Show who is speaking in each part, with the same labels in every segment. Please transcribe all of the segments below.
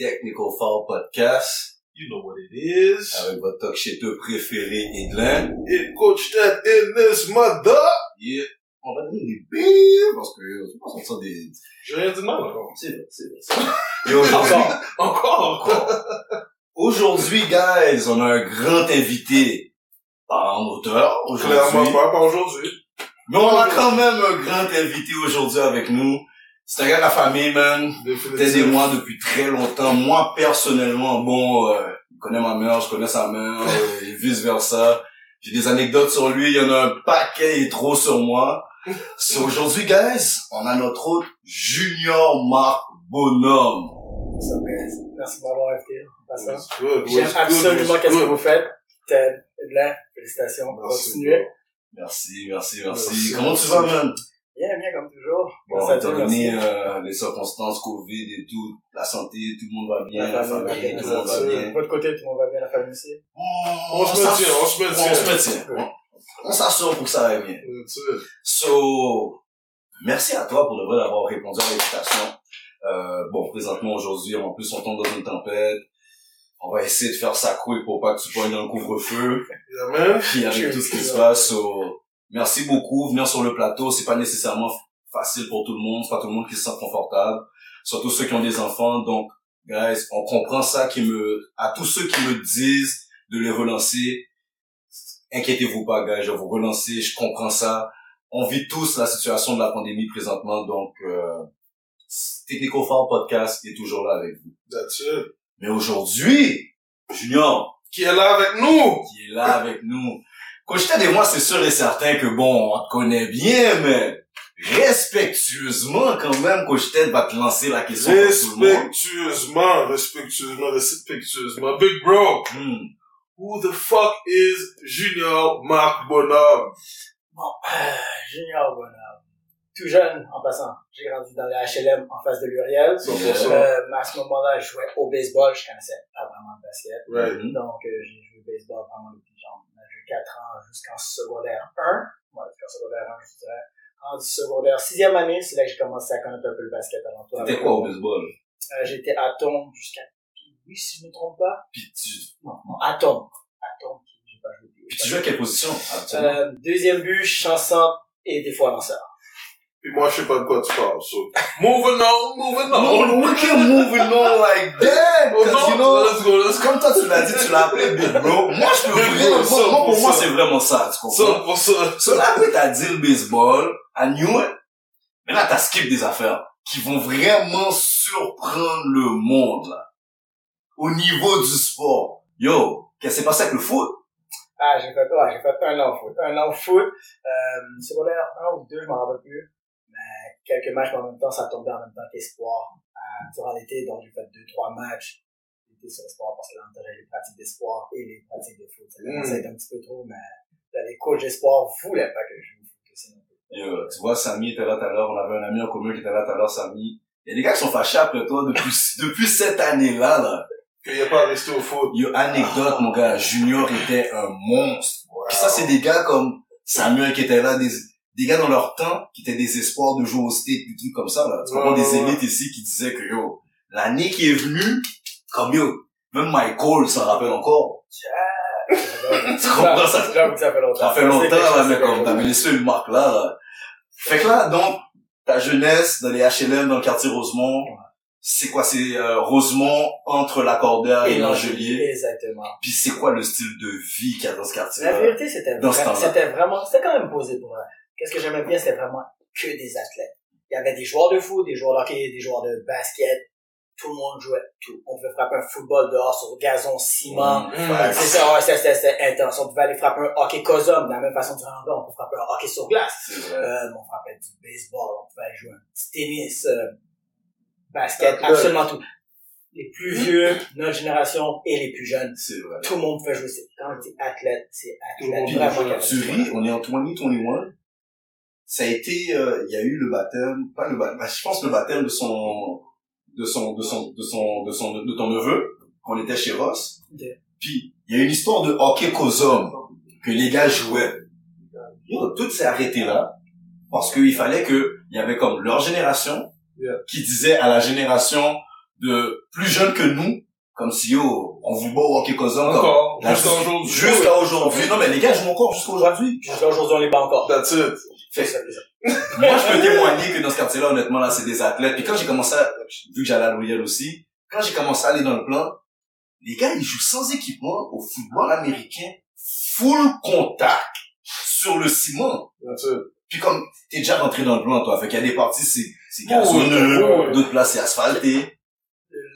Speaker 1: Technical Fall Podcast.
Speaker 2: You know what it is.
Speaker 1: Avec votre talk shater préféré, Edlin.
Speaker 2: Et Coach Ted in this mother.
Speaker 1: Yeah. On va donner des billes parce que je pense qu'on sent des...
Speaker 2: J'ai rien dit de mal encore.
Speaker 1: C'est vrai, c'est vrai. Et aujourd'hui,
Speaker 2: Encore.
Speaker 1: encore. Aujourd'hui, guys, on a un grand invité. Pas en auteur,
Speaker 2: Clairement
Speaker 1: aujourd'hui.
Speaker 2: pas, pas aujourd'hui.
Speaker 1: Mais on a quand même un grand invité aujourd'hui avec nous. C'est un gars de la famille, man. T'aides
Speaker 2: Définitivement.
Speaker 1: moi depuis très longtemps. Moi, personnellement, bon, euh, il connaît ma mère, je connais sa mère, euh, et vice versa. J'ai des anecdotes sur lui, il y en a un paquet et trop sur moi. So, aujourd'hui, guys, on a notre hôte Junior Marc Bonhomme.
Speaker 3: Merci de m'avoir invité. en passant.
Speaker 2: What's good,
Speaker 3: J'aime absolument qu'est-ce que vous faites. Ted, Edlin, félicitations.
Speaker 2: Merci.
Speaker 3: Continuez.
Speaker 1: Merci, merci, merci.
Speaker 2: Merci,
Speaker 1: Comment tu vas, man?
Speaker 3: Toujours.
Speaker 1: Bon,
Speaker 3: à
Speaker 1: étant donné euh, les circonstances Covid et tout, la santé, tout le monde va bien, la
Speaker 3: famille,
Speaker 1: famille, tout le monde va
Speaker 2: bien.
Speaker 1: bien.
Speaker 3: De votre côté, tout le monde va bien, la famille aussi.
Speaker 2: On se
Speaker 1: s'assure-
Speaker 2: maintient, on se
Speaker 1: On
Speaker 2: maintient.
Speaker 1: se maintient. On- On s'assure pour que ça aille bien. So, merci à toi pour le vrai d'avoir répondu à l'invitation. Euh, bon, présentement, aujourd'hui, en plus, on tombe dans une tempête. On va essayer de faire ça cool pour pas que tu poignes dans le couvre-feu. Puis avec tout ce qui se passe, so, merci beaucoup. Venir sur le plateau, c'est pas nécessairement facile pour tout le monde. C'est pas tout le monde qui se sent confortable. Surtout ceux qui ont des enfants. Donc, guys, on comprend ça qui me, à tous ceux qui me disent de les relancer, inquiétez-vous pas, guys, je vais vous relancer, je comprends ça. On vit tous la situation de la pandémie présentement, donc, euh, Technical Fall Podcast est toujours là avec vous.
Speaker 2: That's it.
Speaker 1: Mais aujourd'hui, Junior,
Speaker 2: Qui est là avec nous?
Speaker 1: qui est là avec nous. Coach Ted et moi, c'est sûr et certain que bon, on te connaît bien, mais respectueusement quand même, Coach Ted va te lancer la question.
Speaker 2: Respectueusement, respectueusement, respectueusement. Big bro,
Speaker 1: Hmm.
Speaker 2: who the fuck is Junior Marc Bonhomme?
Speaker 3: Bon, euh, Junior, bonhomme. Tout jeune, en passant. J'ai grandi dans les HLM en face de l'Uriel.
Speaker 2: 100%.
Speaker 3: Euh, mais à ce moment-là, je jouais au baseball. Je connaissais pas vraiment le basket.
Speaker 2: Right.
Speaker 1: Mhm.
Speaker 3: Donc, euh, j'ai joué au baseball vraiment depuis genre, de 4 ans jusqu'en secondaire 1. Ouais, jusqu'en secondaire 1, je dirais. En secondaire 6e année, c'est là que j'ai commencé à connaître un peu le basket avant tout.
Speaker 1: C'était quoi au baseball?
Speaker 3: Euh, J'étais à Tom jusqu'à oui, si je me trompe pas.
Speaker 1: Puis tu,
Speaker 3: Non, non, à Tom. À Tom, j'ai pas joué.
Speaker 1: puis tu jouais à quelle position?
Speaker 3: Euh, deuxième but, chanson et des fois lanceur.
Speaker 2: Puis moi, je sais pas de quoi tu parles, so. Moving on, moving on.
Speaker 1: No, we can move it on like that,
Speaker 2: Oh, non,
Speaker 1: you know,
Speaker 2: let's go, let's go.
Speaker 1: comme toi tu l'as dit, tu l'as appelé Big Bro. Moi, je peux moi, moi, pour moi,
Speaker 2: 100%.
Speaker 1: c'est vraiment ça, tu comprends?
Speaker 2: Ça, pour ça.
Speaker 1: So là, après, t'as dit le baseball, Knew it. Mais là, t'as skip des affaires qui vont vraiment surprendre le monde, là. Au niveau du sport. Yo, qu'est-ce qui s'est passé avec le foot?
Speaker 3: Ah, j'ai fait, ouais, j'ai fait un an au foot. Un an au foot, euh, secondaire un ou deux, je m'en rappelle plus. Mais quelques matchs, mais en même temps, ça tombait en même temps qu'espoir. Euh, durant l'été, donc j'ai fait deux, trois matchs. J'étais sur espoir parce que là, j'avais les pratiques d'espoir et les pratiques de foot. Ça commençait à être un petit peu trop, mais les coachs d'espoir voulaient pas que je joue Sinon,
Speaker 1: Yo, tu vois, Samy était là tout à l'heure, on avait un ami en commun qui était là tout à l'heure, Samy. Il y a des gars qui sont fâchés après toi depuis, depuis cette année-là, là.
Speaker 2: Qu'il n'y a pas resté au foot.
Speaker 1: Yo, anecdote, mon gars, Junior était un monstre. Puis ça, c'est des gars comme Samuel qui était là, des, des gars dans leur temps, qui étaient des espoirs de jouer au state, des trucs comme ça, là. Tu comprends, des élites ici qui disaient que, yo, l'année qui est venue, comme yo, même Michael s'en rappelle encore. Tu comprends ça?
Speaker 3: J'avoue que ça fait longtemps.
Speaker 1: Ça fait longtemps, là, mais
Speaker 3: c'est
Speaker 1: comme t'avais laissé une marque là, là. Fait que là, donc, ta jeunesse dans les HLM, dans le quartier Rosemont, c'est quoi, c'est euh, Rosemont entre l'Accordaire et l'Angelier?
Speaker 3: Exactement.
Speaker 1: Puis c'est quoi le style de vie qu'il y a dans ce
Speaker 3: La
Speaker 1: quartier-là?
Speaker 3: vérité, c'était vraiment, c'était quand même posé pour moi. Qu'est-ce que j'aimais bien, c'était vraiment que des athlètes. Il y avait des joueurs de foot, des joueurs de hockey, des joueurs de basket. Tout le monde jouait tout. On pouvait frapper un football dehors sur gazon, ciment.
Speaker 1: Mmh,
Speaker 2: Mm.
Speaker 1: facts.
Speaker 3: C'est ça, ouais, c'était, intense. On pouvait aller frapper un hockey cosum, de la même façon que on peut frapper un hockey sur glace. Euh, on frappait du baseball, on pouvait aller jouer un petit tennis, euh, basket,
Speaker 2: Athlète.
Speaker 3: absolument tout. Les plus vieux, notre génération et les plus jeunes
Speaker 1: C'est vrai.
Speaker 3: tout le monde peut jouer. C'est- Quand on dit athlète, c'est
Speaker 2: Tout le
Speaker 3: athlète.
Speaker 2: monde
Speaker 3: capable.
Speaker 1: Tu ris, on est en 2021. Ça a été, euh, il y a eu le baptême, pas le baptême, je pense le baptême de son, de son, de son, de son, de son, de ton neveu, quand on était chez Ross. Puis, il y a une histoire de hockey cosum que les gars jouaient. Yo, tout s'est arrêté là. Parce qu'il fallait que, il y avait comme leur génération,
Speaker 2: Yeah.
Speaker 1: qui disait à la génération de plus jeunes que nous, comme si yo, on vous bat au hockey
Speaker 2: Encore.
Speaker 1: la-
Speaker 2: Jusqu'à aujourd'hui.
Speaker 1: jusqu'à aujourd'hui. Non, mais les gars jouent encore jusqu'à aujourd'hui.
Speaker 3: Jusqu'à aujourd'hui, on l'est pas encore.
Speaker 2: That's it.
Speaker 3: Ça.
Speaker 1: Moi, je peux témoigner que dans ce quartier-là, honnêtement, là, c'est des athlètes. Puis quand j'ai commencé à, vu que j'allais à Louisville aussi, quand j'ai commencé à aller dans le plan, les gars, ils jouent sans équipement au football américain, full contact sur le ciment.
Speaker 2: That's it.
Speaker 1: Puis comme, t'es déjà rentré dans le plan, toi. Fait qu'il y a des parties, c'est, c'est
Speaker 2: Oh,
Speaker 1: gazonneux,
Speaker 2: ouais.
Speaker 1: d'autres places, c'est asphalté.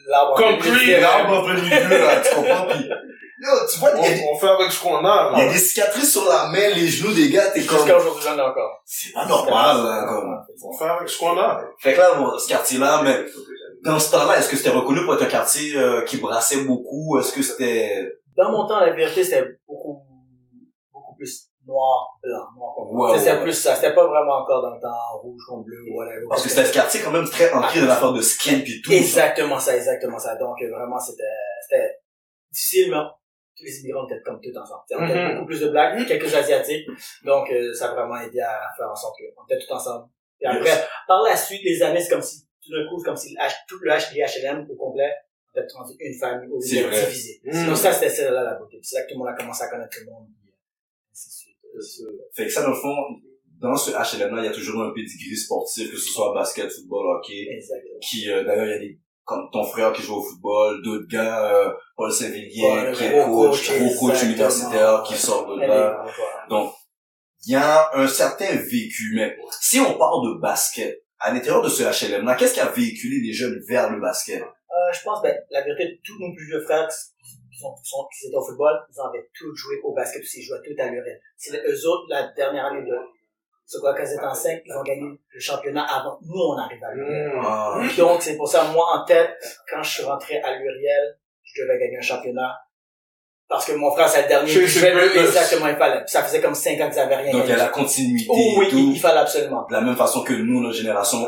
Speaker 3: L'arbre.
Speaker 1: Et l'arbre là, tu comprends? Puis, yo, tu vois, il y a des-
Speaker 2: On, fait avec ce qu'on a,
Speaker 1: il y a des cicatrices sur la main, les genoux des gars, t'es comme,
Speaker 3: Jusqu'à aujourd'hui, j'en ai encore.
Speaker 1: c'est pas normal, là, comme.
Speaker 2: On fait avec ce qu'on a.
Speaker 1: Fait que là, bon, ce quartier-là, mais dans ce temps-là, est-ce que c'était reconnu pour être un quartier euh, qui brassait beaucoup? Est-ce que c'était...
Speaker 3: Dans mon temps, la vérité, c'était beaucoup, beaucoup plus noir, blanc, noir.
Speaker 1: Ouais,
Speaker 3: C'était
Speaker 1: ouais.
Speaker 3: plus ça. C'était pas vraiment encore dans le temps rouge contre bleu ou whatever.
Speaker 1: Parce que c'était ce quartier quand même très ancré dans l'affaire de skin pis tout.
Speaker 3: Exactement ça, exactement ça. Donc, vraiment, c'était, c'était difficile, mais les immigrants étaient comme tout ensemble. On
Speaker 2: Mhm.
Speaker 3: beaucoup plus de blacks, quelques asiatiques. Donc, euh, ça a vraiment aidé à faire en sorte qu'on était tout ensemble. Et après, par la suite, les années, c'est comme si, tout d'un coup, comme si le H- tout le HLM au complet, rendu une famille au lieu
Speaker 1: C'est
Speaker 3: d'être
Speaker 1: vrai.
Speaker 3: divisé.
Speaker 2: Mm.
Speaker 3: Donc ça, c'était ça là la beauté. C'est là que tout le monde a commencé à connaître le monde. euh.
Speaker 1: Fait que ça, dans le fond, dans ce HLM-là, il y a toujours un pedigree sportif, que ce soit basket, football, hockey,
Speaker 3: Exactement.
Speaker 1: qui, euh, d'ailleurs, il y a des, comme ton frère qui joue au football, d'autres gars, euh, Paul Saint-Villiers,
Speaker 3: Ouais,
Speaker 1: qui est coach, gros coach universitaire, qui sort de là. Donc, il y a un certain vécu, mais si on parle de basket, à l'intérieur de ce HLM-là, qu'est-ce qui a véhiculé les jeunes vers le basket?
Speaker 3: Euh, je pense, ben, la vérité, tous nos plus vieux frères qui sont, qui sont, qui étaient au football, ils avaient tous joué au basket ils jouaient tout à l'urine. C'est eux autres, la dernière année de, c'est quoi, quand ils étaient en 5, ils ont gagné le championnat avant nous, on arrive à l'Uriel.
Speaker 2: Mm.
Speaker 1: Ah,
Speaker 3: Donc, c'est pour ça, moi, en tête, quand je suis rentré à l'Uriel, je devais gagner un championnat. Parce que mon frère, c'est le dernier. Je
Speaker 2: Greatness.
Speaker 3: exactement, il fallait. Ça faisait comme 5 ans qu'ils avaient rien
Speaker 1: Donc, il y a la continuité
Speaker 3: Oh, oui,
Speaker 1: tout.
Speaker 3: il, fallait absolument.
Speaker 1: De la même façon que nous, notre génération,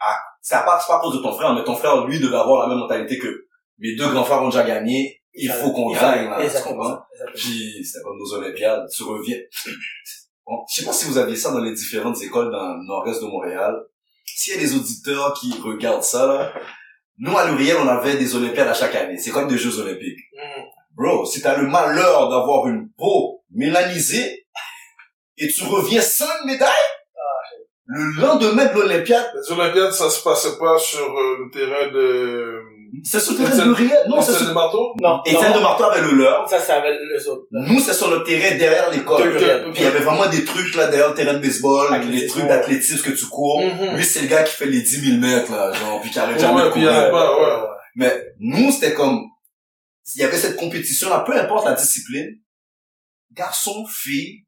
Speaker 1: a, c'est à part, c'est pas à cause de ton frère, mais ton frère, lui, devait avoir la même mentalité que mes deux grands frères ont déjà gagné, il faut qu'on gagne, là,
Speaker 3: ça, exactement.
Speaker 1: Puis, c'était comme nos Olympiades, tu reviens. Bon, je sais pas si vous aviez ça dans les différentes écoles dans le nord-est de Montréal. S'il y a des auditeurs qui regardent ça, là, nous, à l'Uriel, on avait des Olympiades à chaque année. C'est comme des Jeux Olympiques.
Speaker 2: Mm.
Speaker 1: Bro, si t'as le malheur d'avoir une peau mélanisée et tu reviens sans une médaille, le lendemain de l'Olympiade,
Speaker 2: Les Olympiades, ça se passait pas sur euh, le terrain de...
Speaker 1: c'est sur le terrain de
Speaker 2: Étienne-
Speaker 1: l'Uriel. Non, c'est sur...
Speaker 2: de Marteau?
Speaker 3: Non,
Speaker 1: Étienne
Speaker 3: non,
Speaker 1: de Marteau avait le leur.
Speaker 3: ça, c'est avec les autres.
Speaker 1: Nous, c'est sur le terrain derrière l'école. Puis il y avait vraiment des trucs là derrière le terrain de baseball, les trucs d'athlétisme que tu cours.
Speaker 2: Mhm.
Speaker 1: Lui, c'est le gars qui fait les 10 000 mètres, là, genre, puis qui arrête jamais
Speaker 2: Ouais,
Speaker 1: de courir. Mais nous, c'était comme, il y avait cette compétition-là, peu importe la discipline, garçon, fille,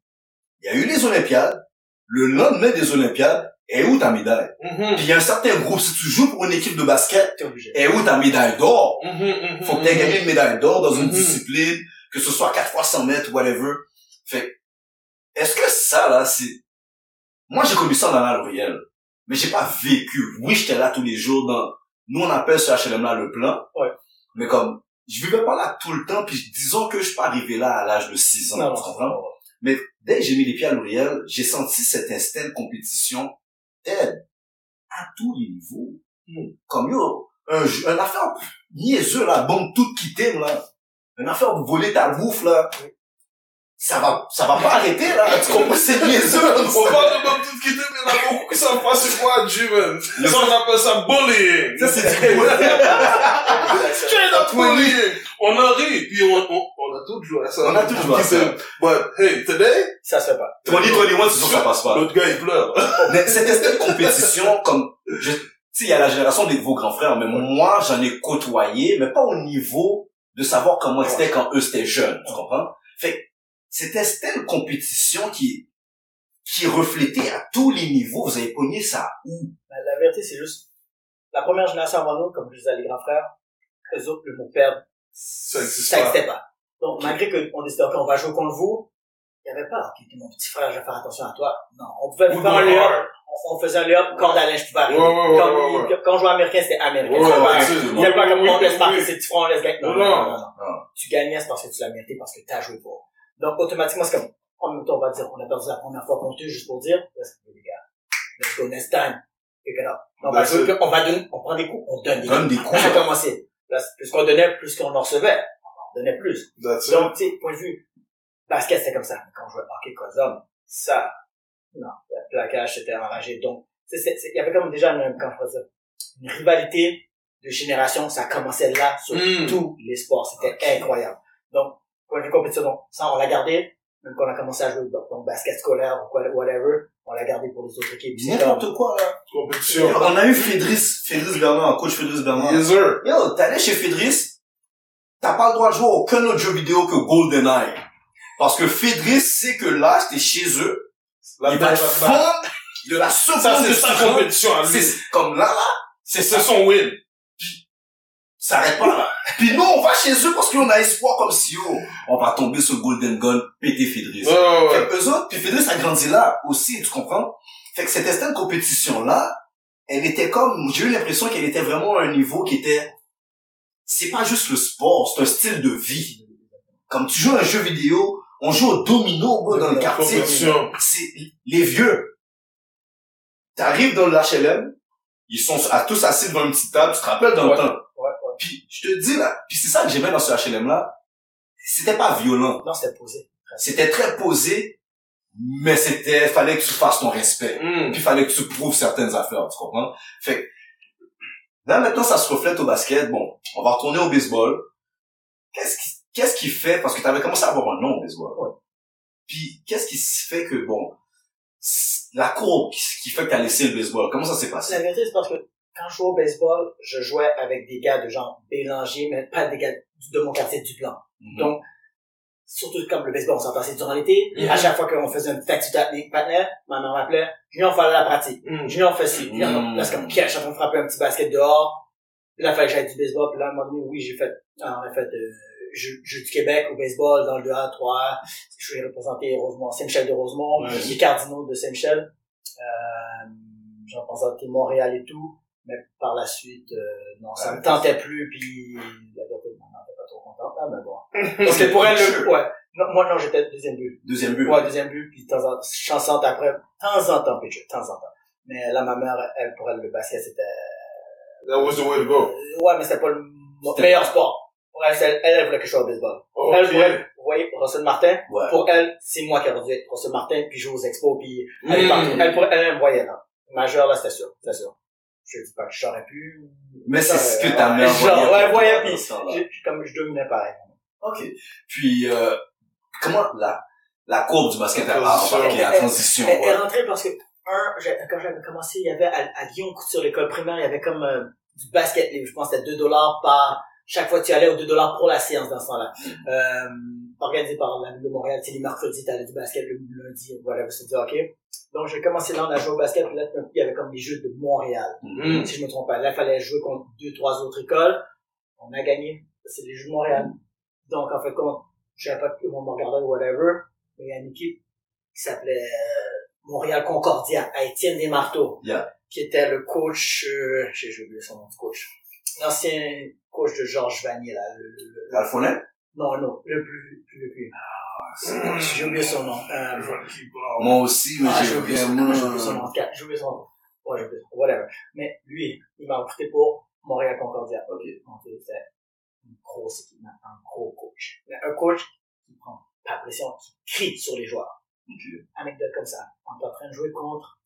Speaker 1: il y a eu les Olympiades, le lendemain des Olympiades, et où ta médaille?
Speaker 2: Mhm.
Speaker 1: Puis il y a un certain groupe, si tu joues pour une équipe de basket,
Speaker 3: obligé.
Speaker 1: et où ta médaille d'or?
Speaker 2: Mhm,
Speaker 1: Faut que tu gagné une médaille d'or dans une discipline, que ce soit 4 fois 100 mètres, whatever. Fait est-ce que ça, là, c'est... Moi, j'ai connu ça dans la L'Oréal, mais j'ai pas vécu. Oui, j'étais là tous les jours dans... Nous, on appelle ce HLM-là le plan.
Speaker 3: Ouais.
Speaker 1: Mais comme, je vivais pas là tout le temps, puis disons que je suis pas arrivé là à l'âge de 6 ans,
Speaker 3: Non,
Speaker 1: tu comprends? Mais dès que j'ai mis les pieds à L'Oréal, j'ai senti cet instinct de compétition aide à tous les niveaux.
Speaker 3: Hmm.
Speaker 1: Comme yo, un, un affaire niaiseux là, bombe toute qui t'aime là. Une affaire de voler ta bouffe là. Ça va, ça va pas arrêter là. Tu comprends? C'est niaiseux.
Speaker 2: On parle de tout quitter, mais il y en a beaucoup qui savent pas c'est quoi, Jiven.
Speaker 1: Le-
Speaker 2: Ça, on appelle ça bullying.
Speaker 1: Ça, c'est du
Speaker 2: Straight up bullying. On en rit, puis on, on, on a tous joué à ça.
Speaker 1: On a tous joué à ça.
Speaker 2: But, hey, today,
Speaker 3: Ça se fait pas.
Speaker 1: 2021, c'est sûr que ça passe pas.
Speaker 2: l'autre gars, il pleure.
Speaker 1: Mais cette espèce de compétition, comme, je, tu sais, il y a la génération de vos grands frères, mais moi, j'en ai côtoyé, mais pas au niveau de savoir comment c'était quand eux c'était jeunes, tu comprends? Fait c'était c'était une compétition qui, qui reflétait à tous les niveaux. Vous avez pogné ça où?
Speaker 3: Mais la vérité, c'est juste, la première génération avant nous, comme je disais, les grands frères, eux autres, le mot perdre,
Speaker 2: Ça
Speaker 3: n'existait pas. Donc, malgré qu'on décidait, OK, on va jouer contre vous, il n'y avait pas, OK, t'es mon petit frère, je vais faire attention à toi. Non, on pouvait faire un layup, on, on faisait un layup, corde à linge arriver.
Speaker 2: Ouais, ouais, ouais,
Speaker 3: quand, quand on jouait américain, c'était américain. Il n'y avait pas comme on laisse partir petits fronts, on laisse gagner. Non,
Speaker 2: Non,
Speaker 3: non,
Speaker 2: non.
Speaker 3: non, non,
Speaker 1: Non.
Speaker 3: Tu gagnais, c'est parce que tu l'as mérité, parce que tu as joué pour. Donc, automatiquement, c'est comme, en même temps, on va dire, on a perdu la première fois contre eux, juste pour dire, let's go, les gars. Let's go next time. pick it up. On va, puis on va donner, on prend des coups, on donne des
Speaker 1: Donne
Speaker 3: coups.
Speaker 1: des coups.
Speaker 3: Ça a commencé. Là, plus qu'on donnait, plus qu'on en recevait. On donnait plus.
Speaker 2: That's.
Speaker 3: Donc, tu sais, point de vue, basket, c'était comme ça. Quand on jouait hockey cross-homme, ça, non, le plaquage, c'était enragé. Donc, c'est- c'est- il y avait comme déjà une, comment je dire, une rivalité de génération, ça commençait là sur
Speaker 2: Mm.
Speaker 3: tous les sports. C'était incroyable. Donc, point de vue compétition, donc, ça, on l'a gardé, même quand on a commencé à jouer, donc, basket scolaire ou quoi- whatever, on l'a gardé pour les autres équipes.
Speaker 1: N'importe quoi, là.
Speaker 2: Compétition.
Speaker 1: On a eu Fédris, Fédris Bernard, coach Fédris Bernard.
Speaker 2: Yes, sir.
Speaker 1: Yo, t'allais chez Fédris, t'as pas le droit de jouer à aucun autre jeu vidéo que GoldenEye. Parce que Fédris sait que là, t'es chez eux,
Speaker 2: La
Speaker 1: il va te fendre de la seconde
Speaker 2: Ça, c'est
Speaker 1: de
Speaker 2: sa compétition à lui.
Speaker 1: Comme là, là, c'est
Speaker 2: C'est
Speaker 1: ça.
Speaker 2: son win.
Speaker 1: Ça arrête pas là. Puis nous, on va chez eux parce qu'on a espoir comme si, oh, on va tomber sur Golden Gun, péter Fédris.
Speaker 2: Ouais, ouais,
Speaker 1: Fait eux autres, puis Fédris a grandi là aussi, tu comprends? Fait que cette espèce de compétition-là, elle était comme, j'ai eu l'impression qu'elle était vraiment à un niveau qui était, c'est pas juste le sport, c'est un style de vie. Comme tu joues à un jeu vidéo, on joue au domino, dans le quartier. C'est les vieux. T'arrives dans l'HLM, ils sont à tous assis devant une petite table, tu te rappelles dans
Speaker 2: Ouais.
Speaker 1: le temps? Puis je te dis là, puis c'est ça que j'aimais dans ce HLM-là, c'était pas violent.
Speaker 3: Non, c'était posé.
Speaker 1: C'était très posé, mais c'était, fallait que tu fasses ton respect.
Speaker 2: Mm.
Speaker 1: Puis fallait que tu prouves certaines affaires, tu comprends? Fait là maintenant ça se reflète au basket, bon, on va retourner au baseball. Qu'est-ce qui, qu'est-ce qui fait, parce que t'avais commencé à avoir un nom au baseball.
Speaker 3: Ouais.
Speaker 1: Puis, qu'est-ce qui fait que, bon, la courbe qui fait que t'as laissé le baseball, comment ça s'est
Speaker 3: La
Speaker 1: passé?
Speaker 3: vérité, c'est parce que quand je jouais au baseball, je jouais avec des gars de genre Bélanger, mais pas des gars de mon quartier du plan.
Speaker 1: Mhm.
Speaker 3: Donc, surtout comme le baseball, on s'en passait durant l'été.
Speaker 2: Mhm.
Speaker 3: À chaque fois qu'on faisait une petite avec partner, ma mère m'appelait, Junior, on la pratique.
Speaker 2: Mm.
Speaker 3: Junior, on fait ci.
Speaker 1: Mhm.
Speaker 3: Là, c'est comme, suis en train de frapper un petit basket dehors. Puis là, il fallait que j'aille du baseball. Puis là, à un moment donné, oui, j'ai fait, ah, on a fait, euh, jeu du Québec au baseball dans le 2A, 3A. Je suis représenté Rosemont, Saint-Michel de Rosemont,
Speaker 2: Ouais.
Speaker 3: les Cardinaux de Saint-Michel. Euh, j'ai représenté Montréal et tout. Mais par la suite, euh, non, ça
Speaker 1: Ouais.
Speaker 3: me tentait plus, puis la vérité, maman n'était pas trop contente, là, mais bon. Parce que pour elle, le, ouais. Non, moi, non, j'étais deuxième but.
Speaker 1: Deuxième but.
Speaker 3: Ouais, deuxième but, puis de temps en temps, chansante après, de temps en temps, pitcher, de temps en temps. Mais là, ma mère, elle, pour elle, le basket, c'était,
Speaker 2: That was the way to go.
Speaker 3: euh, ouais, mais c'était pas le meilleur sport. Pour elle, elle, elle voulait que je joue au baseball.
Speaker 2: Ok.
Speaker 3: Elle, pour elle, vous voyez, Russell Martin,
Speaker 1: Ouais.
Speaker 3: pour elle, c'est moi qui dû être Russell Martin, puis jouer aux expos, puis aller
Speaker 2: Mm.
Speaker 3: partout. Elle, pour elle, elle me voyait, là. Majeur, là, c'était sûr, c'était sûr. Je dis pas que j'aurais pu.
Speaker 1: Mais c'est ce que ta mère
Speaker 3: genre,
Speaker 1: voyait
Speaker 3: ouais, voyait, puis comme je dominais pareil.
Speaker 1: Ok. Puis, euh, comment la, la courbe du basket a
Speaker 2: La transition.
Speaker 1: embarqué, la transition,
Speaker 3: Elle, est rentrée parce que, un, quand j'avais commencé, il y avait à, à Lyon, sur l'école primaire, il y avait comme euh, du basket. Je pense que c'était 2 dollars par, chaque fois tu allais au 2 dollars pour la séance dans ce temps-là. Euh, organisé par la ville de Montréal, tu sais, les mercredis, t'allais du basket, le lundi, voilà, c'est du hockey. Donc, j'ai commencé là, on a joué au basket, puis là, tout d'un coup, il y avait comme des jeux de Montréal.
Speaker 1: Mhm.
Speaker 2: Mm.
Speaker 3: Si je me trompe pas. Là, il fallait jouer contre deux, trois autres écoles. On a gagné. C'est les Jeux de Montréal. Donc, en fait, comme, je savais pas on me regardait ou whatever, mais il y a une équipe qui s'appelait euh, Montréal Concordia, à Étienne Desmarteaux,
Speaker 1: Yeah.
Speaker 3: qui était le coach, euh, j'ai oublié son nom du coach, l'ancien coach de Georges Vanier, là, le, non, non, le plus, le plus, j'ai oublié son nom, euh,
Speaker 1: Moi aussi, mais
Speaker 3: ah,
Speaker 1: j'ai
Speaker 3: oublié son nom, j'ai oublié son nom, en tout cas, j'ai oublié son nom. Ouais, j'ai oublié son nom, whatever. Mais lui, il m'a recruté pour Montréal Concordia.
Speaker 1: Ok.
Speaker 3: Donc, c'était une grosse équipe, un gros coach. Mais Un coach qui prend pas de pression, qui crie sur les joueurs.
Speaker 1: Ok.
Speaker 3: Anecdote comme ça. On est en train de jouer contre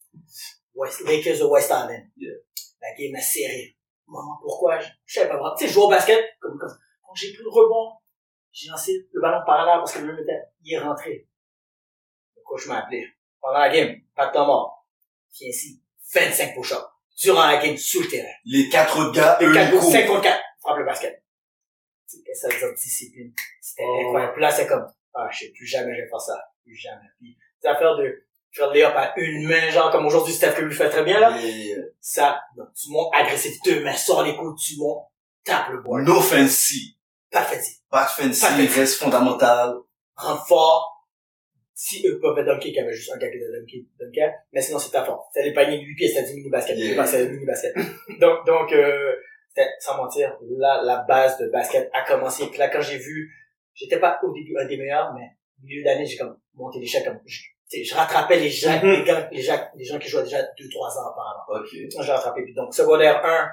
Speaker 3: West, Lakers de West Island.
Speaker 1: Yeah.
Speaker 3: La game est serrée. Maman, pourquoi? Je, savais pas vraiment. Tu sais, je jouais au basket, comme, comme, quand j'ai pris le rebond, j'ai lancé le ballon par là parce que le même était, il est rentré. Le coach m'a appelé. Pendant la game, pas de temps mort. Viens ici. 25 push-ups. Durant la game, sous le terrain.
Speaker 1: Les quatre gars,
Speaker 3: Les
Speaker 1: ils
Speaker 3: 4
Speaker 1: courent.
Speaker 3: 5 contre 4. Frappe le basket. C'était ça, ça, discipline. C'était
Speaker 2: Oh.
Speaker 3: incroyable. Là, c'est comme, ah, je sais plus jamais je vais faire ça. Plus jamais. Puis, des affaires de faire les up à une main, genre, comme aujourd'hui, Steph Curry le fait très bien, là. Ça, non, tu montes agressif, deux mains, sors les coups, tu montes, tape le bois.
Speaker 1: No fancy.
Speaker 3: Pas fancy.
Speaker 1: Pas fancy,
Speaker 3: Pas fancy.
Speaker 1: reste fondamental.
Speaker 3: Rentre fort. Si eux peuvent dunker, qu'il y avait juste un gars qui était dunker, mais sinon c'est ta force. C'était les paniers de 8 pieds, c'était du mini basket.
Speaker 1: Yeah.
Speaker 3: C'était du mini basket. donc, donc, euh, sans mentir, là, la base de basket a commencé. Puis là, quand j'ai vu, j'étais pas au début un des meilleurs, mais au milieu d'année, j'ai comme monté l'échelle comme, je- rattrapais les gens,
Speaker 2: Mhm.
Speaker 3: les, gars, les, gens, les gens qui jouaient déjà 2-3 ans auparavant.
Speaker 1: Ok.
Speaker 3: J'ai rattrapé. Puis donc, secondaire 1,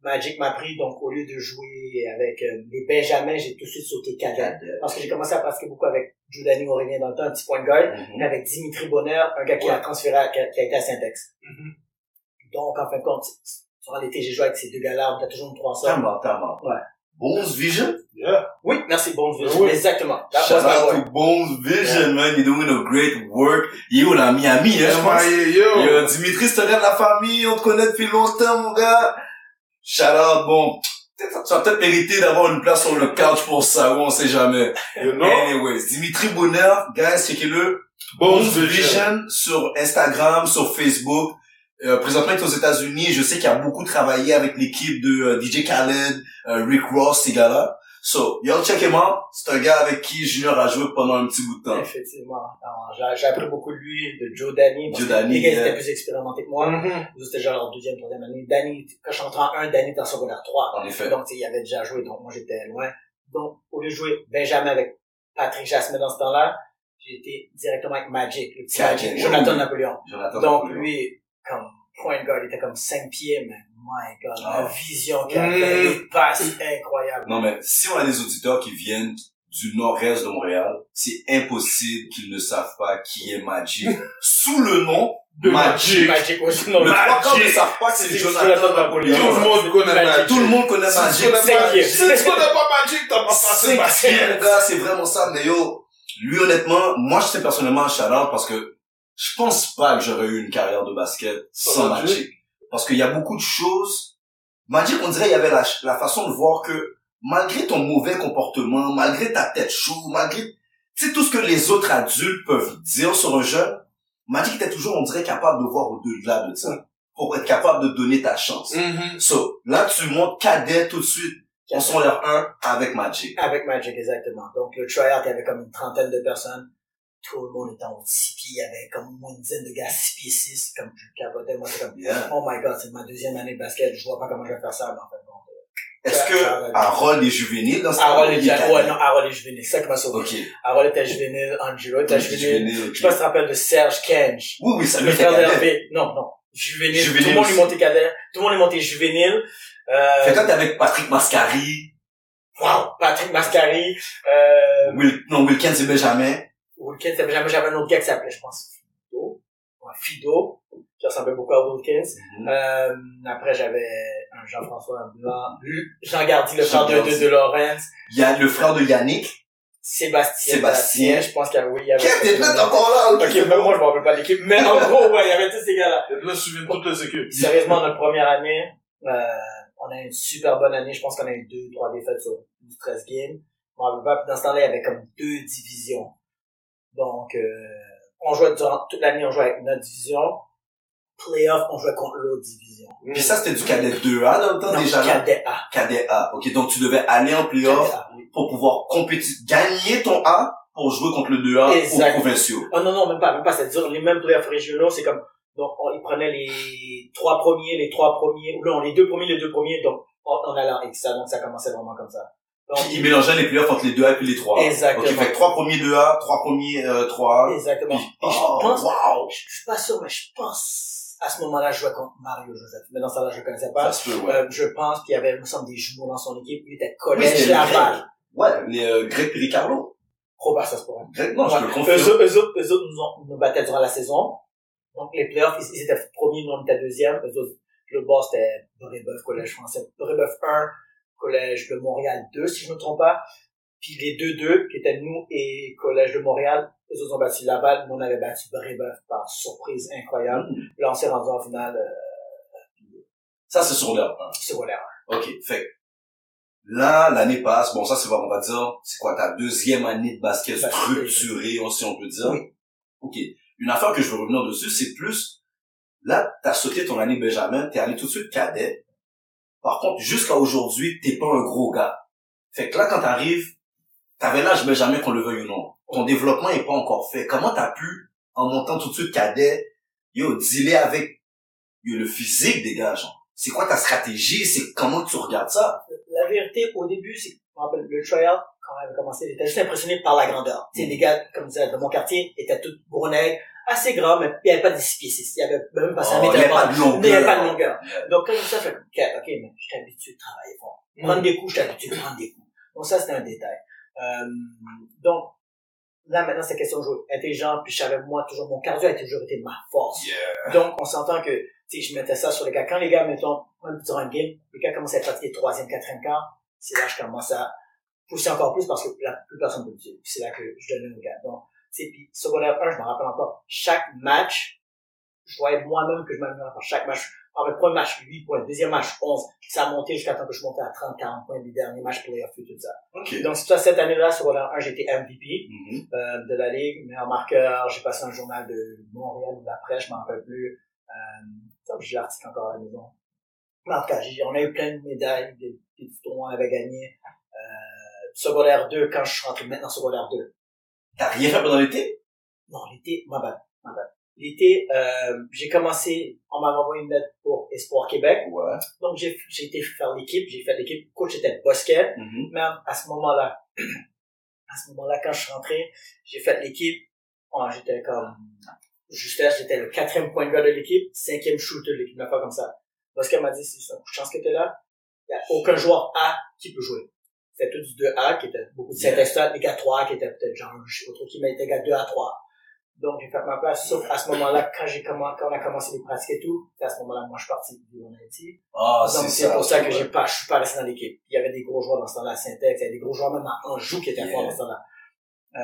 Speaker 3: Magic m'a pris, donc au lieu de jouer avec euh, les Benjamins, j'ai tout de suite sauté cadet. Parce que j'ai commencé à pratiquer beaucoup avec Giuliani Aurélien dans le temps, un petit point de
Speaker 1: Mhm.
Speaker 3: mais avec Dimitri Bonheur, un gars qui a transféré, à- qui a, qui a été à Syntex. Donc, en fin de compte, durant l'été, j'ai joué avec ces deux gars-là, on était toujours une 300.
Speaker 1: Tellement, tellement.
Speaker 3: Ouais.
Speaker 1: Bones Vision?
Speaker 2: Yeah.
Speaker 3: Oui, merci, bon
Speaker 2: Ah oui.
Speaker 3: Exactement. That
Speaker 1: Shout
Speaker 3: was my
Speaker 1: out to Bones Vision, man. You're doing a great work. Là, à Miami, hein, je pense?
Speaker 2: Yo.
Speaker 1: Yo, Dimitri, c'est un gars de la famille, on te connaît depuis longtemps, mon gars. Shout out, bon. Tu vas peut-être mériter d'avoir une place sur le couch pour ça, on sait jamais.
Speaker 2: You know?
Speaker 1: Anyways, Dimitri Bonheur, guys, checkez-le.
Speaker 2: Bones
Speaker 1: Bones
Speaker 2: Vision.
Speaker 1: Vision sur Instagram, sur Facebook. Euh, présentement, il est aux États-Unis. Je sais qu'il a beaucoup travaillé avec l'équipe de euh, DJ Khaled, euh, Rick Ross, ces gars-là. So, yo, check him out. C'est un gars avec qui Junior a joué pendant un petit bout de temps.
Speaker 3: Effectivement. J'ai j'ai appris beaucoup de lui, de Joe Danny. parce
Speaker 1: Joe
Speaker 3: que
Speaker 1: Danny,
Speaker 3: Les gars
Speaker 1: yeah.
Speaker 3: étaient plus expérimentés que moi.
Speaker 2: Mhm.
Speaker 3: Nous, c'était genre en deuxième, troisième année. Danny, quand je suis rentré en 1, Danny était en secondaire 3.
Speaker 1: En effet.
Speaker 3: Donc, tu sais, il avait déjà joué, donc moi, j'étais loin. Donc, au lieu de jouer Benjamin avec Patrick Jasmin dans ce temps-là, j'ai été directement avec Magic, le petit
Speaker 1: Magic,
Speaker 3: Jonathan
Speaker 1: oui.
Speaker 3: Napoléon.
Speaker 1: Jonathan
Speaker 3: Donc,
Speaker 1: Napoléon.
Speaker 3: lui, comme point guard, il était comme 5 pieds, mais my god,
Speaker 1: Ah.
Speaker 3: vision qu'il avait, les passes incroyables.
Speaker 1: Non, mais si on a des auditeurs qui viennent du nord-est de Montréal, c'est impossible qu'ils ne savent pas qui est Magic. Sous le nom
Speaker 2: De
Speaker 1: Magic.
Speaker 3: Magic aussi, non,
Speaker 1: Le quarts ne
Speaker 2: Magic.
Speaker 1: savent pas que c'est Jonathan Napoléon.
Speaker 2: Tout le monde connaît
Speaker 3: Magic.
Speaker 2: Magic.
Speaker 1: Tout le monde connaît Magic.
Speaker 2: si tu connais pas Magic, t'as pas passé Magic.
Speaker 1: c'est vraiment ça. Mais yo, lui honnêtement, moi je sais personnellement un parce que je pense pas que j'aurais eu une carrière de basket sans
Speaker 2: Magic.
Speaker 1: Parce qu'il y a beaucoup de choses. Magic, on dirait il y avait la, la façon de voir que malgré ton mauvais comportement, malgré ta tête chaude, malgré sais tout ce que les autres adultes peuvent dire sur un jeune, Magic était toujours, on dirait, capable de voir au-delà de ça. Pour être capable de donner ta chance.
Speaker 2: Mhm.
Speaker 1: So, là, tu montes cadet tout de suite. On sont l'air un avec Magic.
Speaker 3: Avec Magic, exactement. Donc, le tryout, il y avait comme une trentaine de personnes. Tout le monde était en 6 pieds. Il y avait comme moins une dizaine de gars 6 pieds 6. Comme je capotais. Moi, c'est comme,
Speaker 1: Yeah.
Speaker 3: oh my god, c'est ma deuxième année de basket. Je vois pas comment je vais faire ça, mais en fait, bon.
Speaker 1: Est-ce
Speaker 3: Ça-
Speaker 1: que. Harold est juvénile dans ce
Speaker 3: Harold est
Speaker 1: il est
Speaker 3: déjà, ouais, non, Harold est juvénile. C'est ça qui m'a sauvé.
Speaker 1: Ok.
Speaker 3: Harold était juvénile, Angelo était juvénile.
Speaker 1: Juvénile.
Speaker 3: Je sais pas si tu te rappelles de Serge Kenj.
Speaker 1: Oui, oui, ça cadet.
Speaker 3: d'Hervé. Non, non. Juvénile.
Speaker 1: Juvénile
Speaker 3: Tout le monde est monté cadet. Tout le monde est monté juvénile. Euh,
Speaker 1: Fait toi, t'es avec Patrick Mascari,
Speaker 3: wow. Patrick Mascari. Euh,
Speaker 1: Will, non, Wilkins et Benjamin.
Speaker 3: Wilkins, j'avais jamais, j'avais un autre gars qui s'appelait, je pense, Fido. Ouais, Fido. Qui ressemblait beaucoup à Wilkins.
Speaker 1: Mhm.
Speaker 3: Euh, après, j'avais un Jean-François Blanc. Jean Gardy, le frère de, de, de Lorenz.
Speaker 1: Il y a le frère de Yannick.
Speaker 3: Sébastien.
Speaker 1: Sébastien.
Speaker 3: Je pense qu'il y avait, oui, il y avait.
Speaker 1: Qu'est-ce que t'es peut-être encore là, ok?
Speaker 3: Ben moi, je me rappelle pas de l'équipe. Mais en gros, ouais, il y avait tous ces gars-là.
Speaker 2: Là, je toutes les équipes.
Speaker 3: Sérieusement, notre première année, euh, on a eu une super bonne année. Je pense qu'on a eu deux, trois défaites sur 12, 13 games. Je me rappelle pas. Puis dans ce temps-là, il y avait comme deux divisions. Donc, euh, on jouait durant toute l'année, on jouait avec notre division. Playoff, on jouait contre l'autre division.
Speaker 1: Puis ça, c'était du cadet 2A dans le temps,
Speaker 3: Non,
Speaker 1: déjà
Speaker 3: cadet A.
Speaker 1: Cadet A. Ok, donc tu devais aller en playoff
Speaker 3: oui.
Speaker 1: pour pouvoir compétir, gagner ton A pour jouer contre le 2A
Speaker 3: Exact.
Speaker 1: aux provinciaux.
Speaker 3: Oh non, non, même pas, même pas. C'est-à-dire, les mêmes playoffs régionaux, c'est comme, donc, on, ils prenaient les trois premiers, les trois premiers, ou non, les deux premiers, les deux premiers, donc, on, on allait avec ça, donc ça commençait vraiment comme ça. Donc,
Speaker 1: Puis ils mélangeaient les playoffs entre les 2A et puis les 3A.
Speaker 3: Exactement.
Speaker 1: Ok, fait que trois premiers 2A, trois premiers euh, 3A.
Speaker 3: exactement.
Speaker 1: Puis,
Speaker 3: Et je
Speaker 1: oh,
Speaker 3: pense,
Speaker 1: wow!
Speaker 3: je suis pas sûr, mais je pense, à ce moment-là, je jouais contre Mario Joseph. Mais dans ça là je le connaissais pas.
Speaker 1: Ça se peut, ouais.
Speaker 3: Euh, je pense qu'il y avait, il me semble, des jumeaux dans son équipe. Lui était
Speaker 1: Oui,
Speaker 3: collège
Speaker 1: c'était
Speaker 3: Laval.
Speaker 1: Ouais, les euh, Greg et Ricardo.
Speaker 3: Bas, ça se pourrait.
Speaker 1: Greg, non, je
Speaker 3: Ouais.
Speaker 1: peux le confirmer.
Speaker 3: Eux, autres- eux, autres- eux autres nous, ont, nous battaient durant la saison. Donc, les playoffs, ils, ils étaient premiers, nous, on était deuxième. Eux autres, le bas, c'était Brébeuf, collège français. Brébeuf 1, collège de Montréal 2, si je me trompe pas. Puis les 2-2, qui étaient nous et collège de Montréal, eux autres ont battu Laval, nous on avait battu Brébeuf par surprise incroyable.
Speaker 1: Hmm.
Speaker 3: Là, on s'est rendu en finale euh,
Speaker 1: Ça, c'est sur l'heure. hein.
Speaker 3: secondaire.
Speaker 1: OK. Fait là, l'année passe. Bon, ça, c'est, on va dire, c'est quoi, ta deuxième année de basket
Speaker 3: Basket.
Speaker 1: structurée, si on peut dire.
Speaker 3: Oui.
Speaker 1: OK. Une affaire que je veux revenir dessus, c'est plus, là, t'as sauté ton année Benjamin, t'es allé tout de suite cadet. Par contre, jusqu'à aujourd'hui, t'es pas un gros gars. Fait que là, quand t'arrives, t'avais l'âge Benjamin, qu'on le veuille ou non. Ton développement est pas encore fait. Comment t'as pu, en montant tout de suite cadet, yo, dealer avec, yo, le physique des gars, genre? C'est quoi ta stratégie? C'est comment tu regardes ça?
Speaker 3: La vérité, au début, c'est, je me rappelle, le tryout quand on avait commencé, j'étais juste impressionné par la grandeur. Tu sais, les gars, comme ça, de mon quartier, étaient tous gros nègres, assez grands, mais il n'y avait pas de 6 pieds 6. Il y avait même pas 5
Speaker 1: Oh, il y avait pas de
Speaker 3: Il n'y avait pas de
Speaker 1: longueur.
Speaker 3: longueur. Donc, quand ça, je fais comme, ok, mais je suis habitué de travailler fort. Prendre des coups, je suis habitué de prendre des coups. Donc, ça, c'était un détail. Euh, donc, là, maintenant, c'est question de jouer intelligent, puis je savais, moi, toujours, mon cardio a toujours été ma force.
Speaker 1: Yeah.
Speaker 3: Donc, on s'entend que, sais, je mettais ça sur les gars. Quand les gars, mettons, durant un game, les gars commencent à pratiquer troisième, quatrième quart, c'est là que je commence à pousser encore plus parce que là, plus personne ne peut le C'est là que je donne aux gars. Donc, puis secondaire 1, je me rappelle encore, chaque match, je voyais moi-même que je m'améliore par chaque match. En le premier match, 8 points. Deuxième match, 11. Ça a monté jusqu'à temps que je montais à 30, 40 points. Les derniers matchs playoff et tout ça.
Speaker 1: Ok.
Speaker 3: Donc, c'est ça, cette année-là, secondaire 1, j'étais MVP
Speaker 1: Mhm.
Speaker 3: euh, de la ligue, meilleur marqueur. J'ai passé un journal de Montréal ou presse, je m'en rappelle plus. Euh, j'ai l'article encore à la maison. Mais en tout cas, j'ai- on a eu plein de médailles, des, des tournois, on avait gagné. Euh, secondaire 2, quand je suis rentré maintenant secondaire 2.
Speaker 1: T'as rien fait pendant l'été?
Speaker 3: Non, l'été, ma bad, ma bad. L'été, euh, j'ai commencé, on m'avait envoyé une lettre pour Espoir Québec.
Speaker 1: Ouais.
Speaker 3: Donc, j'ai, j'ai été faire l'équipe, j'ai fait l'équipe. Coach était Bosquet.
Speaker 1: Mhm.
Speaker 3: même à ce moment-là, à ce moment-là, quand je suis rentré, j'ai fait l'équipe. Oh, j'étais comme justesse, j'étais le quatrième point de gars de l'équipe, cinquième shooter de l'équipe, une affaire comme ça. Qu'elle m'a dit, c'est un coup de chance que t'es là. Il y a aucun joueur A qui peut jouer. C'était tous du 2A, qui était beaucoup de
Speaker 1: Yeah.
Speaker 3: 7 les gars 3 qui étaient peut-être genre, autre qui m'était gars 2 à 3. Donc, j'ai fait ma place, sauf à ce moment-là, quand j'ai commencé, quand on a commencé les pratiques et tout, c'est à ce moment-là, moi, je suis parti du Haïti.
Speaker 1: Ah,
Speaker 3: Donc,
Speaker 1: c'est
Speaker 3: pour ça que j'ai pas, je suis pas resté dans l'équipe. Il y avait des gros joueurs dans ce temps-là à Syntex, il y avait des gros joueurs même à Anjou qui étaient
Speaker 1: Yeah.
Speaker 3: forts dans ce temps-là. Euh,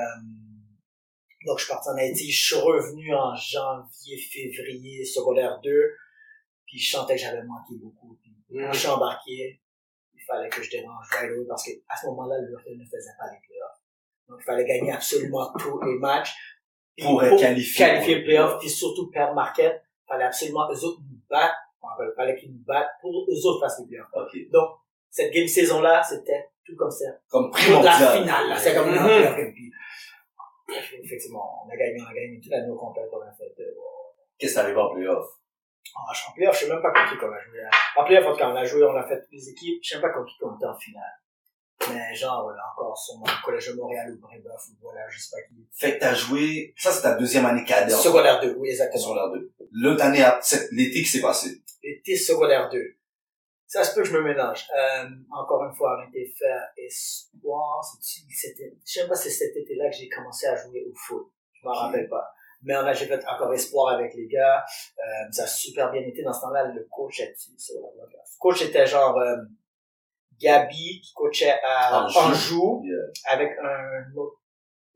Speaker 3: donc, je suis parti en Haïti, je suis revenu en janvier, février, secondaire 2, puis je sentais que j'avais manqué beaucoup. Puis, quand je suis embarqué, il fallait que je dérange right away parce que à ce moment-là, le Hurricane ne faisait pas les playoffs. Donc, il fallait gagner absolument tous les matchs.
Speaker 1: Pour être qualifié.
Speaker 3: qualifier le playoff, puis surtout perdre marquette, il fallait absolument eux autres nous battre. Il fallait qu'ils nous battent pour eux autres fassent les playoffs. Donc, cette game saison-là, c'était tout comme ça.
Speaker 1: Comme primordial.
Speaker 3: la finale, là. C'est comme
Speaker 2: Mhm.
Speaker 3: ampleur rugby. Effectivement, on a gagné, on a gagné toute l'année au complet, on a fait, euh,
Speaker 1: Qu'est-ce qui t'arrive en playoff?
Speaker 3: En, en playoff, je sais même pas contre qui qu'on a joué. hein. En playoff, cas, on a joué, on a fait les équipes, je sais même pas contre qui qu'on était en finale. Mais genre, voilà, encore sur mon collège de Montréal ou Brébeuf, ou voilà, je sais pas qui.
Speaker 1: Fait que t'as joué, ça c'est ta deuxième année fait.
Speaker 3: Secondaire 2, oui, exactement.
Speaker 1: Secondaire 2. L'autre année, c'est l'été qui s'est passé.
Speaker 3: L'été secondaire 2. Ça se peut que je me mélange. Euh, encore une fois, on était faire espoir. C'était, je sais même pas si c'est cet été-là que j'ai commencé à jouer au foot. Je m'en rappelle pas. Mais on a, j'ai fait encore espoir avec les gars. Euh, ça a super bien été. Dans ce temps-là, le coach était, le coach était genre, euh, Gabi, qui coachait à
Speaker 1: Anjou. Yeah.
Speaker 3: avec un autre,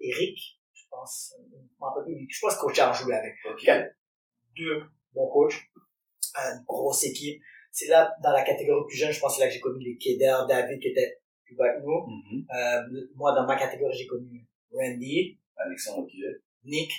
Speaker 3: Eric, je pense, je pense coachait à Anjou avec
Speaker 1: Ok.
Speaker 3: deux bons coachs, une grosse équipe. C'est là, dans la catégorie plus jeune, je pense que c'est là que j'ai connu les Keder, David qui était plus bas que nous.
Speaker 1: Mhm.
Speaker 3: Euh, moi, dans ma catégorie, j'ai connu Randy,
Speaker 1: Alexandre.
Speaker 3: Nick,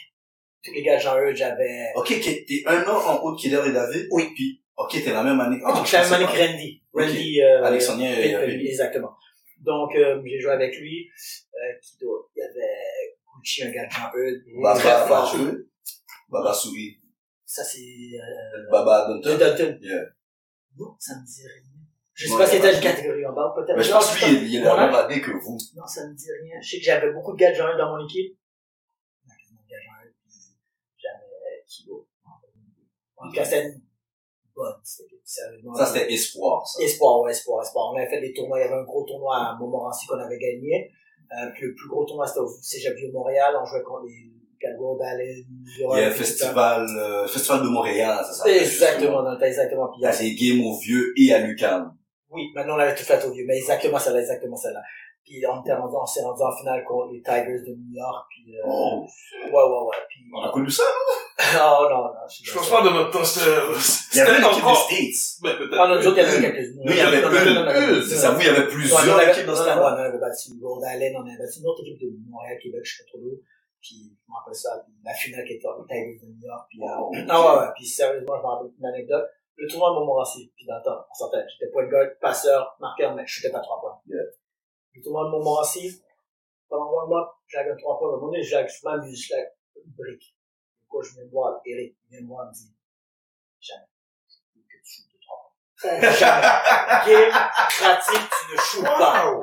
Speaker 3: tous les gars de Jean-Eudes, j'avais...
Speaker 1: Ok, t'es un an en haut de Killer et David?
Speaker 3: Oui.
Speaker 1: Puis, ok, t'es la même année.
Speaker 3: Ah, donc,
Speaker 1: je sais
Speaker 3: Manic
Speaker 1: pas.
Speaker 3: Randy. Randy, euh,
Speaker 1: Alexandrien et
Speaker 3: euh,
Speaker 1: Randy.
Speaker 3: Exactement. Donc, euh, j'ai joué avec lui. Euh, qui d'autre? Il y avait Gucci, un gars de très fort.
Speaker 1: Baba, joué. Baba Souris.
Speaker 3: Ça, c'est... Euh,
Speaker 1: Baba
Speaker 3: de
Speaker 1: Dunton.
Speaker 3: Dalton.
Speaker 1: Yeah.
Speaker 3: Non, ça me dit rien. Je sais
Speaker 1: Ouais,
Speaker 3: pas si c'était une catégorie en bas, peut-être.
Speaker 1: Mais je pense que lui, il est la même année que vous.
Speaker 3: Non, ça me dit rien. Je sais que j'avais beaucoup de gars de Jean dans mon équipe. Il y avait quasiment de gars de Jean puis En tout cas, c'était une bonne. Sérieusement.
Speaker 1: Ça, c'était espoir, ça.
Speaker 3: Espoir, ouais, espoir, espoir. On avait fait des tournois. Il y avait un gros tournoi à Montmorency qu'on avait gagné. Euh, puis le plus gros tournoi, c'était au Cégep Vieux Montréal. On jouait contre les Calgary, Allen,
Speaker 1: Il y a un festival, euh, festival de Montréal, c'est ça?
Speaker 3: Exactement, le exactement. Puis il y a
Speaker 1: games au vieux et à Lucan.
Speaker 3: Oui, maintenant on avait tout fait au vieux, mais exactement celle-là, exactement celle-là. Puis on était rendu, on s'est rendu en finale contre les Tigers de New York, puis euh,
Speaker 1: Oh.
Speaker 3: ouais, ouais, ouais, puis
Speaker 1: On a connu ça, non?
Speaker 3: oh non, non, je pas
Speaker 2: pense pas de notre temps, c'était,
Speaker 1: Il y avait une équipe
Speaker 2: encore,
Speaker 1: States.
Speaker 2: mais peut-être.
Speaker 3: Ah non, nous autres, il y avait
Speaker 1: il y avait une, C'est ça, vous, il y avait
Speaker 3: Ouais, nous, on
Speaker 1: plusieurs
Speaker 3: avait-
Speaker 1: équipes dans ce temps-là.
Speaker 3: on avait battu Gold Allen, on avait battu une autre équipe de Montréal, Québec, je sais pas trop d'où. Puis, je me rappelle ça, puis la finale qui était aux Tigers de New York, puis, euh,
Speaker 1: Wow.
Speaker 3: ah ouais, ouais, puis sérieusement, je me rappelle une anecdote. Le tournoi de Montmorency, puis dans le temps, on sortait, j'étais point de guard, passeur, marqueur, mais je shootais pas trois points.
Speaker 1: Yeah.
Speaker 3: Le tournoi de Montmorency, pendant un mois, j'avais trois points, à un moment donné, je m'amuse, je une brique. Le coach vient me voir, Eric, voir, il me dit, jamais, que tu shootes de trois points. Jamais. Game pratique, tu ne shootes pas.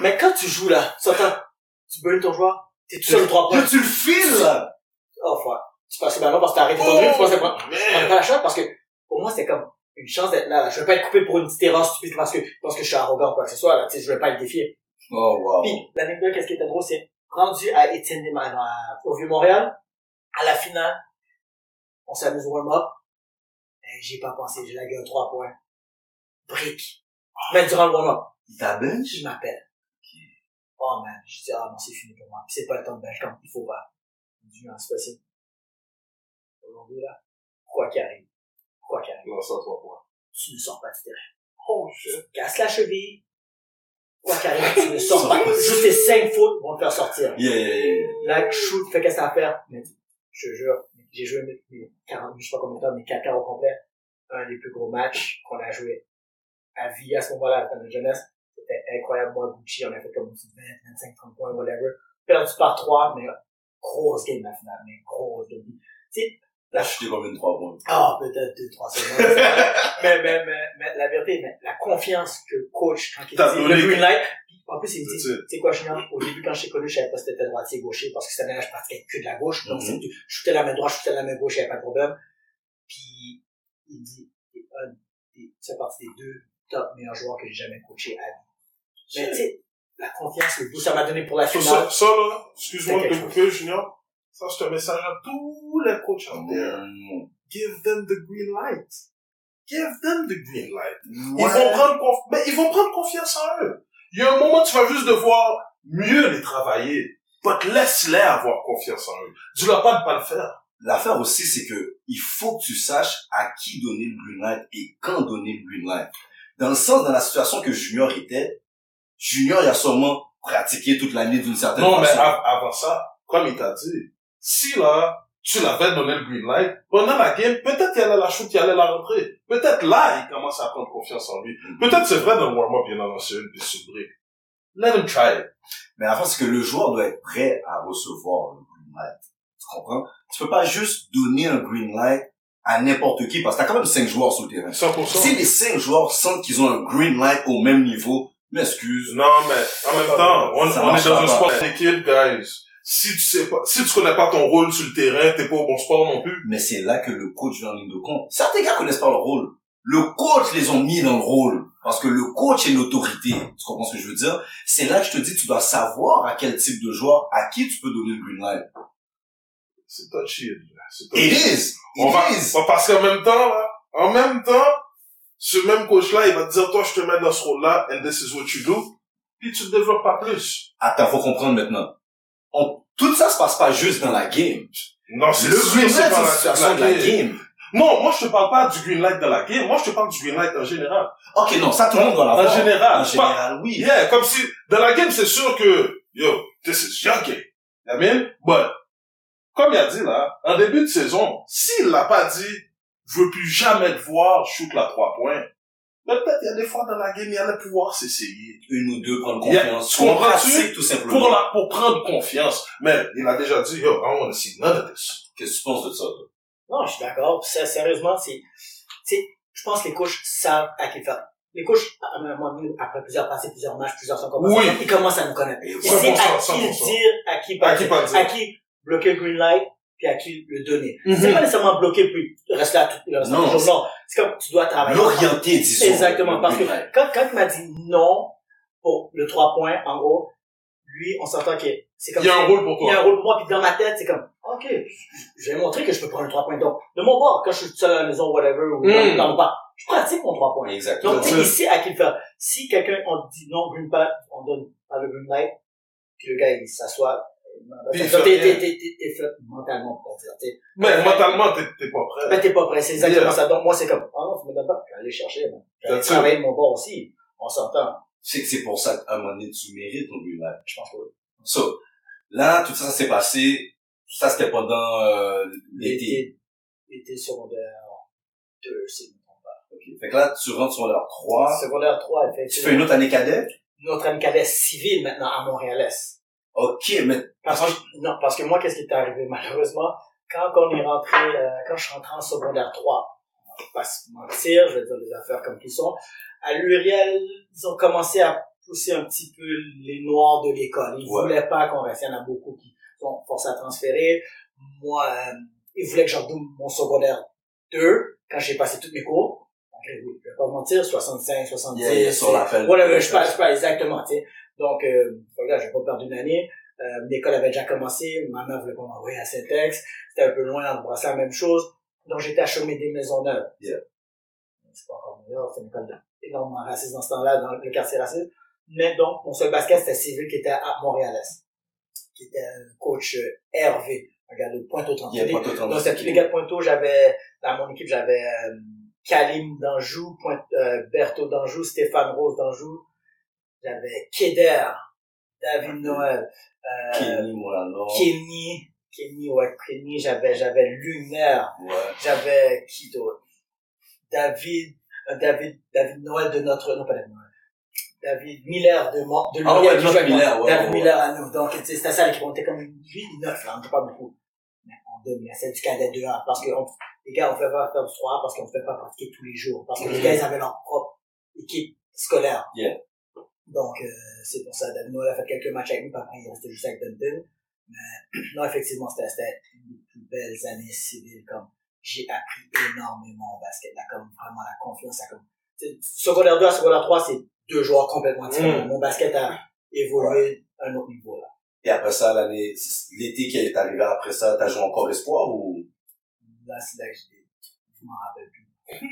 Speaker 3: Mais quand tu joues là, tu entends, tu burn ton joueur, t'es tout seul trois points.
Speaker 1: Yo, tu le files, là!
Speaker 3: Oh, fuck. Tu passes le ballon parce que arrêté ton dribble, tu penses pas.
Speaker 2: Oh,
Speaker 3: Je
Speaker 2: man.
Speaker 3: pas la shot parce que, pour moi, c'est comme une chance d'être là, là. Je veux pas être coupé pour une petite erreur stupide parce que, parce que je suis arrogant ou quoi que ce soit, là. Tu sais, je veux pas être défié.
Speaker 1: Oh, wow.
Speaker 3: Puis, l'anecdote, qu'est-ce qui était drôle, c'est, rendu à Étienne Desmarais, à- au Vieux-Montréal, à la finale, on s'amuse au warm-up, et j'ai pas pensé, j'ai la gueule 3 points. Brique. Mais durant le warm-up,
Speaker 1: t'a bench?
Speaker 3: je m'appelle. Oh man, je dis, ah non, c'est fini pour moi. C'est pas le temps de bench il faut pas. Dis, non, c'est possible. Aujourd'hui, là, quoi qu'il arrive, quoi qu'il arrive,
Speaker 2: Non, ça, toi, quoi.
Speaker 3: tu ne sors pas du terrain.
Speaker 2: Oh, shit.
Speaker 3: Casse la cheville, quoi qu'il arrive, tu ne sors pas. Juste tes 5 foot vont te faire sortir.
Speaker 1: Yeah, yeah, yeah.
Speaker 3: Là, shoot, fais qu'est-ce que ça à faire. Mais, je te jure, j'ai joué mes, mes 40, je sais pas combien de temps, mes 4 quarts au complet. Un des plus gros matchs qu'on a joué à vie à ce moment-là, dans notre jeunesse. C'était incroyable. Moi, Gucci, on a fait comme 20, 25, 30 points, whatever. Perdu par 3, mais grosse game la finale, mais grosse game. Tu sais,
Speaker 1: Là, je combien de 3 points?
Speaker 3: ah, peut-être 2, 3 secondes. mais, mais, mais, mais, la vérité, mais la confiance que coach, quand il dit le green light, en plus, il me dit, tu sais quoi, Julien, au début, quand je t'ai connu, je savais pas si t'étais droitier, gaucher, parce que cette année-là, je pratiquais que de la gauche. Donc,
Speaker 1: Mhm.
Speaker 3: c'est- je shootais la main droite, je shootais la main gauche, il n'y avait pas de problème. Puis, il dit, t'es un tu partie des deux top meilleurs joueurs que j'ai jamais coaché à vie. Mais, tu sais, la confiance, le boost, ça m'a donné pour la finale.
Speaker 2: ça, ça, là, excuse-moi de couper, Junior. Ça, c'est un message à tous les coachs out there.
Speaker 1: Mm.
Speaker 2: Give them the green light. Give them the green light. Ils vont prendre conf- mais ils vont prendre confiance en eux. Il y a un moment, tu vas juste devoir mieux les travailler. But laisse-les avoir confiance en eux. Dis-leur pas de pas le faire.
Speaker 1: L'affaire aussi, c'est que il faut que tu saches à qui donner le green light et quand donner le green light. Dans le sens, dans la situation que Junior était, Junior, il a sûrement pratiqué toute l'année d'une certaine
Speaker 2: Non, mais
Speaker 1: façon.
Speaker 2: av- avant ça, comme il t'a dit, si là, tu l'avais donné le green light, pendant la game, peut-être qu'il allait la shoot, il allait la rentrer. Peut-être là, il commence à prendre confiance en lui. Peut-être c'est vrai dans le warm-up, il en a lancé une puis break. Let him try it.
Speaker 1: Mais la c'est que le joueur doit être prêt à recevoir le green light. Tu comprends? Tu peux pas juste donner un green light à n'importe qui parce que t'as quand même cinq joueurs sur le terrain.
Speaker 2: 100%.
Speaker 1: Si les cinq joueurs sentent qu'ils ont un green light au même niveau, m'excuse.
Speaker 2: Non, mais en même temps, on, on est dans un sport d'équipe, guys. Si tu sais pas, si tu connais pas ton rôle sur le terrain, t'es pas au bon sport non plus.
Speaker 1: Mais c'est là que le coach vient en ligne de compte. Certains gars connaissent pas leur rôle. Le coach les ont mis dans le rôle. Parce que le coach est l'autorité. Tu comprends ce que je veux dire? C'est là que je te dis, tu dois savoir à quel type de joueur, à qui tu peux donner le green light.
Speaker 2: C'est touchy.
Speaker 1: It is!
Speaker 2: On va,
Speaker 1: It is!
Speaker 2: bon, parce qu'en même temps, là, en même temps, ce même coach-là, il va te dire, toi, je te mets dans ce rôle-là, and this is what you do, puis tu te développes pas plus.
Speaker 1: Attends, faut comprendre maintenant. On- tout ça se passe pas juste dans la game.
Speaker 2: Non, c'est
Speaker 1: Le green
Speaker 2: c'est
Speaker 1: light, c'est
Speaker 2: la-
Speaker 1: une situation de la game.
Speaker 2: Non, moi, je te parle pas du green light dans la game, moi, je te parle du green light en général.
Speaker 1: Ok, non, ça tout le monde doit
Speaker 2: En
Speaker 1: l'avoir.
Speaker 2: général.
Speaker 1: En général, oui.
Speaker 2: Yeah, comme si, dans la game, c'est sûr que, yo, this is your game. I mean, but, comme il a dit là, en début de saison, s'il l'a pas dit, je veux plus jamais te voir shoot la trois points, ben, peut-être il y a des fois dans la game, il allait pouvoir s'essayer.
Speaker 1: Une ou deux prendre confiance.
Speaker 2: tu
Speaker 1: Pour pratique, tout simplement.
Speaker 2: Pour la, pour prendre confiance. Mais, il a déjà dit, yo, I don't wanna see none of this.
Speaker 1: Qu'est-ce que tu penses de ça, toi?
Speaker 3: Non, je suis d'accord. Sérieusement, c'est, tu sais, je pense que les coachs savent à qui faire. Les coachs, à un moment donné, après plusieurs passés, plusieurs matchs, plusieurs combats,
Speaker 2: Oui.
Speaker 3: ils commencent à nous connaître.
Speaker 1: Ouais,
Speaker 3: c'est à
Speaker 2: 100%,
Speaker 3: qui
Speaker 2: 100%.
Speaker 3: dire, à qui
Speaker 2: À
Speaker 3: pas
Speaker 2: qui
Speaker 3: dire, à qui bloquer le green light, puis à qui le donner.
Speaker 2: Mhm.
Speaker 3: C'est pas nécessairement bloquer puis rester là tout le reste
Speaker 1: Non,
Speaker 3: du jour. C'est comme tu dois travailler.
Speaker 1: L'orienter, disons.
Speaker 3: Exactement, parce que
Speaker 1: Le
Speaker 3: quand, quand il m'a dit non pour le trois points, en gros, lui, on s'entend que c'est comme
Speaker 2: Il y a un rôle pour
Speaker 3: il y a
Speaker 2: toi.
Speaker 3: un rôle pour moi, puis dans ma tête, c'est comme, ok, je vais montrer que je peux prendre un trois points. Donc, de mon bord, quand je suis tout seul à la maison, whatever, ou
Speaker 2: Mm.
Speaker 3: dans mon bar, je pratique mon trois points.
Speaker 1: Exactement.
Speaker 3: Donc, tu ici, à qui le faire. Si quelqu'un, on dit non, green pad, on donne pas le green light, puis le gars, il s'assoit, t'es,
Speaker 2: fait
Speaker 3: mentalement, pour dire, t'sais.
Speaker 2: Mais, mentalement, t'es, t'es pas prêt.
Speaker 3: Ben, t'es pas prêt, c'est exactement ça. Donc, moi, c'est comme, ah non, tu me donnes pas, je vais aller chercher. Je vais travailler mon bord aussi. On s'entend.
Speaker 1: C'est que c'est pour ça qu'à un moment donné, tu mérites ton green light.
Speaker 3: Je pense que oui.
Speaker 1: So, là, tout ça, s'est passé, ça c'était pendant euh, l'été.
Speaker 3: L'été, secondaire 2, c'est mon combat.
Speaker 1: Ok. Fait que là, tu rentres sur l'heure 3,
Speaker 3: Secondaire 3,
Speaker 1: tu
Speaker 3: effectivement.
Speaker 1: fais une autre année cadet.
Speaker 3: Notre ami cadet civil maintenant à Montréal-Est.
Speaker 1: Ok, mais
Speaker 3: Parce que, non, parce que moi, qu'est-ce qui est arrivé, malheureusement, quand on est rentré, euh, quand je suis rentré en secondaire 3, on va pas se mentir, je vais dire les affaires comme qu'ils sont, à l'Uriel, ils ont commencé à pousser un petit peu les noirs de l'école. Ils
Speaker 1: Ouais.
Speaker 3: voulaient pas qu'on reste. Il y en a beaucoup qui sont forcés à transférer. Moi, euh, ils voulaient que j'en double mon secondaire 2 quand j'ai passé toutes mes cours. Je vais pas mentir, 65, 70.
Speaker 1: Yeah, sur l'appel.
Speaker 3: Voilà, je passe pas exactement, tu sais. Donc, euh, là, j'ai pas perdu une année. Euh, l'école avait déjà commencé. Ma mère voulait pas m'envoyer à Saint-Ex. C'était un peu loin, brassait la même chose. Donc, j'étais à Chaumédé Maisonneuve.
Speaker 1: Yeah.
Speaker 3: C'est pas encore meilleur, c'est une école énormément raciste dans ce temps-là, dans le quartier raciste. Mais donc, mon seul basket, c'était Civil qui était à Montréal-Est. Qui était un coach Hervé, un gars de Donc, c'était tous les gars de Pointeau. J'avais, dans mon équipe, j'avais euh, Kalim d'Anjou, euh, Berthaud d'Anjou, Stéphane Rose d'Anjou. J'avais Keder, David Noël, euh,
Speaker 1: Kenny.
Speaker 3: Kenny, Kenny, ouais, Kenny, j'avais, j'avais Lunaire,
Speaker 1: Ouais.
Speaker 3: j'avais qui d'autre? David, euh, David, David Noël de notre, non pas David Noël, David Miller de de
Speaker 1: Ah ouais,
Speaker 3: qui moi.
Speaker 1: Miller, ouais,
Speaker 3: David
Speaker 1: ouais,
Speaker 3: Miller à nous. Donc, c'était ça l'équipe, on était comme 8 ou 9, là, on était pas beaucoup. Mais en 2000, c'est du cadet 2A, parce que on- les gars, on fait pas faire du 3A parce qu'on fait pas pratiquer tous les jours, parce que les
Speaker 2: Mhm.
Speaker 3: gars, ils avaient leur propre équipe scolaire.
Speaker 1: Yeah.
Speaker 3: Donc, euh, c'est pour ça, David Noël a fait quelques matchs avec nous, après, il restait juste avec Dunton. Mais, non, effectivement, c'était, c'était une des plus belles années civiles, comme, j'ai appris énormément au basket, là, comme, vraiment, la confiance, là, comme, secondaire 2 à secondaire 3, c'est deux joueurs complètement différents.
Speaker 2: Mm.
Speaker 3: Mon basket a évolué à un autre niveau, là.
Speaker 1: Et après ça, l'année, l'été qui est arrivé après ça, t'as joué encore espoir ou?
Speaker 3: Là, c'est là que j'ai, je m'en rappelle plus.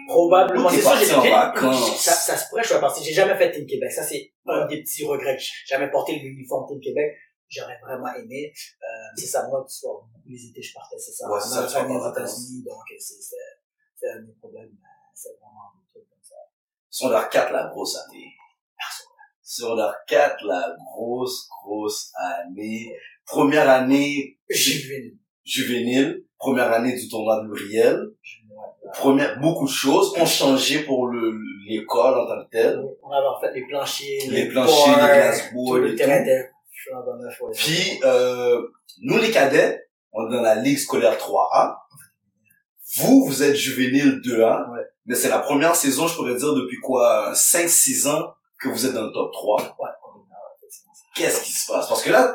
Speaker 3: Probablement, c'est ça, j'ai, ça, ça se pourrait, je sois parti. J'ai jamais fait Team Québec. Ça, c'est un des petits regrets. Jamais porté l'uniforme Team Québec. J'aurais vraiment aimé. Euh, c'est ça, moi, tu vois, les étés, je partais, c'est ça.
Speaker 1: Ouais, c'est ça,
Speaker 3: aux. États-Unis, donc, c'est, c'est, c'est un des problèmes. euh, C'est vraiment un truc comme ça.
Speaker 1: Secondaire 4, la grosse année. Secondaire 4, la grosse, grosse année. Première année
Speaker 3: Juvénile.
Speaker 1: juvénile. Première année du tournoi de Muriel. Première, beaucoup de choses ont changé pour le, l'école en tant que telle.
Speaker 3: On avait en fait les planchers,
Speaker 1: Les planchers, les
Speaker 3: boards,
Speaker 1: glasseboards
Speaker 3: tout le
Speaker 1: et
Speaker 3: terrain
Speaker 1: tout. Puis, euh, nous les cadets, on est dans la ligue scolaire 3A. Vous, vous êtes juvénile 2A.
Speaker 3: Ouais.
Speaker 1: Mais c'est la première saison, je pourrais dire, depuis quoi, 5-6 ans que vous êtes dans le top 3.
Speaker 3: Ouais.
Speaker 1: Qu'est-ce qui se passe? Parce que là,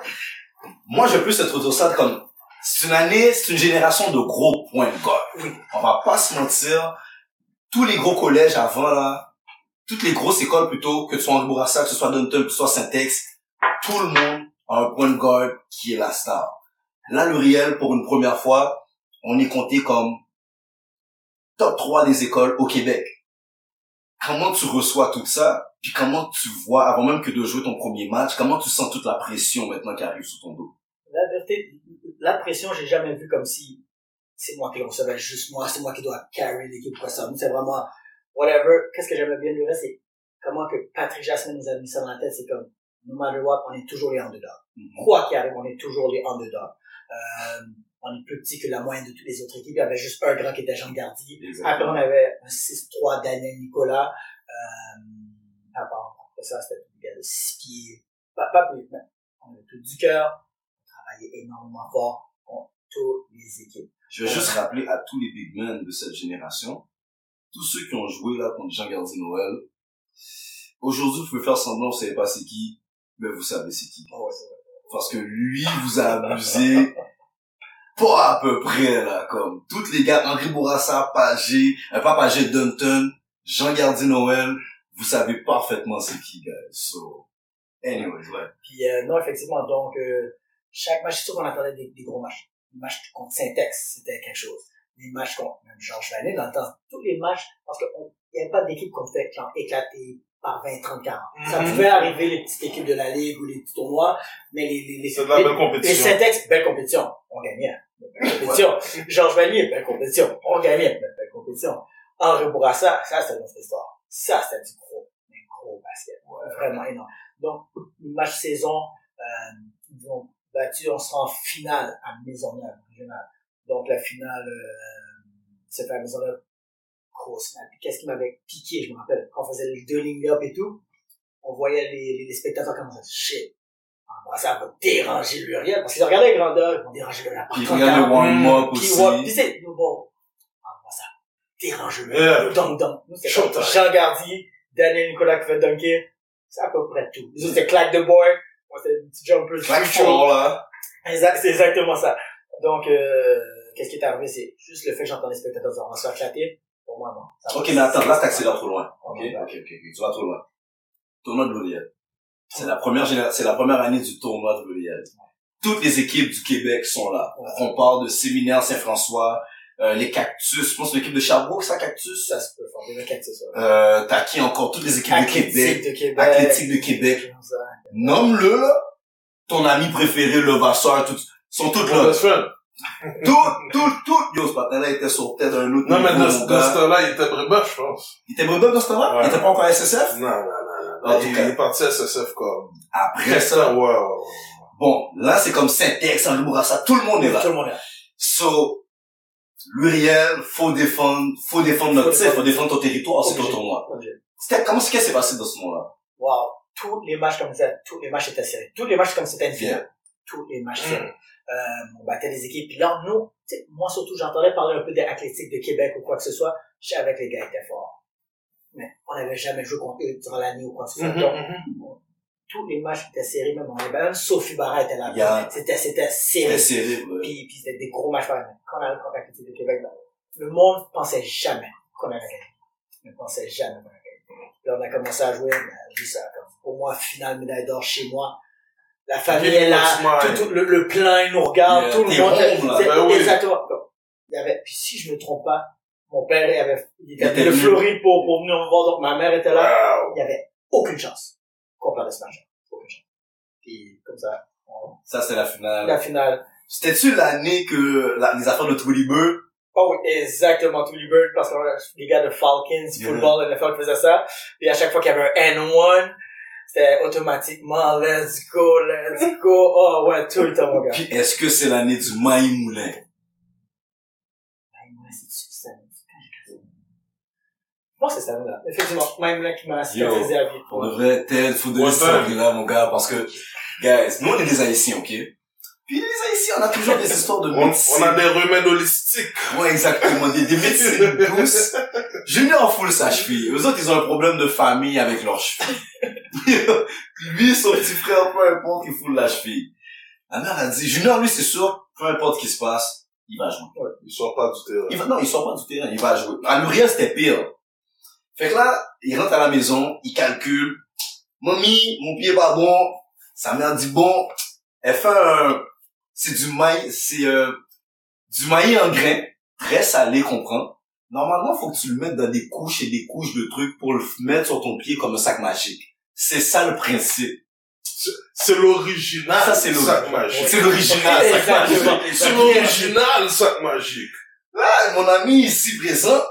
Speaker 1: moi, je peux se trouver ça comme, c'est une année, c'est une génération de gros points de.
Speaker 3: Oui.
Speaker 1: On va pas se mentir. Tous les gros collèges avant, là, toutes les grosses écoles plutôt, que ce soit Henri Bourassa, que ce soit Dunton, que ce soit Saint-Ex, tout le monde a un point de guard qui est la star. Là, l'Uriel, pour une première fois, on est compté comme top 3 des écoles au Québec. Comment tu reçois tout ça? Puis comment tu vois, avant même que de jouer ton premier match, comment tu sens toute la pression maintenant qui arrive sous ton dos?
Speaker 3: La vérité, la pression, j'ai jamais vu comme si c'est moi qui le recevais, juste moi, c'est moi qui dois carry l'équipe, quoi ça. C'est vraiment, whatever. Qu'est-ce que j'aimais bien du reste, c'est comment que Patrick Jasmine nous a mis ça dans la tête, c'est comme, no matter what, on est toujours les underdogs. Quoi qu'il arrive, on est toujours les underdogs. Euh, on est plus petit que la moyenne de toutes les autres équipes. Il y avait juste un grand qui était Jean Gardy. Après, on avait un 6-3 Daniel Nicolas. Euh, après, après ça, c'était des gars de 6 pieds. Pas, pas plus, mais on avait tout du cœur. Énormément fort contre toutes les équipes.
Speaker 1: Je veux juste rappeler à tous les big men de cette génération, tous ceux qui ont joué là contre Jean Gardien Noël, aujourd'hui, vous pouvez faire semblant, vous savez pas c'est qui, mais vous savez c'est qui.
Speaker 3: Oh, ouais, vrai.
Speaker 1: Parce que lui vous a abusé, pas à peu près, là, comme, toutes les gars, Henri Bourassa, Pagé, euh, pas Pagé, Dunton, Jean Gardien Noël, vous savez parfaitement c'est qui, guys. So, anyways, ouais.
Speaker 3: Puis euh, non, effectivement, donc euh, chaque match, c'est sûr qu'on attendait des, des gros matchs. Les matchs contre Syntex, c'était quelque chose. Les matchs contre même Georges Vanier, dans le temps, tous les matchs, parce qu'il n'y avait pas d'équipe qu'on fait genre, éclater par 20, 30, 40. Ça
Speaker 2: Mhm.
Speaker 3: pouvait arriver les petites équipes de la Ligue ou les petits tournois, mais les, les, les,
Speaker 2: C'est de la
Speaker 3: les-
Speaker 2: belle
Speaker 3: les
Speaker 2: compétition.
Speaker 3: Syntex, belle compétition. On gagnait. Belle compétition. Georges Vanier, belle compétition. On gagnait. Belle, belle compétition. Henri Bourassa, ça, c'était notre histoire. Ça, c'était du gros, mais gros basket. Vraiment énorme. Donc, match saison, euh, battu, on sera en finale à Maisonneuve, régionale. Donc, la finale, euh, c'est fait à Maisonneuve, grosse qu'est-ce qui m'avait piqué, je me rappelle, quand on faisait les deux lignes up et tout, on voyait les, les, spectateurs comme ça, shit. Ah, ça va déranger Luriel, parce qu'ils regardaient les grandeurs, ils vont déranger le
Speaker 1: Puis regarde le warm-up aussi.
Speaker 3: puis c'est, nous, bon, ah, ça dérange le
Speaker 2: Yeah.
Speaker 3: dunk, dunk. Nous, c'est Jean Gardier, Daniel Nicolas qui fait dunker, C'est à peu près tout. Les autres, c'était claque de boy.
Speaker 1: Claque
Speaker 3: du show.
Speaker 1: fort, là.
Speaker 3: Exact, c'est exactement ça. Donc, euh, qu'est-ce qui est arrivé, c'est juste le fait que j'entends les spectateurs dire, on va se faire. Pour moi, non. Ça
Speaker 1: Ok, mais attends, là, t'accélères trop loin.
Speaker 3: On
Speaker 1: Ok, ok, ok, tu vas trop loin. Tournoi de l'Oliel. C'est la première c'est la première année du tournoi de l'Oliel. Toutes les équipes du Québec sont là.
Speaker 3: Ouais.
Speaker 1: On parle de Séminaire Saint-François, euh, les Cactus, je pense que l'équipe de Sherbrooke, ça, Cactus?
Speaker 3: Ça se peut. Des cactus, ouais.
Speaker 1: Euh, t'as qui encore? Toutes les équipes de
Speaker 3: Athlétique
Speaker 1: Québec.
Speaker 3: de Québec.
Speaker 1: Athlétique de Québec. Nomme-le, là. Ton ami préféré, le Vasseur, tout, sont toutes là.
Speaker 2: best friend.
Speaker 1: Tout, tout, tout. Yo, ce matin-là, il était sur tête d'un autre
Speaker 2: Non, mais dans, ce temps-là, il était Brébeuf, je pense.
Speaker 1: Il était Brebeuve dans ce temps-là?
Speaker 2: Ouais.
Speaker 1: Il était pas encore à SSF?
Speaker 2: Non, non, non, non.
Speaker 1: En tout
Speaker 2: il,
Speaker 1: cas.
Speaker 2: il est parti à SSF comme.
Speaker 1: Après ça,
Speaker 2: ouais.
Speaker 1: bon, là, c'est comme Saint-Ex, Henri Bourassa, tout le monde est là.
Speaker 3: Tout le monde est là.
Speaker 1: So, Luriel, faut défendre, faut défendre notre
Speaker 3: Faut défendre.
Speaker 1: ton territoire, c'est ton tournoi. Comment est-ce qui s'est passé dans ce moment-là?
Speaker 3: Wow. Tous les matchs comme ça, tous les matchs étaient serrés. Tous les matchs comme c'était une finale. Tous les matchs
Speaker 2: Mm.
Speaker 3: serrés. Euh, on battait les équipes. Puis là, nous, moi surtout, j'entendais parler un peu des athlétiques de Québec ou quoi que ce soit. Je savais que les gars étaient forts. Mais on n'avait jamais joué contre eux durant l'année ou quoi que ce soit.
Speaker 2: Mhm,
Speaker 3: Donc,
Speaker 2: mhm.
Speaker 3: tous les matchs étaient serrés, même on avait même Sophie Barra était là.
Speaker 1: Yeah.
Speaker 3: C'était, c'était serré.
Speaker 1: Serré, ouais.
Speaker 3: Puis, puis c'était des gros matchs. Quand on allait contre l'athlétique de Québec, là, le monde pensait jamais qu'on allait gagner. Ne pensait jamais qu'on allait gagner. Puis là, on a commencé à jouer, je dis ça, pour moi, finale médaille d'or chez moi. La famille est là, tout, tout- le, le plein, il nous regarde, tout le monde. c'est-
Speaker 2: Ben oui.
Speaker 3: Exactement. Il y avait, puis si je me trompe pas, mon père, il avait, il était venu de. Floride pour, pour venir me voir, donc ma mère était là.
Speaker 2: Wow.
Speaker 3: Il y avait aucune chance qu'on perde ce match. Aucune chance. Puis, comme ça, on-
Speaker 1: Ça, c'était la finale.
Speaker 3: la finale,
Speaker 1: C'était-tu l'année que la- les affaires de Twilly Bird?
Speaker 3: Oh oui, exactement, tous les birds, parce que euh, les gars de Falcons,
Speaker 1: Yeah.
Speaker 3: football, NFL faisaient ça. Puis à chaque fois qu'il y avait un N1, c'était automatiquement, let's go, let's go. Oh ouais, tout le temps, mon gars.
Speaker 1: Puis est-ce que c'est l'année du Maï Moulin?
Speaker 3: Ouais, c'est ça. Je pense que c'est ça, là. Effectivement, même là qui m'a cicatrisé à vie.
Speaker 1: On devrait, Ted, faut donner cette story-là, mon gars, parce que, guys, nous, on est des Haïtiens, ok? Puis les Haïtiens, on a toujours des histoires de
Speaker 2: On,
Speaker 1: médecine.
Speaker 2: on a des remèdes holistiques.
Speaker 1: Ouais, exactement, des, des médecines douces. Junior foule sa cheville. Eux autres, ils ont un problème de famille avec leur cheville. Lui, son petit frère, peu importe, il foule la cheville. La mère a dit, Junior, lui, c'est sûr, peu importe ce qui se passe, il va jouer.
Speaker 2: Ils sortent pas du terrain.
Speaker 1: Il va, non, il sort pas du terrain, il va jouer. À Muriel, c'était pire. Fait que là, il rentre à la maison, il calcule. Mamie, mon pied est pas bon. Sa mère dit bon. Elle fait un, c'est du maïs, c'est, euh, du maïs en grain. Très salé, comprends. Normalement, faut que tu le mettes dans des couches et des couches de trucs pour le mettre sur ton pied comme un sac magique. C'est ça le principe.
Speaker 2: C'est l'original.
Speaker 1: Ça, c'est
Speaker 2: sac
Speaker 1: l'original.
Speaker 2: magique.
Speaker 1: C'est l'original, sac magique.
Speaker 2: C'est l'original sac magique.
Speaker 1: Là, mon ami ici présent,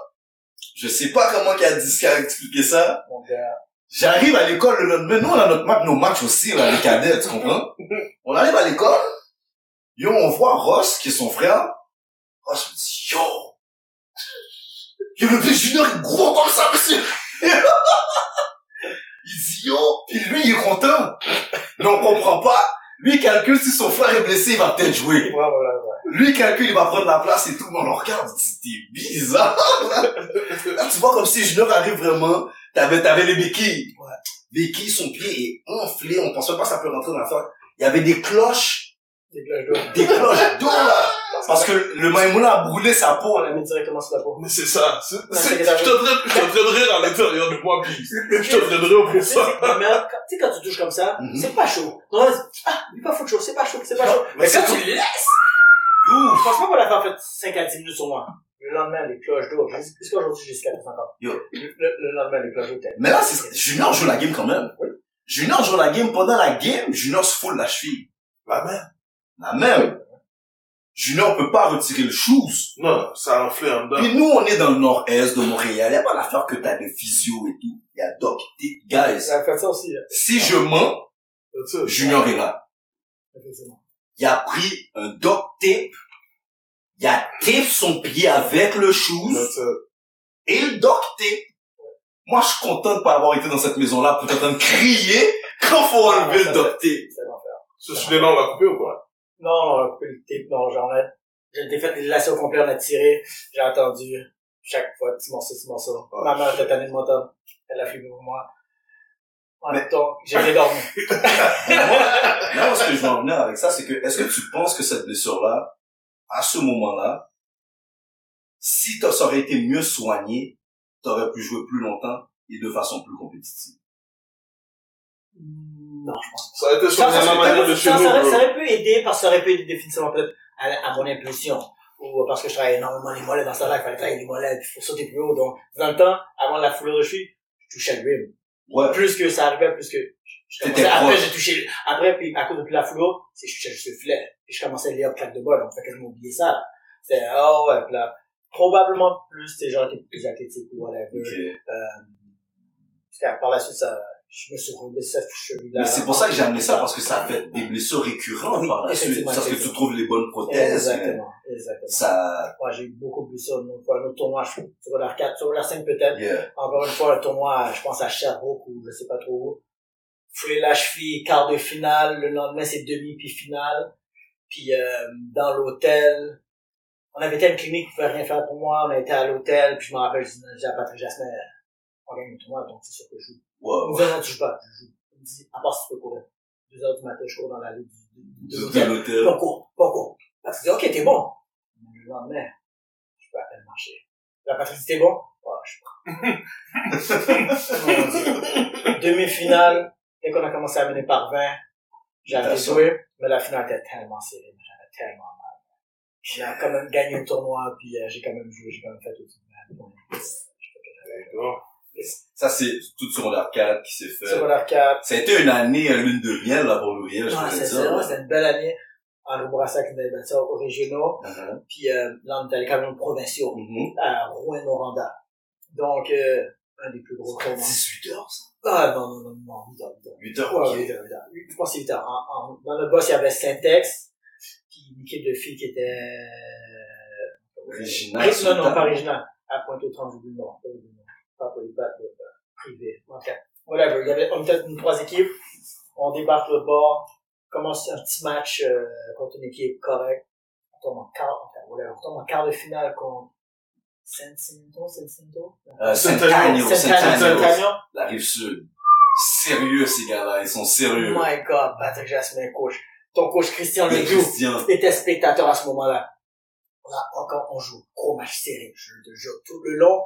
Speaker 1: je sais pas comment qu'il a dit, qu'il a expliqué ça.
Speaker 3: Mon gars.
Speaker 1: J'arrive à l'école le lendemain, nous on a notre match, nos matchs aussi, là, les cadets, tu comprends? On arrive à l'école, yo, on voit Ross, qui est son frère. Ross me dit, yo, yo, le petit junior est gros comme ça, monsieur. yo, puis lui, il est content. Mais on comprend pas. Lui, calcule si son frère est blessé, il va peut-être jouer.
Speaker 3: Ouais, voilà, ouais.
Speaker 1: Lui, calcule, il va prendre la place et tout, mais on le regarde, t'es bizarre. Là, tu vois comme si Junior arrive vraiment, t'avais, t'avais les béquilles.
Speaker 3: Ouais.
Speaker 1: Béquilles, son pied est enflé, on pensait pas que ça peut rentrer dans la face. Il y avait des cloches,
Speaker 3: Des cloches d'eau.
Speaker 1: des cloches d'eau, là. Parce que le maïmouna a brûlé sa peau,
Speaker 3: On l'a mis directement sur la peau.
Speaker 2: Mais c'est ça. C'est, c'est,
Speaker 3: c'est
Speaker 2: je je de rire à l'intérieur de moi, puis je rire
Speaker 3: Tu
Speaker 2: pour
Speaker 3: sais,
Speaker 2: ça.
Speaker 3: mais quand- tu sais, quand tu touches comme ça,
Speaker 1: Mhm.
Speaker 3: c'est pas chaud. Non, ah, il est pas fou de chaud, c'est pas chaud, c'est pas chaud. Mais, quand
Speaker 2: c'est
Speaker 3: tu le laisses,
Speaker 1: Ouf.
Speaker 3: franchement, pour la faire fait 5 à 10 minutes sur moi. Le lendemain, les cloches d'eau, jusqu'à aujourd'hui, jusqu'à la fin encore.
Speaker 1: Yo.
Speaker 3: Le, le, le lendemain, les cloches d'eau, t'es-
Speaker 1: Mais là, c'est, Junior joue la game quand même.
Speaker 3: Oui.
Speaker 1: Junior joue la game. Pendant la game, Junior se foule la cheville.
Speaker 2: La même.
Speaker 1: La même. Junior peut pas retirer le shoes.
Speaker 2: Non, ça a enflé en dedans.
Speaker 1: Puis nous, on est dans le nord-est de Montréal. Y a pas l'affaire que t'as des physio et tout. Y a doc. Guys,
Speaker 3: Ça a fait ça aussi, là.
Speaker 1: si je mens. Junior est là. Il a pris un doc tape. Il a tape son pied avec le shoes et le doc tape. Moi, je suis content de pas avoir été dans cette maison-là pour de crier quand faut enlever le doc tape.
Speaker 3: C'est l'enfer.
Speaker 2: Ce celui-là, on l'a coupé ou quoi?
Speaker 3: Non, on a coupé le tape, non, j'en ai, j'ai fait les lacets au complet, on a tiré, j'ai attendu, chaque fois, petit morceau, petit morceau.
Speaker 2: Ah,
Speaker 3: Ma mère était tannée de m'entendre. Elle a filmé pour moi. En temps, j'ai dormi.
Speaker 1: Où ce que je veux en venir avec ça, c'est que, est-ce que tu penses que cette blessure-là, à ce moment-là, si ça aurait été mieux soigné, t'aurais pu jouer plus longtemps et de façon plus compétitive?
Speaker 3: Non, je pense
Speaker 2: Ça a été
Speaker 3: Ça,
Speaker 2: sur
Speaker 3: ça,
Speaker 2: la
Speaker 3: ça,
Speaker 2: manière de chez
Speaker 3: ça,
Speaker 2: nous,
Speaker 3: ça aurait, ça pu aider parce que ça aurait pu aider définitivement peut-être à, à mon impulsion. Ou parce que je travaillais énormément les mollets dans ce temps-là, il fallait travailler les mollets, il faut sauter plus haut. Donc, dans le temps, avant la foulure de cheville, je touchais le rim.
Speaker 1: Ouais.
Speaker 3: Plus que ça arrivait, plus que je commençais, après j'ai touché, après, puis à cause de plus la foulure, c'est que je touchais juste le filet. Puis je commençais à lire claque de bol, donc fait quasiment oublier ça. là. C'était, oh ouais, puis là, probablement plus, t'es genre, t'es plus athlétique ou whatever.
Speaker 1: Ok.
Speaker 3: Parce que par la suite, ça, je me suis remis cette cheville-là.
Speaker 1: Mais c'est pour ça que j'ai amené ça, parce que ça fait des blessures récurrentes
Speaker 3: Oui,
Speaker 1: par la suite. Parce que tu trouves les bonnes prothèses.
Speaker 3: Exactement, exactement.
Speaker 1: Ça,
Speaker 3: Moi, j'ai eu beaucoup plus ça. Une fois, un autre tournoi, je sur la 4, sur la 5 peut-être.
Speaker 1: yeah.
Speaker 3: Encore une fois, le tournoi, je pense à Sherbrooke ou je sais pas trop où. Foulé la cheville, quart de finale. Le lendemain, c'est demi puis finale. Puis, euh, dans l'hôtel, on avait été à une clinique qui pouvait rien faire pour moi. On été à l'hôtel. Puis je me rappelle, disais à Patrick Jasmin, on gagne le tournoi, donc c'est sûr que je joue. Me dit, non, tu joues pas, je joue. À part si tu peux courir. Deux heures du matin, je cours dans la rue de l'hôtel. Pas court, pas court. Patrick dit, ok, t'es bon. Mais le lendemain, je peux à peine marcher. La Patrick dit, t'es bon? Ouais, je suis bon. Demi-finale, dès qu'on a commencé à mener par 20, j'avais joué, mais la finale était tellement serrée, j'avais tellement mal. J'ai quand même gagné le tournoi, puis euh, j'ai quand même joué, j'ai quand même fait tout.
Speaker 1: Ça, c'est tout sur l'arcade qui s'est fait.
Speaker 3: Sur l'arcade,
Speaker 1: Ça a été une année, euh, lune de miel, là, pour Louis, je pourrais
Speaker 3: c'est ça, c'était une belle année. En Brassac, on avait battu ça aux régionaux.
Speaker 1: Uh-huh.
Speaker 3: Puis euh, là, on était allé quand même aux provinciaux,
Speaker 1: Mhm.
Speaker 3: à Rouen-Noranda. Donc, euh, un des plus gros tournois.
Speaker 1: 18 heures, ça.
Speaker 3: Ah non, non, non, non, 8 heures, 8 heures.
Speaker 1: 8 heures,
Speaker 3: Ouais,
Speaker 1: ok.
Speaker 3: 8 heures, 8 heures. Je pense que c'est 8 heures. En- en- dans notre boss, il y avait Syntex, puis une équipe de filles qui était... euh,
Speaker 1: Original,
Speaker 3: Non, non, pas original. À Pointe-aux-Trembles, le nom. Pas battes, euh, privées. Ok. Whatever. Il y avait, on était une trois équipes. On débarque le bord. Commence un petit match, euh, contre une équipe correcte. On tombe en quart, enfin, whatever. On tombe en quart de finale contre Saint-Cinto, Saint-Cinto?
Speaker 1: Euh,
Speaker 2: Saint-Agneau.
Speaker 1: Saint-Agneau. La rive sud. Sérieux, ces gars-là. Ils sont
Speaker 3: Oh
Speaker 1: sérieux.
Speaker 3: my god, Patrick Jasmin, coach. Ton coach Christian
Speaker 1: Le
Speaker 3: Ledoux était spectateur à ce moment-là. On a encore, on joue gros match serré, je te jure. Tout le long,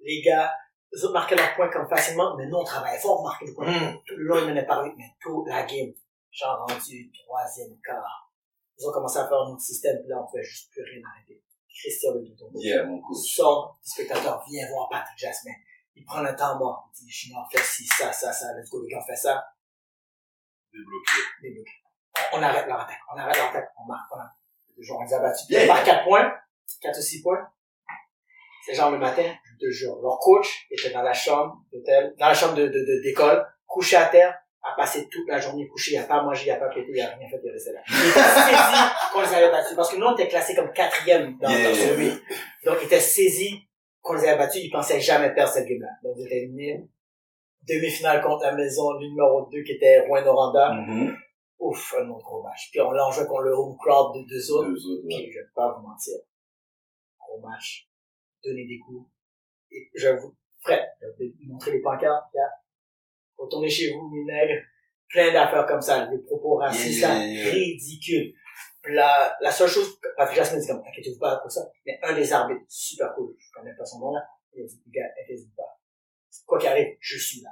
Speaker 3: les gars, eux autres marquaient leurs points comme facilement, mais nous, on travaillait fort pour marquer le point.
Speaker 2: Mm.
Speaker 3: Tout le long, ils mais tout la game, genre rendu troisième quart. Ils ont commencé à faire un autre système, puis là, on pouvait juste plus rien arrêter. Christian Ledoux, ton coach.
Speaker 1: Yeah, mon coach.
Speaker 3: Sort, spectateur, viens voir Patrick Jasmin. Il prend le temps mort. Il dit, Junior, fais ci, ça, ça, ça, let's go, les gars, fais ça.
Speaker 2: Débloqué.
Speaker 3: débloqué. On, on arrête leur attaque. On arrête leur attaque. On marque. On a, genre, on les a battus.
Speaker 1: Yeah.
Speaker 3: Par 4 points. 4 ou 6 points. C'est genre le matin, je te jure. Leur coach était dans la chambre d'hôtel, dans la chambre de, de, de- d'école, couché à terre, a passé toute la journée couché, il a pas mangé, il a pas pété, il a rien fait, il restait là. Il était saisi qu'on les avait battus. Parce que nous, on était classés comme quatrième dans,
Speaker 1: Yeah.
Speaker 3: dans ce huit. Donc, il était saisi qu'on les avait battus, il pensait jamais perdre cette game-là. Donc, ils étaient éliminés. Demi-finale contre la maison numéro 2 qui était Rouen-Noranda.
Speaker 1: Mhm.
Speaker 3: Ouf, un autre gros match. Puis on l'a joué contre le home crowd de deux autres.
Speaker 1: Deux autres, ouais.
Speaker 3: Puis je vais pas vous mentir. Gros match. Donner des coups. Et je vous, Fred, je vais vous montrer les pancartes. Regarde. Retournez chez vous, mes nègres. Plein d'affaires comme ça. Des propos racistes,
Speaker 1: Yeah,
Speaker 3: là,
Speaker 1: yeah, yeah.
Speaker 3: ridicules. La, la seule chose, que Patrick Jasmin dit comme, inquiétez-vous pas pour ça. Mais un des arbitres, super cool, je connais pas son nom là, il a dit, les gars, inquiétez-vous pas. Quoi qu'il arrive, je suis là.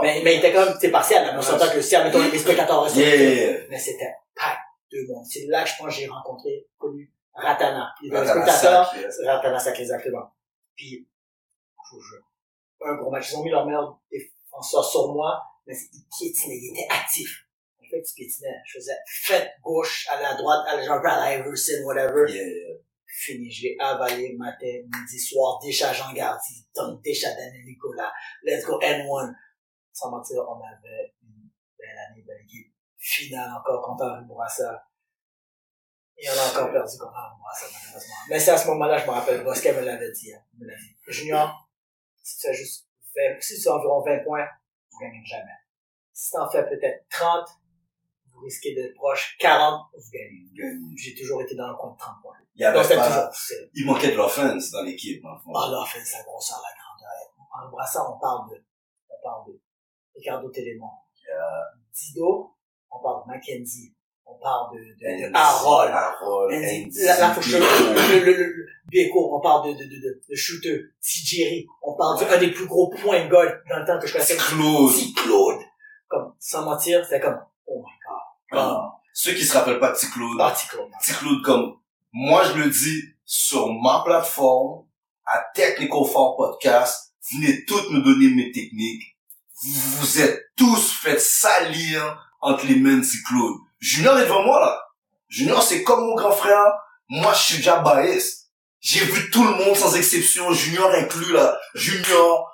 Speaker 3: Mais, mais il était quand même, c'est partiel, là. Mais on s'entend que si, admettons, les spectateurs restent mais c'était pas deux mondes. C'est là que je pense que j'ai rencontré, connu Ratana. Il
Speaker 1: Ratana
Speaker 3: spectateur. Ratana Sac, exactement. Puis, je vous jure, un gros match. Ils ont mis leur meilleur défenseur sur moi, mais ils piétinaient, ils étaient actifs. En fait, ils piétinaient. Je faisais fête gauche, à droite, aller genre à la Iverson, whatever.
Speaker 1: Yeah.
Speaker 3: Fini, j'ai avalé matin, midi, soir, déjà Jean Gardy, donc déjà Daniel Nicolas, let's go N1. Sans mentir, on avait une belle année, belle équipe. Finale encore contre Henri Bourassa. Et on a encore perdu contre Bourassa, malheureusement. Mais c'est à ce moment-là, je me rappelle, Bosquet me l'avait dit, hein, il me l'a dit. Junior, si tu fais juste 20, si tu fais environ 20 points, vous gagnez jamais. Si tu en fais peut-être 30, vous risquez d'être proche. 40, vous gagnez. J'ai toujours été dans le coin de 30 points.
Speaker 1: Il y avait
Speaker 3: Donc,
Speaker 1: pas,
Speaker 3: toujours,
Speaker 1: il manquait de l'offense dans l'équipe, fond.
Speaker 3: ah, fait sa grosseur, la grandeur. En brassant, on parle de, on parle de Ricardo Télémon. Dido, on parle de Mackenzie. On parle de, de, de Harold.
Speaker 1: Harold. Dido.
Speaker 3: le, le, le, Beko, on parle de, de, de, de, de shooter. Jerry, on parle d'un des plus gros points de God dans le temps que je connaissais.
Speaker 1: Claude.
Speaker 3: Claude. Comme, sans mentir, c'était comme, oh my god.
Speaker 1: Ah. Ceux qui se rappellent pas de Claude,
Speaker 3: Ah, petit Claude.
Speaker 1: Claude comme, moi je le dis sur ma plateforme, à Technical Four Podcast, venez toutes nous donner mes techniques. Vous vous êtes tous fait salir entre les mains de Claude. Junior est devant moi là. Junior c'est comme mon grand frère. Moi je suis déjà biased. J'ai vu tout le monde sans exception, Junior inclus là. Junior,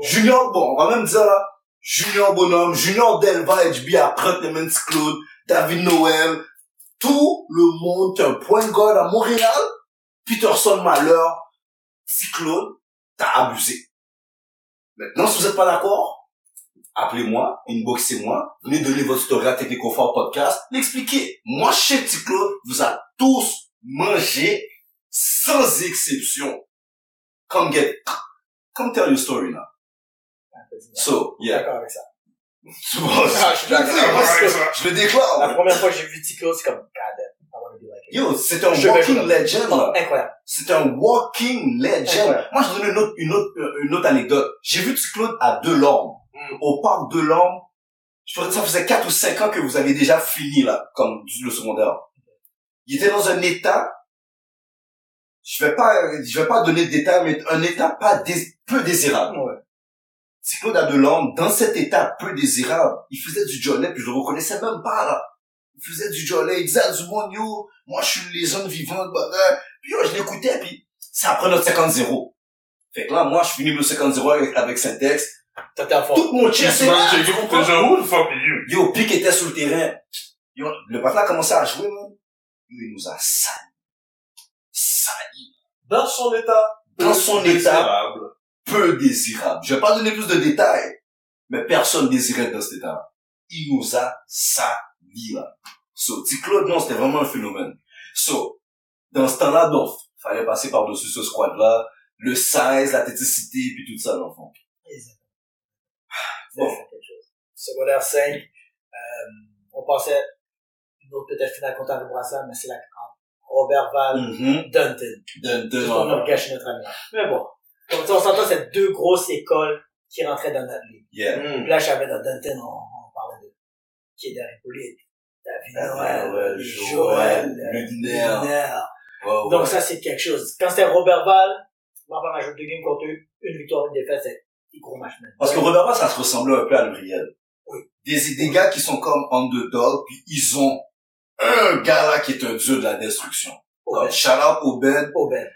Speaker 1: Junior, bon, on va même dire là, Junior Bonhomme, Junior Delva, HB, après Petit Claude, David Noël, tout le monde a un point de guard à Montréal, Peterson Malheur, Cyclone, t'as abusé. Maintenant, si vous n'êtes pas d'accord, appelez-moi, inboxez-moi, venez donner votre story à Technico Fort Podcast, l'expliquer. Moi, chez Cyclone, vous a tous mangé, sans exception. Come get, come tell your story now. So, yeah.
Speaker 3: D'accord avec ça.
Speaker 1: Bon,
Speaker 3: Ah, je suis d'accord.
Speaker 2: D'accord avec ça.
Speaker 1: je le déclare.
Speaker 3: La première fois que j'ai vu Ticlo, c'est comme, God I wanna be like.
Speaker 1: Yo, c'est un walking legend, là.
Speaker 3: Incroyable.
Speaker 1: C'est un walking legend. Moi, je donne une autre, une autre, une autre anecdote. J'ai vu Claude à Delorme.
Speaker 2: Mm.
Speaker 1: Au parc Delorme. Je pense que ça faisait 4 ou 5 ans que vous avez déjà fini, là, comme le secondaire. Il était dans un état, je vais pas, je vais pas donner de détails, mais un état pas dés- peu désirable.
Speaker 3: Ouais.
Speaker 1: C'est Claude à Delorme, dans cet état peu désirable, il faisait du jollet, puis je le reconnaissais même pas, là. Il faisait du jollet, il disait à du monde, yo, moi, je suis légende vivante, bah, puis yo, je l'écoutais, puis c'est après notre 50-0. Fait que là, moi, je finis le 50-0 avec, avec Syntex. Tout mon chest, c'est là? Yo, Pic était sur le terrain. Yo, le patin a commencé à jouer, man. Yo, il nous a sali. Sali.
Speaker 2: Dans son état.
Speaker 1: Dans son état.
Speaker 2: désirable.
Speaker 1: Peu désirable. Je vais pas donner plus de détails. Mais personne désirait dans cet état. Il nous a sali, là. So. Claude, non, c'était vraiment un phénomène. So, dans ce temps-là, donc, fallait passer par-dessus ce squad-là, le size, l'athléticité, puis tout ça, dans fond.
Speaker 3: Bon. quelque chose. Secondaire 5, euh, on pensait une autre peut-être finale contre le brassard, mais c'est la Robert Val,
Speaker 1: Mhm.
Speaker 3: Dunton.
Speaker 1: De, de,
Speaker 3: Juste pour nous gâcher notre ami. Mais bon. Comme ça, on s'entend, c'est deux grosses écoles qui rentraient dans notre ligue.
Speaker 1: yeah.
Speaker 2: Mm.
Speaker 3: Là, j'avais dans Dunton, on, on parlait de Kéder Hippolyte, David
Speaker 1: David
Speaker 3: Noël,
Speaker 1: Noël,
Speaker 3: Joël,
Speaker 1: Joël,
Speaker 3: euh,
Speaker 1: Ludner. Ouais.
Speaker 3: Donc ça, c'est quelque chose. Quand c'était Robert Val, moi, pas ma jeu de game contre eux, une victoire, une défaite, c'est des gros matchs. même.
Speaker 1: Parce que Robert Bass, ça se ressemblait un peu à Gabriel.
Speaker 3: Oui.
Speaker 1: Des, des gars qui sont comme underdog, puis ils ont un gars là qui est un dieu de la destruction.
Speaker 3: Obed.
Speaker 1: shout out Obed.
Speaker 3: Obed.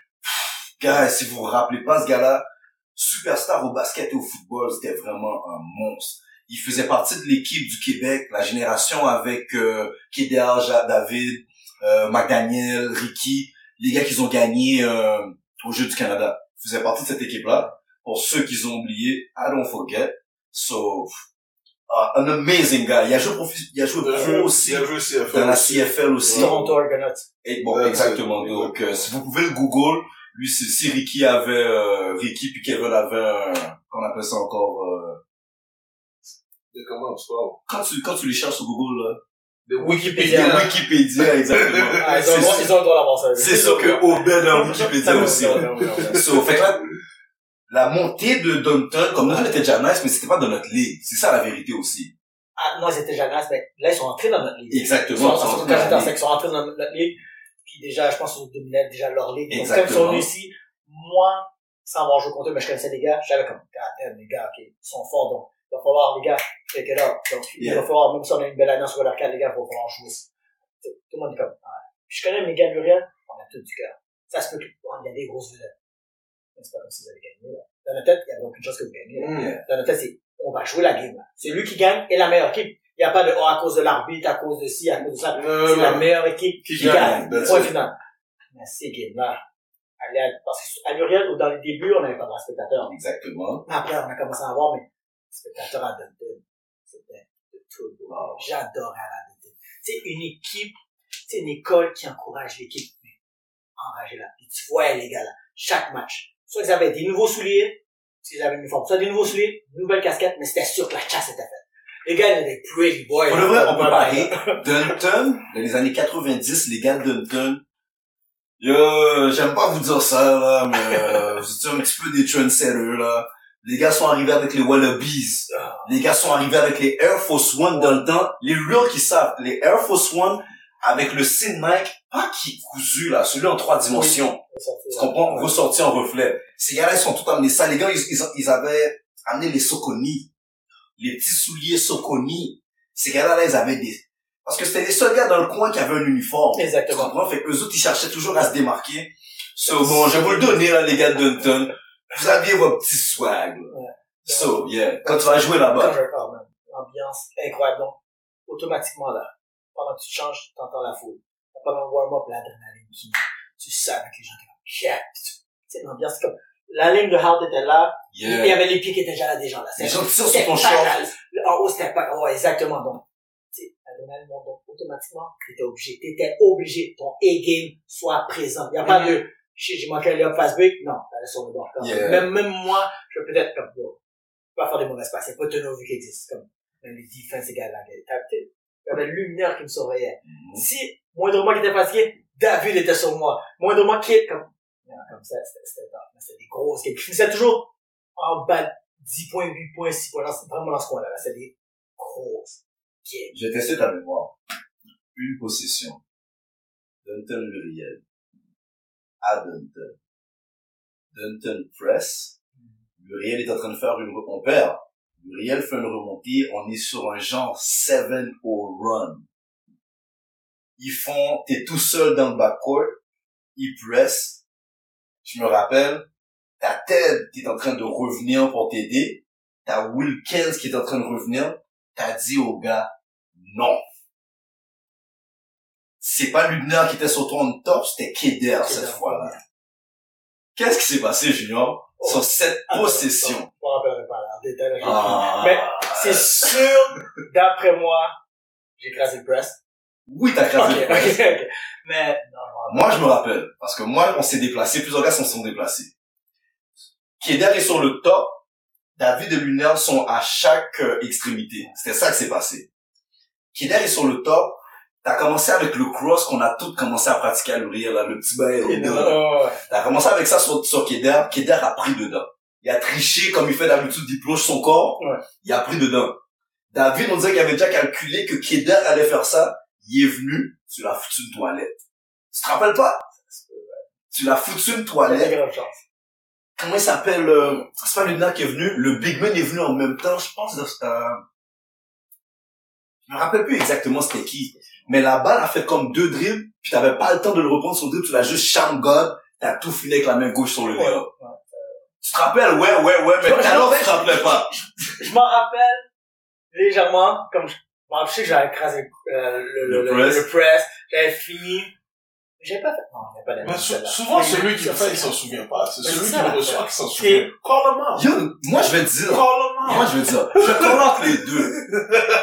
Speaker 1: Gars, si vous vous rappelez pas ce gars-là, superstar au basket et au football, c'était vraiment un monstre. Il faisait partie de l'équipe du Québec, la génération avec euh, David, euh, McDaniel, Ricky, les gars qui ont gagné euh, au Jeux du Canada. Il faisait partie de cette équipe-là. Pour ceux qui ont oublié, I don't forget. So, uh, an amazing guy. Il a joué, profi- il a joué
Speaker 2: Il a
Speaker 1: pro
Speaker 2: joué-
Speaker 1: aussi
Speaker 2: il a joué CFL
Speaker 1: dans la
Speaker 2: aussi.
Speaker 1: CFL aussi.
Speaker 3: Toronto Argonauts.
Speaker 1: Et bon,
Speaker 2: Ouais,
Speaker 1: exactement. Donc, euh, si vous pouvez le Google, lui, c'est si Ricky avait, euh, Ricky puis Kevin avait, un, qu'on appelle ça encore, euh,
Speaker 2: Comment tu parles?
Speaker 1: quand tu, quand tu les cherches sur Google, là,
Speaker 2: De
Speaker 3: Wikipédia.
Speaker 1: Wikipédia, Wikipédia, exactement.
Speaker 3: Ah, ils ont, le droit- ils ont le droit d'avoir ça.
Speaker 1: C'est sûr que Obed a Wikipédia aussi. So, fait que là, la montée de Dunton, comme nous, on était déjà nice, mais c'était pas dans notre ligue. C'est ça la vérité aussi.
Speaker 3: Ah, moi, c'était jamais mais là, ils sont entrés dans notre ligue. Ils
Speaker 1: Exactement.
Speaker 3: en-
Speaker 1: ils sont entrés dans
Speaker 3: en
Speaker 1: ligue.
Speaker 3: ils sont entrés dans notre ligue. Puis déjà, je pense qu'ils dominaient déjà leur ligue. Donc, quand ils
Speaker 1: Exactement.
Speaker 3: sont venus ici, moi, sans avoir joué contre eux, mais je connaissais les gars, j'avais comme, God les gars, ok, ils sont forts, donc, il va falloir, les gars, check it out. Donc, il va falloir, même si on a une belle année sur 4, les gars, il va falloir jouer. Tout tout le monde est comme, ah. Puis je connais mes gars Muriel, on a tout du cœur. Ça se peut que, oh, il y a des grosses vedettes. C'est pas comme si vous avez gagné, là. Dans notre tête, il y avait aucune chance que vous gagnez. là.
Speaker 2: Mm.
Speaker 3: Dans notre tête, c'est, on va jouer la game, là. C'est lui qui gagne et la meilleure équipe. Il n'y a pas de, oh, à cause de l'arbitre, à cause de ci, à cause de ça. C'est la meilleure équipe qui, gagne. Point final. Mais ces games-là, allez à- parce qu'à Muriel, dans les débuts, on n'avait pas de spectateurs.
Speaker 1: Exactement.
Speaker 3: Après, on a commencé à avoir, mais spectateurs à Dunton, c'était de tout.
Speaker 1: Wow.
Speaker 3: J'adorais à la Dunton. C'est une équipe, c'est une école qui encourage l'équipe. Mais enragez-la. Tu vois les gars là, chaque match. Soit ils avaient des nouveaux souliers, Ils avaient une uniforme. Ça, des nouveaux souliers, nouvelle casquette, mais c'était sûr que la chasse était faite. Les gars, ils étaient pretty boys.
Speaker 1: Pour le vrai, on peut parler. Dunton, dans les années 90, les gars de Dunton, yo, j'aime pas vous dire ça, là, mais euh, vous étiez un petit peu des trendsetters, là. Les gars sont arrivés avec les Wallabies. Les gars sont arrivés avec les Air Force One dans le temps. Les real qui savent, les Air Force One avec le signe Nike, pas qui cousu, là, celui en trois dimensions. Tu comprends? Ressorti en reflet. Ces gars-là, ils sont tout amenés ça. Les gars, ils, ils, ils avaient amené les Soconi. Les petits souliers Soconi. Ces gars-là, là, ils avaient des... Parce que c'était les seuls gars dans le coin qui avaient un uniforme. Tu
Speaker 3: Exactement.
Speaker 1: comprends? Fait que eux autres, ils cherchaient toujours à se démarquer. So, bon, je vais vous le donner, là, les gars de Dunton. Vous aviez vos petits swag, là.
Speaker 3: Ouais.
Speaker 1: So, yeah. Quand tu vas jouer là-bas.
Speaker 3: L'ambiance incroyable. Donc, automatiquement, là, pendant que tu changes, t'entends la foule. Pendant le warm-up, l'adrénaline qui, tu sens que les gens étaient comme, yeah. Tu sais, l'ambiance, c'est comme, la ligne de Hard était là, il y avait les pieds qui étaient déjà là, des gens là.
Speaker 1: Les gens tirent sur ton short.
Speaker 3: En haut, c'était pas, ouais, exactement. Donc, tu sais, l'adrénaline monte, donc, automatiquement, t'étais obligé, t'étais obligé, ton A-game soit présent. Il y a pas de, j'ai manqué un layup fast break, non, t'allais sur le bord. Comme,
Speaker 1: Yeah.
Speaker 3: Même, même moi, je peux peut-être, comme, yo, pas faire des mauvaises passes. N'y a pas de turnover qui existe. Comme, même les defense, ces gars-là. Il y avait lumière qui me surveillait.
Speaker 1: Mhm.
Speaker 3: Si, moindrement qui était fatigué, David était sur moi. Moindrement qui, comme, non, comme ça, c'était, c'était, des grosses games. Je finissais toujours en bas de 10 points, 8 points, 6 points. Vraiment dans ce coin-là. Là. C'était des grosses games.
Speaker 1: J'ai testé ta mémoire. Une possession. Dunton Muriel. À Dunton. Dunton press. Muriel est en train de faire une on perd. Muriel fait une remontée. On est sur un genre 7-0 run. Ils font, t'es tout seul dans le backcourt. Ils press. Je me rappelle, t'as Ted qui est en train de revenir pour t'aider. T'as Wilkins qui est en train de revenir. T'as dit au gars, non. C'est pas Lubner qui était sur ton top, c'était Keder cette fois-là. Qu'est-ce qui s'est passé, Junior,
Speaker 3: Oh.
Speaker 1: sur cette possession?
Speaker 3: Je me rappellerai pas
Speaker 1: Ah.
Speaker 3: Mais c'est sûr, d'après moi, j'ai écrasé le press.
Speaker 1: Oui, t'as crasé le press.
Speaker 3: Mais, non, non,
Speaker 1: Moi, je me rappelle, parce que moi, on s'est déplacé, plusieurs gars sont déplacés. Keder est sur le top, David et Luner sont à chaque euh, extrémité. C'était ça qui s'est passé. Keder est sur le top, t'as commencé avec le cross qu'on a tous commencé à pratiquer à l'ouvrir, là, le petit
Speaker 3: ouais.
Speaker 1: T'as commencé avec ça sur, sur Keder, Keder a pris dedans. Il a triché comme il fait d'habitude, il plonge son corps,
Speaker 3: Ouais.
Speaker 1: il a pris dedans. David, on disait qu'il avait déjà calculé que Keder allait faire ça, il est venu, tu l'as foutu une toilette. Tu te rappelles pas? Tu l'as foutu une
Speaker 3: Il y a
Speaker 1: toilette. Comment il s'appelle, euh, c'est pas Luna qui est venu, le Big Man est venu en même temps, je pense, euh, je me rappelle plus exactement c'était qui. Mais la balle a fait comme deux dribbles, puis t'avais pas le temps de le reprendre sur le dribble, tu l'as juste sham God, t'as tout fini avec la main gauche sur le
Speaker 3: ouais.
Speaker 1: Tu te rappelles, ouais, ouais, ouais, mais l'heure, tu te rappelais pas.
Speaker 3: Je m'en rappelle légèrement, comme je, bon, je sais que j'avais écrasé euh, le,
Speaker 1: Le
Speaker 3: le,
Speaker 1: press.
Speaker 3: le press, j'avais fini. J'avais pas fait, non, j'avais pas d'amis,
Speaker 2: sou- souvent,
Speaker 3: Mais
Speaker 2: celui qui le fait,
Speaker 3: ça,
Speaker 2: il s'en souvient pas. C'est celui qui le reçoit qui s'en souvient. Call him out.
Speaker 1: Yo, moi, je vais te dire,
Speaker 2: Call him out.
Speaker 1: moi, je veux dire, je call out les deux.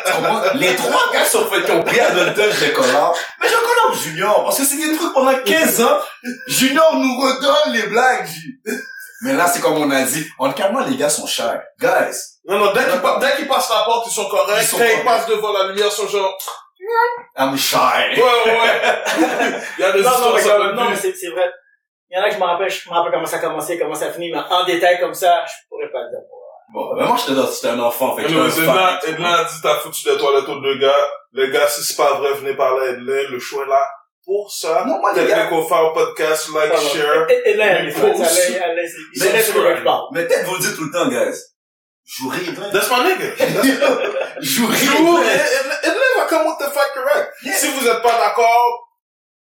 Speaker 1: Tu comprends? Les trois gars sur fait qui ont pris à Dalton, je les call out. Mais je call out Junior, parce que c'est des trucs pendant 15 ans, Junior nous redonne les blagues. Mais là, c'est comme on a dit, on calme les gars sont chers. Guys,
Speaker 2: Non, non, dès qu'ils pa- dès qu'ils passent la porte, ils sont corrects.
Speaker 1: Ils sont
Speaker 2: Quand ils passent devant la lumière, ils sont genre,
Speaker 1: I'm shy.
Speaker 2: ouais, ouais, ouais. Il y a des
Speaker 3: Non, non,
Speaker 2: histoires,
Speaker 3: mais,
Speaker 2: ça
Speaker 3: non, mais c'est, vrai. Il y en a que je me rappelle, je me rappelle comment ça a commencé, comment ça a fini, mais en détail comme ça, je pourrais pas le dire.
Speaker 1: Bon, mais moi, j'étais dans- j'étais un enfant, fait que
Speaker 2: Non,
Speaker 1: j'étais
Speaker 2: Edna. Edna a dit, t'as foutu des toilettes aux deux gars. Les gars, si c'est pas vrai, venez parler à Edna. Le show est là pour ça.
Speaker 1: Non, moi, les
Speaker 2: Peut-être
Speaker 1: gars-
Speaker 2: qu'on fait un podcast, like, share.
Speaker 3: Et, là, elle
Speaker 2: Mais
Speaker 1: peut-être vous le dites tout le temps, guys. J'aurais
Speaker 2: That's my nigga.
Speaker 1: J'aurais
Speaker 2: Joue, Edna Edna va come with the fact correct. Si vous êtes pas d'accord,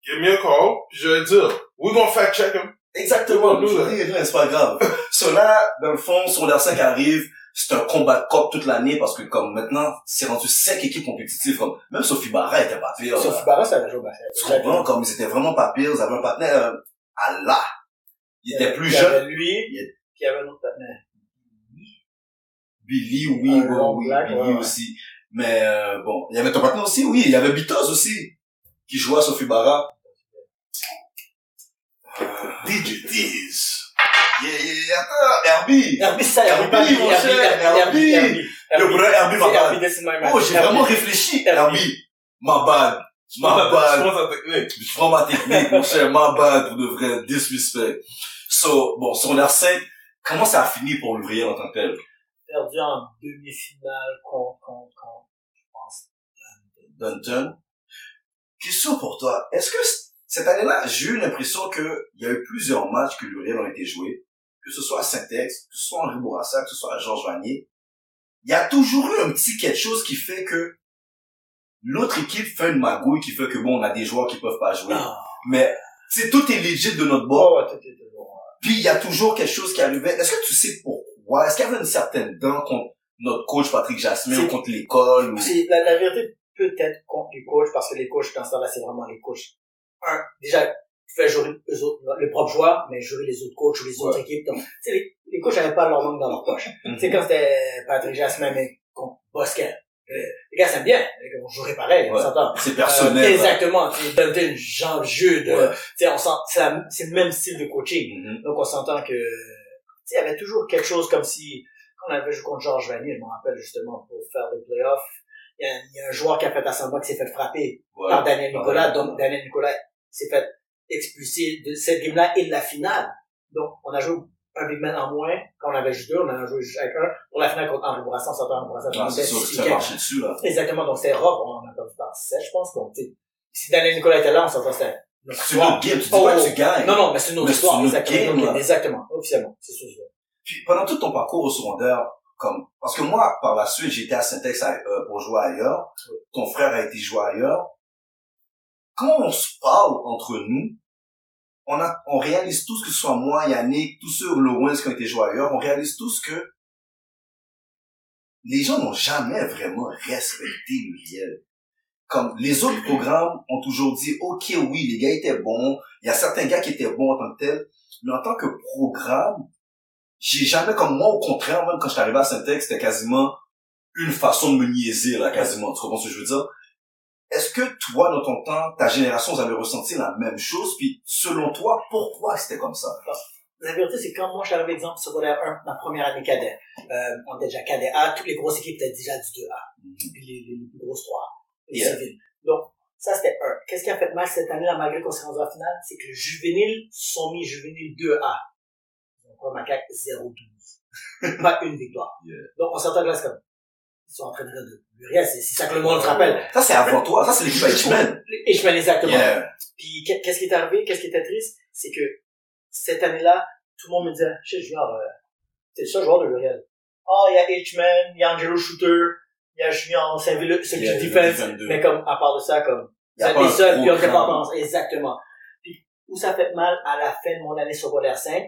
Speaker 2: give me a call, je vais dire, we gonna fact check him.
Speaker 1: Exactement, rien, c'est pas grave. Cela, dans le fond, sur l'air 5 arrive, c'est un combat de cop toute l'année parce que comme maintenant, c'est rendu 5 équipes compétitives, comme, même Sophie Barra était pas pire.
Speaker 3: Sophie Barra, ça va jouer au basket.
Speaker 1: Comme ils étaient vraiment pas pires, ils avaient un partenaire, euh, à là. Il était plus
Speaker 3: Il y
Speaker 1: jeune.
Speaker 3: avait lui,
Speaker 1: Il y a-
Speaker 3: puis il y avait un autre partenaire.
Speaker 1: Billy, oui, oui, oui,
Speaker 3: black,
Speaker 1: Billy
Speaker 3: ouais,
Speaker 1: aussi. Mais, euh, bon, il y avait ton partenaire aussi, oui, il y avait Bitos aussi, qui jouait à Sophie Barra.
Speaker 2: DJ Tease.
Speaker 1: Yeah, yeah, attends, Herbie.
Speaker 3: Herbie, ça,
Speaker 1: Herbie,
Speaker 3: Herbie,
Speaker 1: mon cher,
Speaker 3: Herbie,
Speaker 1: Herbie.
Speaker 3: Herbie,
Speaker 1: Le vrai Herbie, ma bad. Oh, j'ai
Speaker 3: Herbie.
Speaker 1: vraiment réfléchi.
Speaker 3: Herbie.
Speaker 1: Herbie. Ma bad. Ma bad.
Speaker 2: la.
Speaker 1: Je prends ma technique, mon cher, ma bad, pour de vrai, disrespect. So, bon, secondaire 5, comment ça a fini pour l'ouvrier en tant que tel?
Speaker 3: Perdu en demi-finale contre, contre, contre, je pense.
Speaker 1: Dunton. Question pour toi. Est-ce que cette année-là, j'ai eu l'impression que il y a eu plusieurs matchs que l'Uriel ont été joués, que ce soit à Saint-Ex, que ce soit à Henri Bourassa, que ce soit à Georges Vanier. Il y a toujours eu un petit quelque chose qui fait que l'autre équipe fait une magouille qui fait que bon, on a des joueurs qui peuvent pas jouer.
Speaker 3: Ah.
Speaker 1: Mais, c'est tout est legit de notre bord.
Speaker 3: Oh, ouais, tout est toujours,
Speaker 1: Puis il y a toujours quelque chose qui arrivait. Est-ce que tu sais pourquoi? Est-ce qu'il y avait une certaine dent contre notre coach Patrick Jasmin ou contre l'école? Ou...
Speaker 3: C'est la, la vérité peut-être contre les coachs parce que les coachs dans ce temps-là c'est vraiment les coachs. Un, déjà faire jouer eux autres, les propres joueurs, mais jouer les autres coachs ou les autres équipes. Donc, tu sais, les, les coachs n'avaient pas leur langue dans leur poche. Tu sais quand c'était Patrick Jasmin mais contre Bosquet. euh, Les gars s'aiment bien, on jouerait pareil, on s'entend.
Speaker 1: C'est
Speaker 3: Euh,
Speaker 1: personnel.
Speaker 3: exactement, tu sais, Dunton, Jean jeu de,
Speaker 1: Ouais.
Speaker 3: tu sais, on sent, c'est le même style de coaching.
Speaker 1: Mhm.
Speaker 3: Donc on s'entend que, tu sais, il y avait toujours quelque chose comme si, quand on avait joué contre Georges Vanier, je me rappelle justement pour faire les playoffs, il y y a un joueur qui a fait à Samba qui s'est fait frapper
Speaker 1: Ouais.
Speaker 3: par Daniel Nicolas,
Speaker 1: Ouais.
Speaker 3: donc Daniel Nicolas s'est fait expulser de cette game-là et de la finale. Donc on a joué un big man en moins, quand on avait juste deux, on en a joué juste avec un, pour la finale contre Henri Bourassa, on s'entend Henri Bourassa,
Speaker 1: Ah, c'est sûr que
Speaker 3: six
Speaker 1: ça a
Speaker 3: quelques.
Speaker 1: marché dessus, là.
Speaker 3: Exactement, donc c'était rough, on a perdu par 7, je pense, donc, tu si Daniel Nicolas était là, on s'entend c'était
Speaker 1: C'est
Speaker 3: histoire.
Speaker 1: notre game. Tu dis
Speaker 3: Oh,
Speaker 1: pas que tu gagnes.
Speaker 3: Non, non, mais c'est une autre
Speaker 1: Mais
Speaker 3: histoire,
Speaker 1: c'est une autre
Speaker 3: exactement,
Speaker 1: game,
Speaker 3: exactement, officiellement, c'est sûr.
Speaker 1: Puis pendant tout ton parcours au secondaire, comme parce que moi, par la suite, j'étais à Syntex euh, pour jouer ailleurs. Ton frère a été joué ailleurs. Quand on se parle entre nous, on a, on réalise tous que ce soit moi, Yannick, tous ceux Lowens qui ont été joués ailleurs, on réalise tous que les gens n'ont jamais vraiment respecté Muriel. Comme les autres programmes ont toujours dit, ok, oui, les gars étaient bons, il y a certains gars qui étaient bons en tant que tels, mais en tant que programme, j'ai jamais, comme moi, au contraire, quand je suis arrivé à Syntex, c'était quasiment une façon de me niaiser, là, quasiment. Tu comprends ce que je veux dire? Est-ce que toi, dans ton temps, ta génération, vous avez ressenti la même chose? Puis, selon toi, pourquoi c'était comme ça?
Speaker 3: La vérité, c'est quand moi, je suis arrivé, exemple, secondaire 1, ma première année cadet, euh, on était déjà cadet A, toutes les grosses équipes étaient déjà du 2A, puis les, les, les plus grosses 3 les
Speaker 1: Yeah.
Speaker 3: civiles. Donc, ça, c'était un. Qu'est-ce qui a fait mal cette année-là, malgré qu'on s'est rendu en finale? C'est que le juvénile sont mis juvénile 2A. Donc, quoi, macaque 0-12. Pas une victoire.
Speaker 1: Yeah.
Speaker 3: Donc, on s'entend que là, c'est comme, ils sont en train de rire de Muriel, c'est ça que le monde se rappelle.
Speaker 1: Ça, c'est avant toi. Ça, c'est l'équipe
Speaker 3: je mets exactement.
Speaker 1: Yeah.
Speaker 3: Puis qu'est- qu'est-ce qui est arrivé, qu'est-ce qui était triste, c'est que cette année-là, tout le monde me disait, chez Junior, euh, c'est le seul joueur de L'Oréal. Ah, il y a H-Man, il y a Angelo Shooter, il y a Junior, Saint-Ville,
Speaker 1: le
Speaker 3: defense.
Speaker 1: 22.
Speaker 3: Mais comme, à part de ça, comme,
Speaker 1: Y a
Speaker 3: c'est
Speaker 1: pas
Speaker 3: des seuls, puis on pas pensé. Exactement. Puis, où ça fait mal, à la fin de mon année secondaire 5,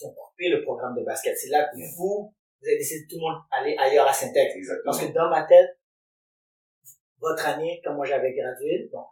Speaker 3: ils ont coupé le programme de basket. C'est là que
Speaker 1: Yeah.
Speaker 3: vous, vous avez décidé de tout le monde aller ailleurs à Syntex.
Speaker 1: Exactement.
Speaker 3: Parce que dans ma tête, votre année, quand moi j'avais gradué, donc,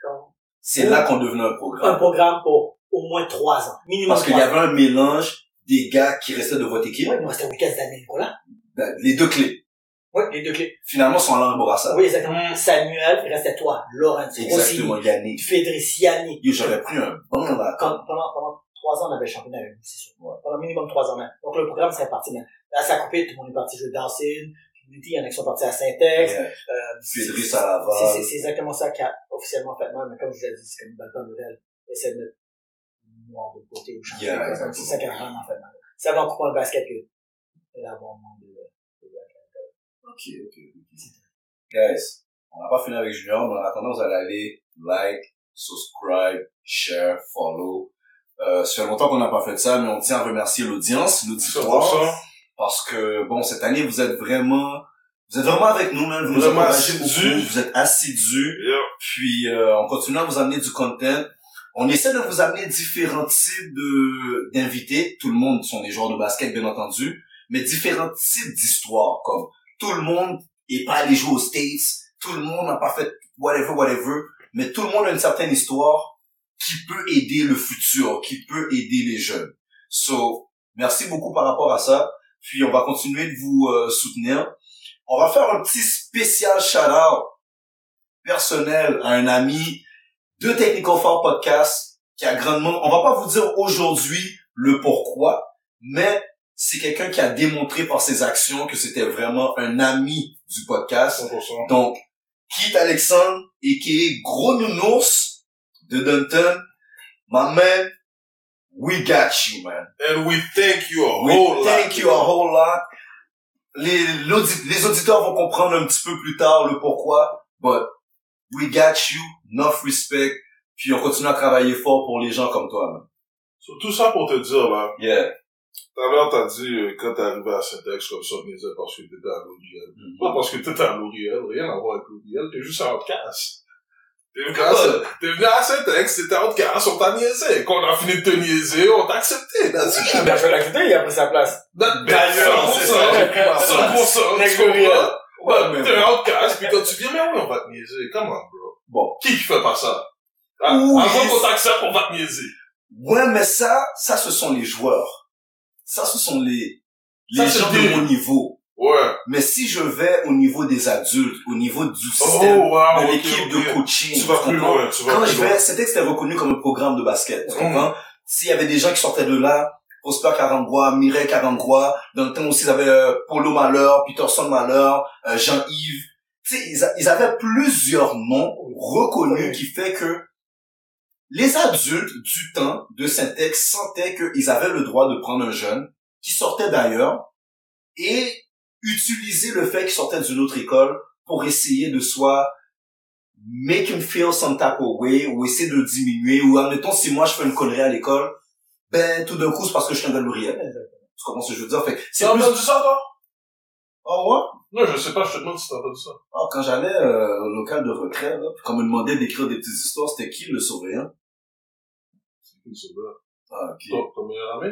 Speaker 3: quand
Speaker 1: C'est là qu'on devenait un
Speaker 3: un
Speaker 1: programme.
Speaker 3: programme pour au moins trois ans. Minimum
Speaker 1: Parce qu'il y avait un mélange des gars qui restaient de votre équipe.
Speaker 3: Ouais, il nous restait Lucas Daniel Nicolas.
Speaker 1: Ben, Les deux clés.
Speaker 3: Oui, les deux clés.
Speaker 1: Finalement, sont allés en Bourassa.
Speaker 3: Oui, exactement. Samuel, il restait toi. Laurence,
Speaker 1: Exactement, Yannick.
Speaker 3: Fédriciani.
Speaker 1: Yo, j'aurais pris un bon là.
Speaker 3: Quand, pendant, pendant trois ans, on avait le championnat avec nous, c'est sûr. Pendant minimum trois ans même. Donc le programme serait parti même. Là, ça a coupé, tout le monde est parti jouer Dawson, Community, il y en a qui sont partis à Saint-Ex.
Speaker 1: Yeah.
Speaker 3: Euh,
Speaker 1: à
Speaker 3: c'est-
Speaker 1: Laval.
Speaker 3: c'est- exactement ça qui a officiellement fait mal, mais comme je vous l'ai dit, c'est comme Balkan Nouvelle. Essaie de mettre noir de côté ou changer.
Speaker 1: Yeah,
Speaker 3: c'est ça qui a vraiment fait mal. C'est avant qu'on le basket que de de, de,
Speaker 1: Ok, ok, ok. Guys, on n'a pas fini avec Junior, mais en attendant, vous allez aller like, subscribe, share, follow. Euh, ça fait longtemps qu'on n'a pas fait ça, mais on tient à remercier l'audience, l'auditoire,
Speaker 2: 100%.
Speaker 1: parce que, bon, cette année, vous êtes vraiment, vous êtes vraiment avec nous, même, vous nous
Speaker 2: Vraiment assidus.
Speaker 1: vous êtes assidus,
Speaker 2: Yeah.
Speaker 1: puis euh, on continue à vous amener du content. On essaie de vous amener différents types de d'invités. Tout le monde sont des joueurs de basket, bien entendu, mais différents types d'histoires. Comme tout le monde est pas allé jouer aux States, tout le monde n'a pas fait whatever, whatever, mais tout le monde a une certaine histoire qui peut aider le futur, qui peut aider les jeunes. So, merci beaucoup par rapport à ça. Puis on va continuer de vous euh, soutenir. On va faire un petit spécial shout-out personnel à un ami de Technical Four Podcast qui a grandement, on va pas vous dire aujourd'hui le pourquoi, mais c'est quelqu'un qui a démontré par ses actions que c'était vraiment un ami du podcast.
Speaker 2: 100%.
Speaker 1: Donc, Keith Alexandre, et qui est Gros Nounours de Dunton, my man, we got you, man.
Speaker 2: And we thank you a
Speaker 1: We
Speaker 2: whole lot.
Speaker 1: thank you a whole lot. Les, auditeurs vont comprendre un petit peu plus tard le pourquoi, but we got you, enough respect, puis on continue à travailler fort pour les gens comme toi, man.
Speaker 2: So, tout ça pour te dire, là,
Speaker 1: Yeah.
Speaker 2: tout à l'heure, t'as dit, euh, quand t'es arrivé à Syntex, comme ça, on disait parce que t'étais à L'Oréal.
Speaker 1: Mhm.
Speaker 2: Pas parce que t'étais à L'Oréal, rien à voir avec L'Oréal, t'es juste un outcast. T'es venu à venu à Syntex, t'étais outcast, on t'a niaisé. Quand on a fini de te niaiser, on t'a accepté. That's it.
Speaker 3: Ben, je il a pris sa place.
Speaker 2: That-
Speaker 1: D'ailleurs, c'est ça, j'ai pris ma
Speaker 2: 100%,
Speaker 3: Next
Speaker 2: tu comprends?
Speaker 1: Ouais,
Speaker 2: T'es un outcast, pis quand tu viens, mais oui, on va te niaiser. Come on, bro.
Speaker 1: Bon.
Speaker 2: Qui qui fait pas ça?
Speaker 1: Oui.
Speaker 2: Avant qu'on t'accepte, on va te niaiser.
Speaker 1: Ouais, mais ça, ça, ce sont les joueurs. Ça, ce sont les, les gens de mon niveau.
Speaker 2: Ouais.
Speaker 1: Mais si je vais au niveau des adultes, au niveau du
Speaker 2: Oh,
Speaker 1: système,
Speaker 2: wow,
Speaker 1: de l'équipe de coaching,
Speaker 2: Tu vas plus loin, tu vas
Speaker 1: Quand
Speaker 2: plus
Speaker 1: je vais, c'était que c'était reconnu comme un programme de basket. Tu
Speaker 2: Mm.
Speaker 1: comprends? S'il y avait des gens qui sortaient de là, Prosper Karangwa, Mireille Karangwa, dans le temps aussi, ils avaient euh, Polo Malheur, Peterson Malheur, euh, Jean-Yves. Tu sais, ils avaient plusieurs noms reconnus qui fait que les adultes du temps de Syntex sentaient qu'ils avaient le droit de prendre un jeune qui sortait d'ailleurs et utiliser le fait qu'il sortait d'une autre école pour essayer de soit make him feel some type of way ou essayer de le diminuer ou admettons si moi je fais une connerie à l'école ben tout d'un coup c'est parce que je suis un L'Oréal. tu comprends ce que je veux dire? Fait c'est plus
Speaker 2: entendu ça, toi?
Speaker 1: oh ouais?
Speaker 2: Non, je sais pas, je te demande si t'as entendu ça.
Speaker 1: Ah, quand j'allais euh, au local de retrait là puis qu'on me demandait d'écrire des petites histoires c'était qui le surveillant?
Speaker 2: C'est qui le sauveur?
Speaker 1: ah, ok.
Speaker 2: Ton, ton meilleur ami?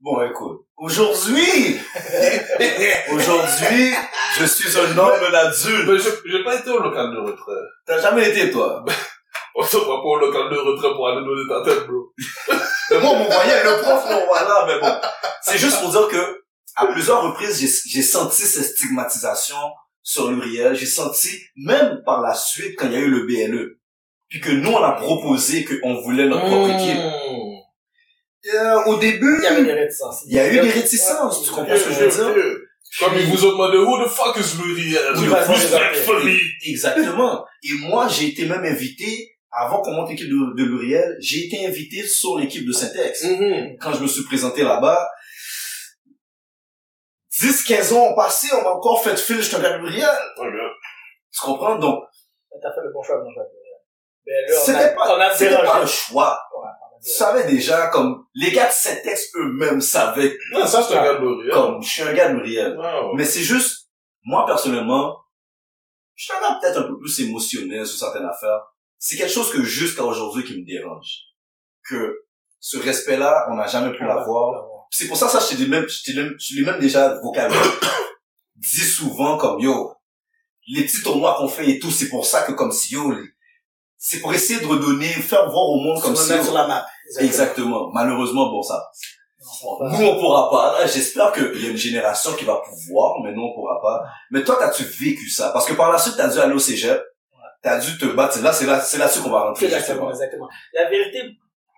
Speaker 1: Bon écoute aujourd'hui aujourd'hui je suis un homme adulte
Speaker 2: Mais j'ai, j'ai pas été au local de retrait.
Speaker 1: t'as jamais été toi?
Speaker 2: On se voit pas au local de retrait pour aller donner ta tête, bro.
Speaker 1: Mais moi, on m'envoyait le prof, on voilà, mais bon. C'est juste pour dire que, à plusieurs reprises, j'ai, j'ai senti cette stigmatisation sur l'Uriel. J'ai senti, même par la suite, quand il y a eu le BLE. Puis que nous, on a proposé qu'on voulait notre propre
Speaker 2: Mmh.
Speaker 1: Euh, au début,
Speaker 3: Il y avait des réticences.
Speaker 1: il y a eu des réticences, tu comprends ce que je veux dire?
Speaker 2: Comme ils vous ont demandé, who the fuck is Respectfully.
Speaker 1: Exactement. Et moi, j'ai été même invité, avant qu'on monte l'équipe de, de l'Uriel, j'ai été invité sur l'équipe de Syntex.
Speaker 2: Mhm.
Speaker 1: quand je me suis présenté là-bas, 10, 15 ans ont passé, on m'a encore fait fil, je suis un gars de L'Oréal.
Speaker 2: Ouais, bien.
Speaker 1: Tu comprends? Donc,
Speaker 3: T'as fait le bon choix, mon. Ben
Speaker 1: c'était pas, pas
Speaker 3: dérangé.
Speaker 1: un choix.
Speaker 3: Ouais,
Speaker 1: Tu savais déjà, comme, les gars de Syntex eux-mêmes savaient,
Speaker 2: Non, ça, c'est un gars de L'Oréal.
Speaker 1: comme, je suis un gars de L'Oréal.
Speaker 2: Wow.
Speaker 1: Mais c'est juste, moi, personnellement, je suis un gars peut-être un peu plus émotionnel sur certaines affaires. C'est quelque chose que jusqu'à aujourd'hui qui me dérange. Que ce respect-là, on n'a jamais pu l'avoir. C'est pour ça, ça, je t'ai dit même, je t'ai même, je l'ai même déjà vocalement dit souvent comme, yo, les petits tournois qu'on fait et tout, c'est pour ça que comme si, yo, c'est pour essayer de redonner, faire voir au monde comme si,
Speaker 3: ça,
Speaker 1: yo,
Speaker 3: sur la map.
Speaker 1: exactement. Malheureusement, bon, ça, nous, on pourra pas. J'espère qu'il y a une génération qui va pouvoir, mais nous, on pourra pas. Mais toi, t'as-tu vécu ça? Parce que par la suite, t'as dû aller au cégep. T'as dû te battre. Là, c'est là, c'est là-dessus qu'on va rentrer,
Speaker 3: Exactement, exactement. La vérité,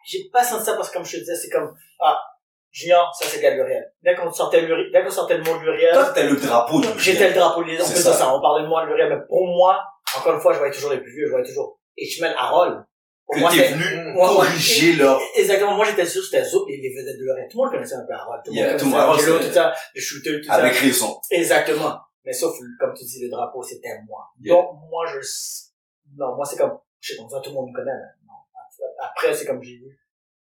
Speaker 3: j'ai pas senti ça parce que comme je te disais, c'est comme, ah, Junior, ça c'est de L'Oréal. Dès qu'on sortait le, dès qu'on sortait le mot L'Oréal,
Speaker 1: Toi, t'étais le drapeau du
Speaker 3: j'étais le drapeau des on
Speaker 1: ça.
Speaker 3: ça, on parlait de moi, L'Oréal, mais pour moi, encore une fois, je voyais toujours les plus vieux, je voyais toujours Ishmael Harold.
Speaker 1: Que
Speaker 3: moi,
Speaker 1: t'es venu
Speaker 3: moi,
Speaker 1: corriger leur...
Speaker 3: Exactement, moi j'étais sûr que c'était et les vedettes de L'Oréal. Tout le monde connaissait un peu Harold. Tout le
Speaker 1: Yeah,
Speaker 3: monde
Speaker 1: tout le
Speaker 3: connaissait
Speaker 1: monde,
Speaker 3: Angelo, tout ça, le shooter, tout
Speaker 1: Avec
Speaker 3: ça.
Speaker 1: raison.
Speaker 3: Exactement. Mais sauf, comme tu dis, le drapeau, c'était moi.
Speaker 1: Yeah.
Speaker 3: Donc, moi, je, non, moi, c'est comme, je sais ça, tout le monde me connaît, mais non. Après, c'est comme j'ai vu.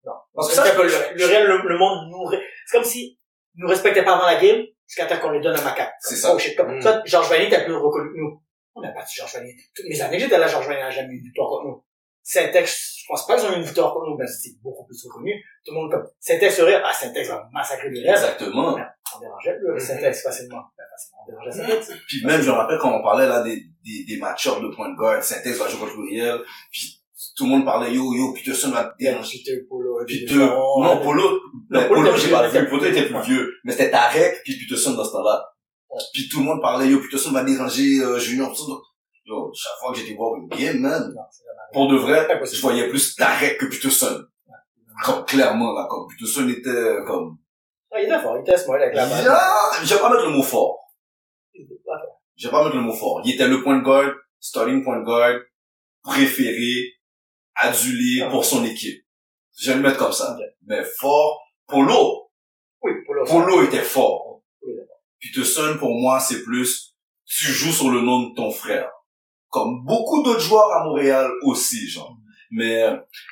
Speaker 3: Non.
Speaker 1: Parce que
Speaker 3: C'est
Speaker 1: ça,
Speaker 3: que le, le réel, le, le monde nous, c'est comme si, nous respectait pas avant la game, jusqu'à temps qu'on lui donne un macaque.
Speaker 1: C'est ça.
Speaker 3: Oh comme,
Speaker 2: Mm.
Speaker 3: toi, Georges Vanier, t'as plus reconnu que nous. On n'a pas battu Georges Vanier. Toutes mes années j'étais là, Georges Vanier n'a jamais eu une victoire contre nous. Syntex, je pense pas qu'ils ont eu une victoire contre nous, mais c'était beaucoup plus reconnu. Tout le monde comme, Syntex serait, ah, Syntex va massacrer le réel.
Speaker 1: Exactement.
Speaker 3: On dérangeait le
Speaker 2: Mhm.
Speaker 3: Syntex facilement. Ben, facilement, on dérangeait Syntex.
Speaker 1: Puis même, je me rappelle quand on parlait là des, des, des match-ups de point de guard, Synthèse va jouer contre L'Uriel, puis tout le monde parlait yo, yo, Peterson va déranger.
Speaker 3: Peter, Polo,
Speaker 1: Peter, non, Polo, non,
Speaker 3: Polo
Speaker 1: Polo, j'ai pas vu, Polo était plus vieux, mais c'était Tarek puis Peterson dans ce temps-là. Puis tout le monde parlait yo, Peterson va déranger euh, Junior, tout ça. Yo, chaque fois que j'étais voir une game, man, pour de vrai, je voyais plus Tarek que Peterson. Comme, clairement, là, comme Peterson était euh, comme,
Speaker 3: Ah, Il était fort, il était smart avec la balle.
Speaker 1: Je vais pas mettre le mot fort. Je vais pas mettre le mot fort. Il était le point de guard, starting point de guard, préféré, adulé
Speaker 3: Ah.
Speaker 1: pour son équipe. Je vais le mettre comme ça. Mais fort, Polo,
Speaker 3: Oui, pour le
Speaker 1: Polo était fort.
Speaker 3: Oui, d'accord.
Speaker 1: Peterson, pour moi, c'est plus, tu joues sur le nom de ton frère. Comme beaucoup d'autres joueurs à Montréal aussi, genre. Mais,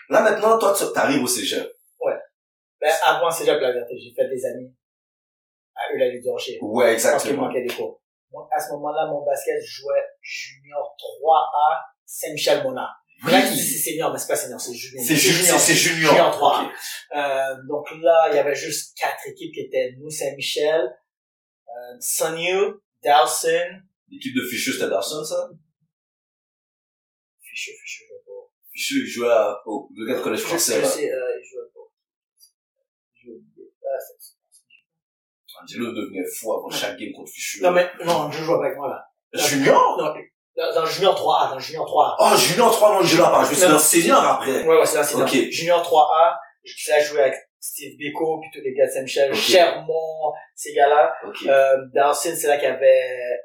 Speaker 1: là maintenant, toi, tu arrives au cégep.
Speaker 3: Ben, avant Cégep La Vérité, j'ai fait des années à Eulalie du Rocher.
Speaker 1: Ouais,
Speaker 3: Parce qu'il
Speaker 1: exactement.
Speaker 3: manquait des cours. Donc, à ce moment-là, mon basket, je jouais junior 3A Saint-Michel-Mona. Là, dit c'est senior, mais c'est pas senior, c'est junior.
Speaker 1: C'est ju- c'est- junior.
Speaker 3: Junior 3.
Speaker 1: Ok.
Speaker 3: Euh, donc là, il y avait juste quatre équipes qui étaient nous, Saint-Michel, euh, Sunny, Dawson,
Speaker 1: L'équipe de Fischer, c'était Dawson, ça?
Speaker 3: Fischer, je sais pas.
Speaker 1: Fischer, il jouait à, au, le gars de collège français,
Speaker 3: sais,
Speaker 1: là.
Speaker 3: c'est, euh, il jouait pas. Je- ah, c'est-
Speaker 1: Angelo devenait fou avant chaque game contre Fischer.
Speaker 3: Non, mais, non, je joue avec moi, là.
Speaker 1: Junior?
Speaker 3: Non, dans, dans junior 3A, dans junior 3A.
Speaker 1: Oh, Junior 3, non, pas. Je suis dans senior après.
Speaker 3: Ouais, ouais, c'est c'est là.
Speaker 1: Ok.
Speaker 3: Junior 3A, je jouais avec Steve Beko, puis tous les gars de Saint-Michel. Chermont, ces gars-là.
Speaker 1: Ok.
Speaker 3: Euh, Dawson, c'est là qu'il y avait,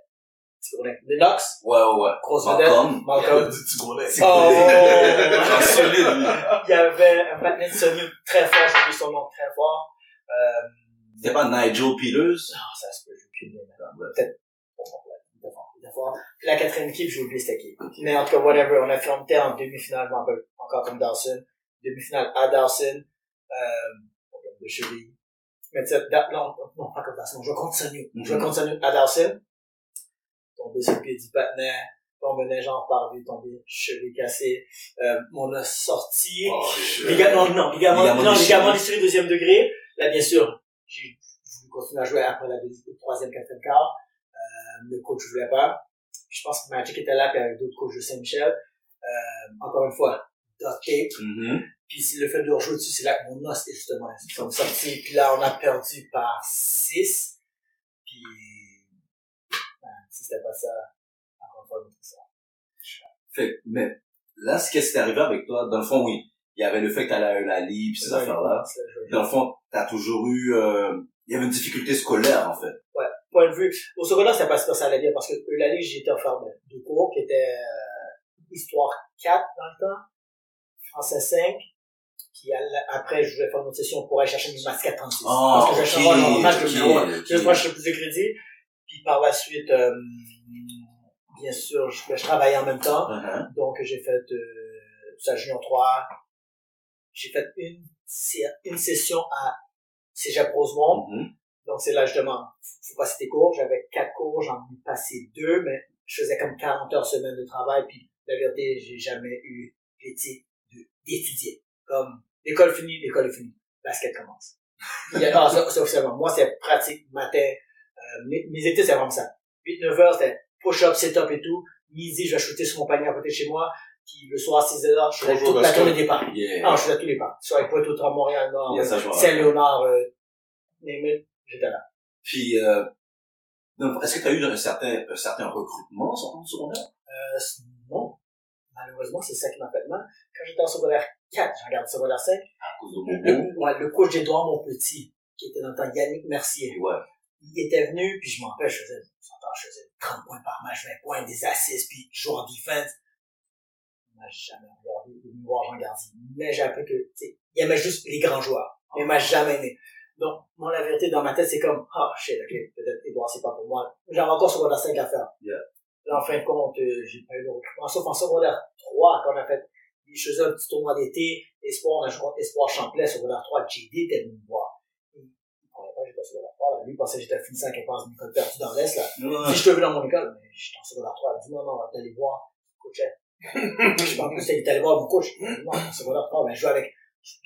Speaker 3: Lennox,
Speaker 1: Ouais, ouais, ouais.
Speaker 3: grosse vedette.
Speaker 1: Malcolm.
Speaker 2: Lait.
Speaker 1: C'est
Speaker 3: Oh.
Speaker 1: Solide.
Speaker 3: Il y avait un patinet de Sony très fort, j'ai oublié son nom très fort. Euh,
Speaker 1: C'était pas Nigel Peters?
Speaker 3: non, ça se peut, j'ai idée maintenant. Peut-être. Bon, bon, ouais, il était fort, il était fort. Puis la quatrième équipe, j'ai oublié c'était qui. Mais en tout cas, whatever, on a fait, en demi-finale, encore comme Dawson. Demi-finale à Dawson. Euh, problème de cheville. Mais tu sais, non, non, pas comme Dawson, je vais contre Sony. Je
Speaker 1: Mhm.
Speaker 3: Sony à Dawson. Tombé sur le pied du patinet. On menait genre par lui, tombé, cheville cassé. Euh, on a sorti.
Speaker 2: Oh.
Speaker 3: Ligament, non, ligament,
Speaker 1: Ligament
Speaker 3: non, ligament déchiré deuxième degré. Là, bien sûr, j'ai voulu continuer à jouer après la deuxième, troisième, quatrième quart. Euh, le coach voulait pas. Je pense que Magic était là, puis avec d'autres coachs de Saint-Michel. Euh, encore une fois, duct tape.
Speaker 1: Mhm.
Speaker 3: Puis c'est le fait de rejouer dessus, c'est là que mon os est justement comme sorti. Puis là, on a perdu par 6. Puis, ben, si c'était pas ça, encore une fois, c'est ça.
Speaker 1: Fait, mais, là, ce qui est arrivé avec toi, dans le fond, oui. Il y avait le fait que t'allais à Eulalie, pis ces
Speaker 3: Ouais,
Speaker 1: affaires-là. Dans le fond, t'as toujours eu, euh, il y avait une difficulté scolaire, en fait.
Speaker 3: point de vue. Au secondaire, ça passe pas ça allait bien parce que l'année, j'étais offert de, de cours qui était euh, Histoire 4 dans le temps, Français 5, puis à la- après, je voulais faire une autre session pour aller chercher maths 436.
Speaker 1: Ah,
Speaker 3: parce que j'ai cherché un match de
Speaker 1: ok,
Speaker 3: numéro un.
Speaker 1: ok.
Speaker 3: Juste moi, je fais plus de crédit. Puis par la suite, euh, bien sûr, je, je travaillais en même temps.
Speaker 1: Uh-huh.
Speaker 3: Donc, j'ai fait euh, ça junior 3. J'ai fait une, une session à Cégep Rosemont.
Speaker 1: Mhm.
Speaker 3: Donc, c'est là, justement, faut passer tes cours. J'avais quatre cours, j'en ai passé deux, mais je faisais comme 40 heures semaine de travail, puis la vérité, j'ai jamais eu l'éthique d'étudier. Comme, l'école finie, l'école est finie. Basket commence. Il y a, non, ça, ça, officiellement. Moi, c'est pratique, matin. Euh, mes, mes étés, c'est vraiment ça. 8-9 heures, c'était push-up, sit-up et tout. Midi, je vais shooter sur mon panier à côté de chez moi. Puis le soir, 6 heures, je faisais
Speaker 2: Bonjour,
Speaker 3: toute la tournée des parcs.
Speaker 1: Yeah.
Speaker 3: Ah, je faisais tous les parcs. Soit avec Pointe-aux-Trembles, Montréal, Nord,
Speaker 1: Yeah, ça.
Speaker 3: Saint-Léonard, euh, j'étais là.
Speaker 1: Puis, euh, est-ce que tu as eu un certain, un certain recrutement sur ton secondaire?
Speaker 3: Euh, non. Malheureusement, c'est ça qui m'a fait mal. Quand j'étais en secondaire 4, j'ai regardé secondaire 5,
Speaker 1: À cause de Bobo?
Speaker 3: ouais, le coach d'Edouard, mon petit, qui était dans le temps Yannick Mercier,
Speaker 1: Ouais.
Speaker 3: il était venu, puis je m'en rappelle, je faisais, je faisais 30 points par match, 20 points, des assists, puis je jouais en defense. Il m'a jamais regardé, il voir Jean Gardi. Mais j'ai appris que, tu sais, il aimait juste les grands joueurs. Il m'a jamais aimé. Donc, moi, la vérité, dans ma tête, c'est comme, ah, shit, ok, peut-être Edouard, c'est pas pour moi. J'avais encore secondaire 5 à faire.
Speaker 1: Yeah.
Speaker 3: Là, en fin de compte, euh, j'ai pas eu de recrutement, sauf en secondaire 3, quand on a fait, je faisais un petit tournoi d'été, Espoir, a Espoir Champlain, secondaire 3, JD était venu me voir. Il il croyait pas que j'étais secondaire 3, là. Lui, il pensait que j'étais finissant quelque part dans une école perdue dans l'Est, là.
Speaker 1: Ouais.
Speaker 3: Si je te vu dans mon école, mais j'étais en secondaire 3, il dit non, non, t'allais voir, coach. Je sais pas, plus, t'allais voir mon coach. Non, en secondaire 3, ben, je jouais avec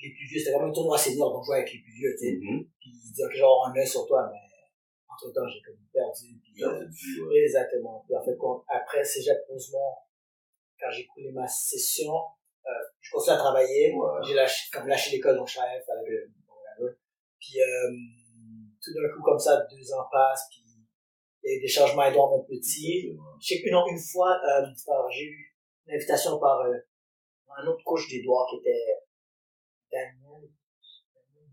Speaker 3: les plus vieux, c'était vraiment un tournoi senior, donc je jouais avec les plus vieux, tu sais.
Speaker 1: Mhm.
Speaker 3: Puis il dit, ok, genre, un œil sur toi, mais, entre temps, j'ai comme perdu, puis, euh,
Speaker 1: ouais.
Speaker 3: Exactement. Puis en fait, quand- après Cégep Rosemont, quand j'ai coulé ma session, je continue à travailler.
Speaker 1: Ouais.
Speaker 3: J'ai lâché, comme lâché l'école, donc je bon, whatever. Puis, euh, tout d'un coup, comme ça, deux ans passent, puis il y a eu des changements Edouard mon petit. Je sais que, non, une fois, euh, j'ai eu une invitation par, euh, un autre coach d'Edouard qui était Daniel.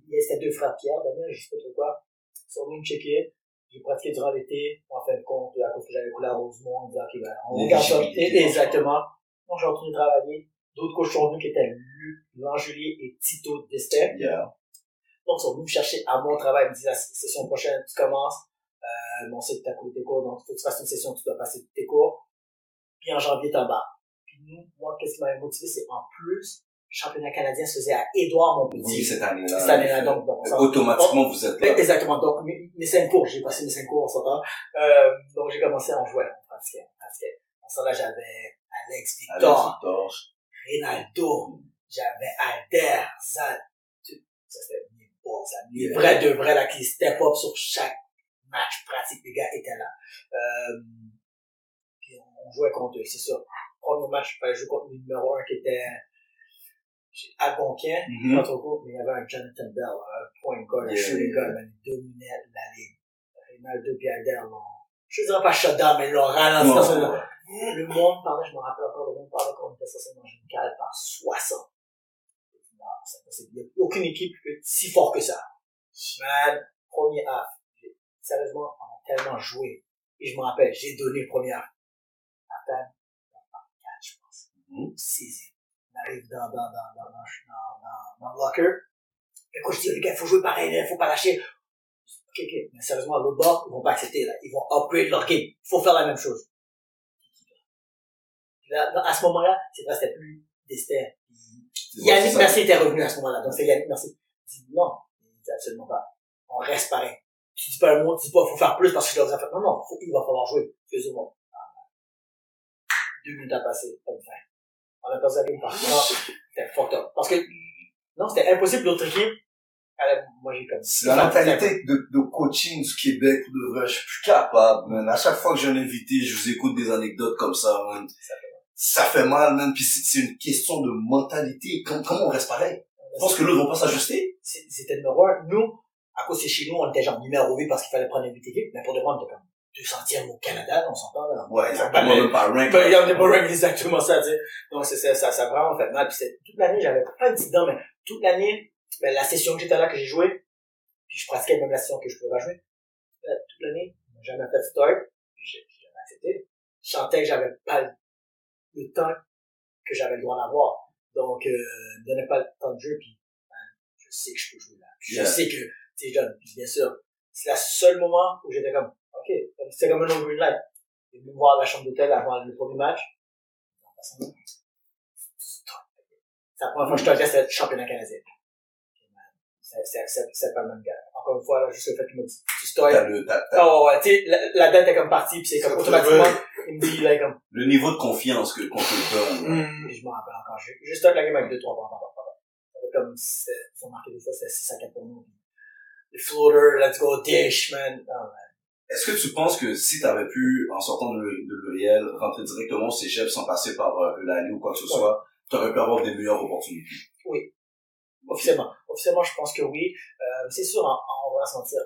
Speaker 3: Il y avait- C'était deux frères Pierre, Daniel, je sais pas trop quoi. Ils sont venus me checker. J'ai pratiqué durant l'été. En fin de compte, à cause que j'avais coulé à Rosemont, on disait, OK, ben, on regarde ça. Exactement. Donc, j'ai retourné travailler. D'autres coachs sont venus qui étaient Luc, Langelier et Tito Destin.
Speaker 1: Yeah.
Speaker 3: Donc, ils sont venus me chercher à mon travail. Ils me disent, la session prochaine, tu commences. Euh, bon, c'est que tu as tes cours, donc il faut que tu fasses une session, tu dois passer tes cours. Puis en janvier, t'en bas. Puis nous, moi, qu'est-ce qui m'avait motivé, c'est en plus, le championnat canadien se faisait à Édouard
Speaker 1: Oui,
Speaker 3: Montpetit.
Speaker 1: cette année-là.
Speaker 3: Cette année-là, donc, donc, ça-
Speaker 1: Automatiquement, vous êtes là.
Speaker 3: Exactement. Donc, mes, mes cinq cours, j'ai passé mes cinq cours en s'entend. Euh, donc, j'ai commencé à en jouer. On pratiquait, on pratiquait. En ce temps-là, j'avais Alex
Speaker 1: Alex
Speaker 3: Victor,
Speaker 1: Victor.
Speaker 3: Rinaldo, j'avais Alder, Zad. Tout- Ça, c'était balls, ça. Les
Speaker 1: Yeah.
Speaker 3: vrais de vrais, là, qui step up sur chaque match pratique. Les gars étaient là. Euh, puis on, jouait contre eux, c'est sûr. Premier match, je jouer contre le numéro un qui était Algonquin. Trop court, mais il y avait un Jonathan Bell, un point guard, un shooting guard, man, il dominait la ligue. Rinaldo et Alder l'ont, je dirais pas shutdown, mais ils l'ont ralenti dans. Le monde parlait, je me rappelle encore, le monde parlait qu'on était censé manger une cale par 60. Non, c'est impossible. Il n'y a aucune équipe qui peut être si fort que ça. Man, premier half. Sérieusement, on a tellement joué. Et je me rappelle, j'ai donné le premier half. À peine, par 4, je pense.
Speaker 1: Mhm.
Speaker 3: Saisi. On arrive dans, dans, dans, dans, dans, dans, dans, dans le locker. Et quand je dis, les gars, il faut jouer pareil, il faut pas lâcher. Ok, ok. Mais sérieusement, l'autre bord, ils vont pas accepter, là. Ils vont upgrade leur game. Il faut faire la même chose. Là, à ce moment-là, c'est c'était plus destin. Yannick. Mercier était revenu à ce moment-là. Donc, c'est Yannick Mercier. Il dit non. Il dit absolument pas. On reste pareil. Tu dis pas un mot, tu dis pas, faut faire plus parce que je dois faire. Non, non, faut, il va falloir jouer. Fais-le moi. Deux minutes à passer, comme ça. On a perdu la game par. C'était fucked up. Parce que, non, c'était impossible l'autre équipe. Moi, j'ai comme,
Speaker 1: la mentalité de, de coaching du Québec, de vrai, je suis plus capable, man. À chaque fois que j'ai un invité, je vous écoute des anecdotes comme ça, man. Ça fait mal, man. Puis c'est une question de mentalité. Comment, comment on reste pareil? Je pense que l'autre vont pas s'ajuster.
Speaker 3: C'était le numéro un. Nous, à cause c'est chez nous, on était genre numéro 8 parce qu'il fallait prendre une vite équipe, mais pour de vrai, on était comme 200e au Canada, on s'entend, là.
Speaker 1: Ouais, exactement.
Speaker 3: Ben,
Speaker 1: Même pas rank.
Speaker 3: Ben, il y a pas rank exactement ça, tu sais. Donc, c'est ça, ça, ça vraiment fait mal. Puis toute l'année, j'avais pas dit dedans, mais toute l'année, ben, la session que j'étais là, que j'ai joué, puis je pratiquais même la session que je pouvais pas jouer. Euh, toute l'année, j'ai jamais fait de start, j'ai jamais accepté. Je sentais que j'avais pas le, le temps que j'avais le droit d'avoir. Donc, euh, ne donnait pas le temps de jeu, puis, ben, je sais que je peux jouer là.
Speaker 1: Yeah.
Speaker 3: Je sais que, tu sais, John, puis bien sûr, c'est le seul moment où j'étais comme, ok, c'était comme un no green light. Est venu me voir à la chambre d'hôtel avant le premier match. C'est la première fois que je te regarde, c'était le championnat canadien. C'est, c'est, c'est, c'est pas le même gars. Encore une fois, là, juste le fait qu'il me dit, tu stars.
Speaker 1: T'as le, t'as- t'as-
Speaker 3: Oh, ouais, tu sais, la, la date est comme partie, puis c'est comme
Speaker 2: C'est
Speaker 3: automatiquement. Il me dit, là, comme,
Speaker 1: le niveau de confiance que, qu'on donne.
Speaker 3: et je me rappelle encore, start la game avec 2-3 points, pardon, pardon. Ça fait comme, ont marqué des fois, c'était 6 à 4 pour nous. Le floater, let's go, dish, man. Oh, man.
Speaker 1: Est-ce que tu penses que si t'avais pu, en sortant de, de l'Uriel, rentrer directement au cégep sans passer par euh, l'année ou quoi que ce
Speaker 3: Ouais.
Speaker 1: soit, t'aurais pu avoir des meilleures opportunités?
Speaker 3: Officiellement. Officiellement, je pense que oui. Euh, c'est sûr, on, on va se mentir.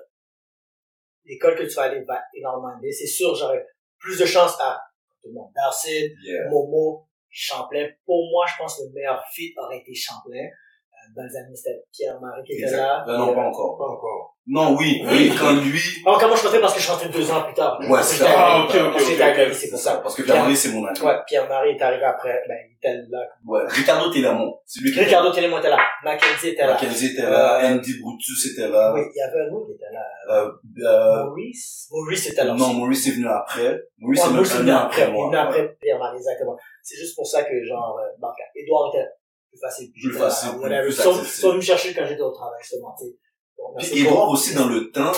Speaker 3: L'école que tu vas aller va énormément aider. C'est sûr, j'aurais plus de chance à tout le monde. Darcy,
Speaker 1: Yeah.
Speaker 3: Momo, Champlain. Pour moi, je pense que le meilleur fit aurait été Champlain. Euh, dans les années, c'était Pierre-Marie qui était
Speaker 1: Exact.
Speaker 3: là.
Speaker 1: Ben non, pas encore.
Speaker 2: Pas encore.
Speaker 1: Non, oui, oui, quand lui,
Speaker 3: Alors, comment je comptais parce que je suis deux ans plus tard?
Speaker 1: Ouais, c'est ça.
Speaker 2: Ah, ok, ok,
Speaker 3: c'est pour
Speaker 1: ça, parce que Pierre-Marie, c'est mon ami.
Speaker 3: Ouais, Pierre-Marie est arrivé après, ben, il était là.
Speaker 1: Ouais, Ricardo qui
Speaker 3: Ricardo Télémon était là. Mackenzie était là.
Speaker 1: Mackenzie était là,
Speaker 3: Euh,
Speaker 1: Andy Brutus était là,
Speaker 3: Oui, il y avait un autre qui était là.
Speaker 1: euh, euh,
Speaker 3: Maurice? Maurice était là.
Speaker 1: non. Maurice est venu après. Maurice est venu
Speaker 3: après,
Speaker 1: après
Speaker 3: il est
Speaker 1: moi.
Speaker 3: venu après Pierre-Marie, exactement. C'est juste pour ça que, genre, euh, quand Edouard était plus facile.
Speaker 1: Plus facile,
Speaker 3: Ils sont-
Speaker 1: accessible.
Speaker 3: ils sont venus me chercher quand j'étais au travail, justement, tu sais.
Speaker 1: Puis Edouard aussi, dans le temps,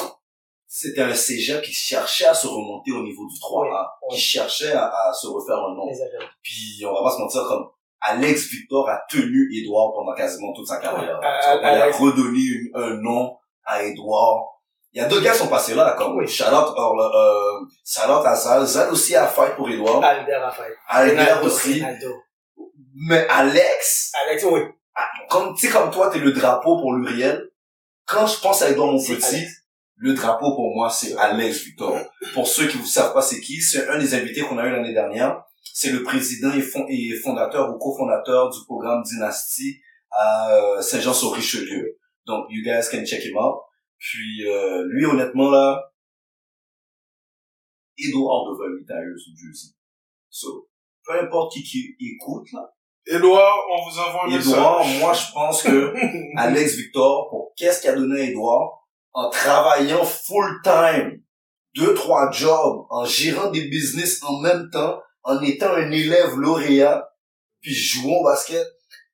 Speaker 1: c'était un cégep qui cherchait à se remonter au niveau du 3A,
Speaker 3: Ouais, ouais.
Speaker 1: qui cherchait à, à se refaire un nom.
Speaker 3: Exactement.
Speaker 1: Puis on va pas se mentir, comme Alex Victor a tenu Edouard pendant quasiment toute sa carrière.
Speaker 3: Ouais,
Speaker 1: vois, il a redonné une- un nom à Edouard. Il y a deux gars qui sont passés là, comme
Speaker 3: Oui.
Speaker 1: Charlotte, euh, Charlotte à Zal. Aussi a fight pour Edouard.
Speaker 3: Albert Raphaël.
Speaker 1: Albert
Speaker 3: Ronaldo,
Speaker 1: aussi.
Speaker 3: Ronaldo.
Speaker 1: Mais Alex,
Speaker 3: Alex, oui.
Speaker 1: comme, tu sais, comme toi, t'es le drapeau pour l'Uriel. Quand je pense à Edouard mon
Speaker 3: C'est
Speaker 1: petit,
Speaker 3: Alex.
Speaker 1: le drapeau pour moi, c'est Alex Victor. Pour ceux qui ne savent pas c'est qui, c'est un des invités qu'on a eu l'année dernière. C'est le président et, fond- et fondateur ou cofondateur du programme Dynasty à euh, Saint-Jean-sur-Richelieu. Donc, you guys can check him out. Puis euh, lui, honnêtement, là, Edouard devrait lui tailler son jersey. So, peu importe qui, qui écoute, là.
Speaker 2: Edouard, on vous envoie un
Speaker 1: Edouard,
Speaker 2: message.
Speaker 1: moi, je pense que Alex Victor, pour qu'est-ce qu'il a donné à Edouard, en travaillant full time, deux, trois jobs, en gérant des business en même temps, en étant un élève lauréat, puis jouant au basket,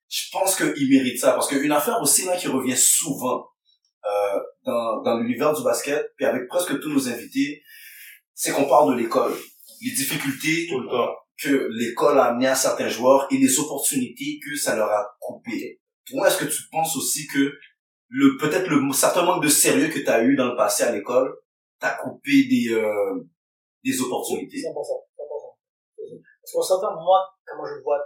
Speaker 1: je pense qu'il mérite ça. Parce qu'une affaire aussi là qui revient souvent euh, dans, dans l'univers du basket, puis avec presque tous nos invités, c'est qu'on parle de l'école. Les difficultés
Speaker 2: Tout le temps.
Speaker 1: Que l'école a amené à certains joueurs et les opportunités que ça leur a coupées. Toi, est-ce que tu penses aussi que le peut-être le certain manque de sérieux que tu as eu dans le passé à l'école t'a coupé des euh, des opportunités?
Speaker 3: 100%, 100%. Parce qu'on s'entend, moi, comment je vois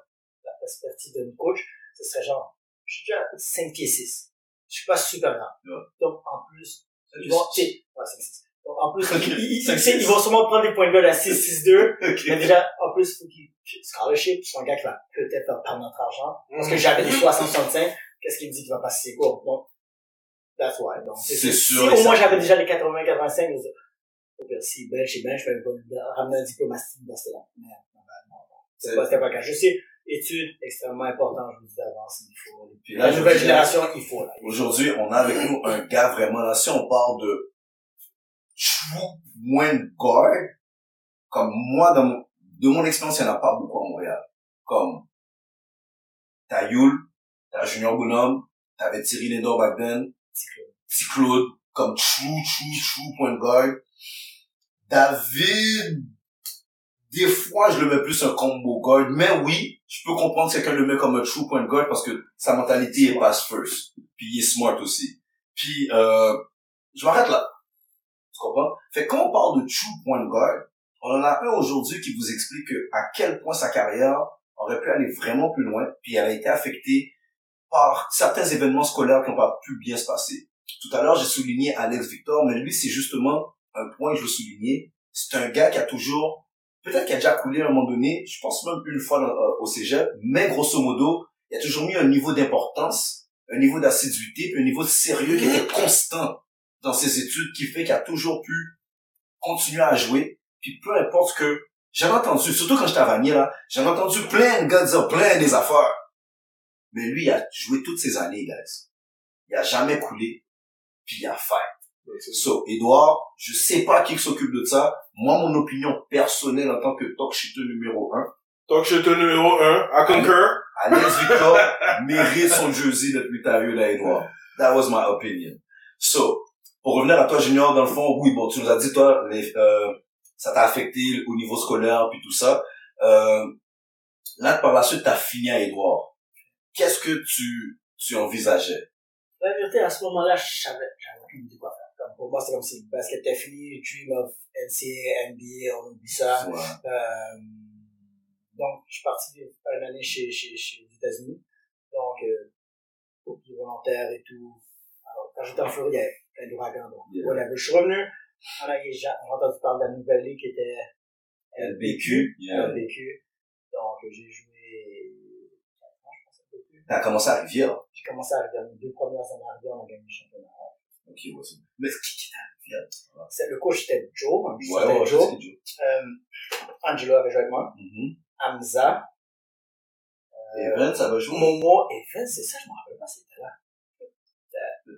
Speaker 3: la perspective de coach, ce serait genre, je suis déjà 5 pieds 6. Je suis pas super grand.
Speaker 1: Ouais.
Speaker 3: Donc, en plus, sais, ouais, 5 6. En plus,
Speaker 1: Ok,
Speaker 3: ils, ils, ils vont sûrement prendre des points de gueule à 6 6 2.
Speaker 1: Ok.
Speaker 3: Mais déjà, en plus, faut qu'ils, scholarship, c'est un gars qui va peut-être perdre notre argent. Parce que
Speaker 2: Mhm.
Speaker 3: j'avais des 60-65, qu'est-ce qu'il me dit qu'il va passer ses cours? Donc, that's why. Donc,
Speaker 1: C'est
Speaker 3: si
Speaker 1: sûr et
Speaker 3: au moins j'avais déjà les 80-85, je me disais, ok, si bench et bench, je peux ramener un diplôme à là. Mais, non, non, non. C'est pas, c'était pas le cas. Je sais, études, extrêmement important, je vous dis d'avance, il faut.
Speaker 1: Puis là,
Speaker 3: La nouvelle génération, il faut, là.
Speaker 1: Aujourd'hui, on a avec nous un gars vraiment là. Si on parle de true point guard, comme moi, dans mon, de mon expérience, il n'y en a pas beaucoup à Montréal. Comme t'as Yul, t'as Junior Bonhomme, t'avais Thierry Lindor back then, Petit comme true, true, true point guard. David, des fois, je le mets plus un combo guard, mais oui, je peux comprendre si quelqu'un le met comme un true point guard parce que sa mentalité est pass first. Puis il est smart aussi. Puis, euh, je m'arrête là. Tu comprends? Fait que quand on parle de true point on en a un aujourd'hui qui vous explique que à quel point sa carrière aurait pu aller vraiment plus loin, puis elle a été affectée par certains événements scolaires qui n'ont pas pu bien se passer. Tout à l'heure, j'ai souligné Alex Victor, mais lui, c'est justement un point que je veux souligner. C'est un gars qui a toujours, peut-être qu'il a déjà coulé à un moment donné, je pense même une fois euh, au cégep, mais grosso modo, il a toujours mis un niveau d'importance, un niveau d'assiduité, un niveau de sérieux qui était constant dans ses études, qui fait qu'il a toujours pu continuer à jouer, puis peu importe que j'en ai entendu, surtout quand j'étais à Vanier, là, j'en ai entendu plein de gars dire plein des affaires. Mais lui, il a joué toutes ces années, guys. Il a jamais coulé, puis il a fait. So, Edouard, je sais pas qui s'occupe de ça. Moi, mon opinion personnelle en tant que talk numéro un,
Speaker 2: suis numéro 1, à concur.
Speaker 1: Alex Victor mérite son jersey depuis ta vue là, Edouard. That was my opinion. So, pour revenir à toi, Junior, dans le fond, oui, bon, tu nous as dit, toi, les, euh, ça t'a affecté au niveau scolaire, puis tout ça. Euh, là, par la suite, t'as fini à Edouard. Qu'est-ce que tu, tu envisageais?
Speaker 3: La vérité, à ce moment-là, je savais, j'avais aucune idée quoi faire. Comme, pour moi, c'est comme si le basket était fini, dream of NCAA, NBA, on oublie ça.
Speaker 1: Ouais.
Speaker 3: Euh, donc, je suis parti une année chez, chez, chez les États-Unis. Donc, euh, volontaire et tout. Alors, quand j'étais en Floride, il y avait plein d'ouragans. Donc,
Speaker 1: Yeah.
Speaker 3: voilà. Je suis revenu. On a, j'ai entendu parler de la nouvelle ligue qui était
Speaker 1: LBQ. Yeah.
Speaker 3: LBQ. Donc, j'ai joué quatre ans, je pense, à LBQ.
Speaker 1: T'as commencé à Rivière.
Speaker 3: J'ai commencé à arriver mes deux premières années à Rivière, on a gagné le championnat.
Speaker 1: Ok, ouais, c'est- Mais qui t'a à Rivière?
Speaker 3: C'est- Le coach c'était Joe, hein,
Speaker 1: Ouais, ouais,
Speaker 3: Joe. Euh, Angelo avait joué avec moi.
Speaker 1: Mhm.
Speaker 3: Hamza.
Speaker 1: Evans, ça va jouer?
Speaker 3: Momo Vince, c'est ça, je me rappelle pas, c'était là.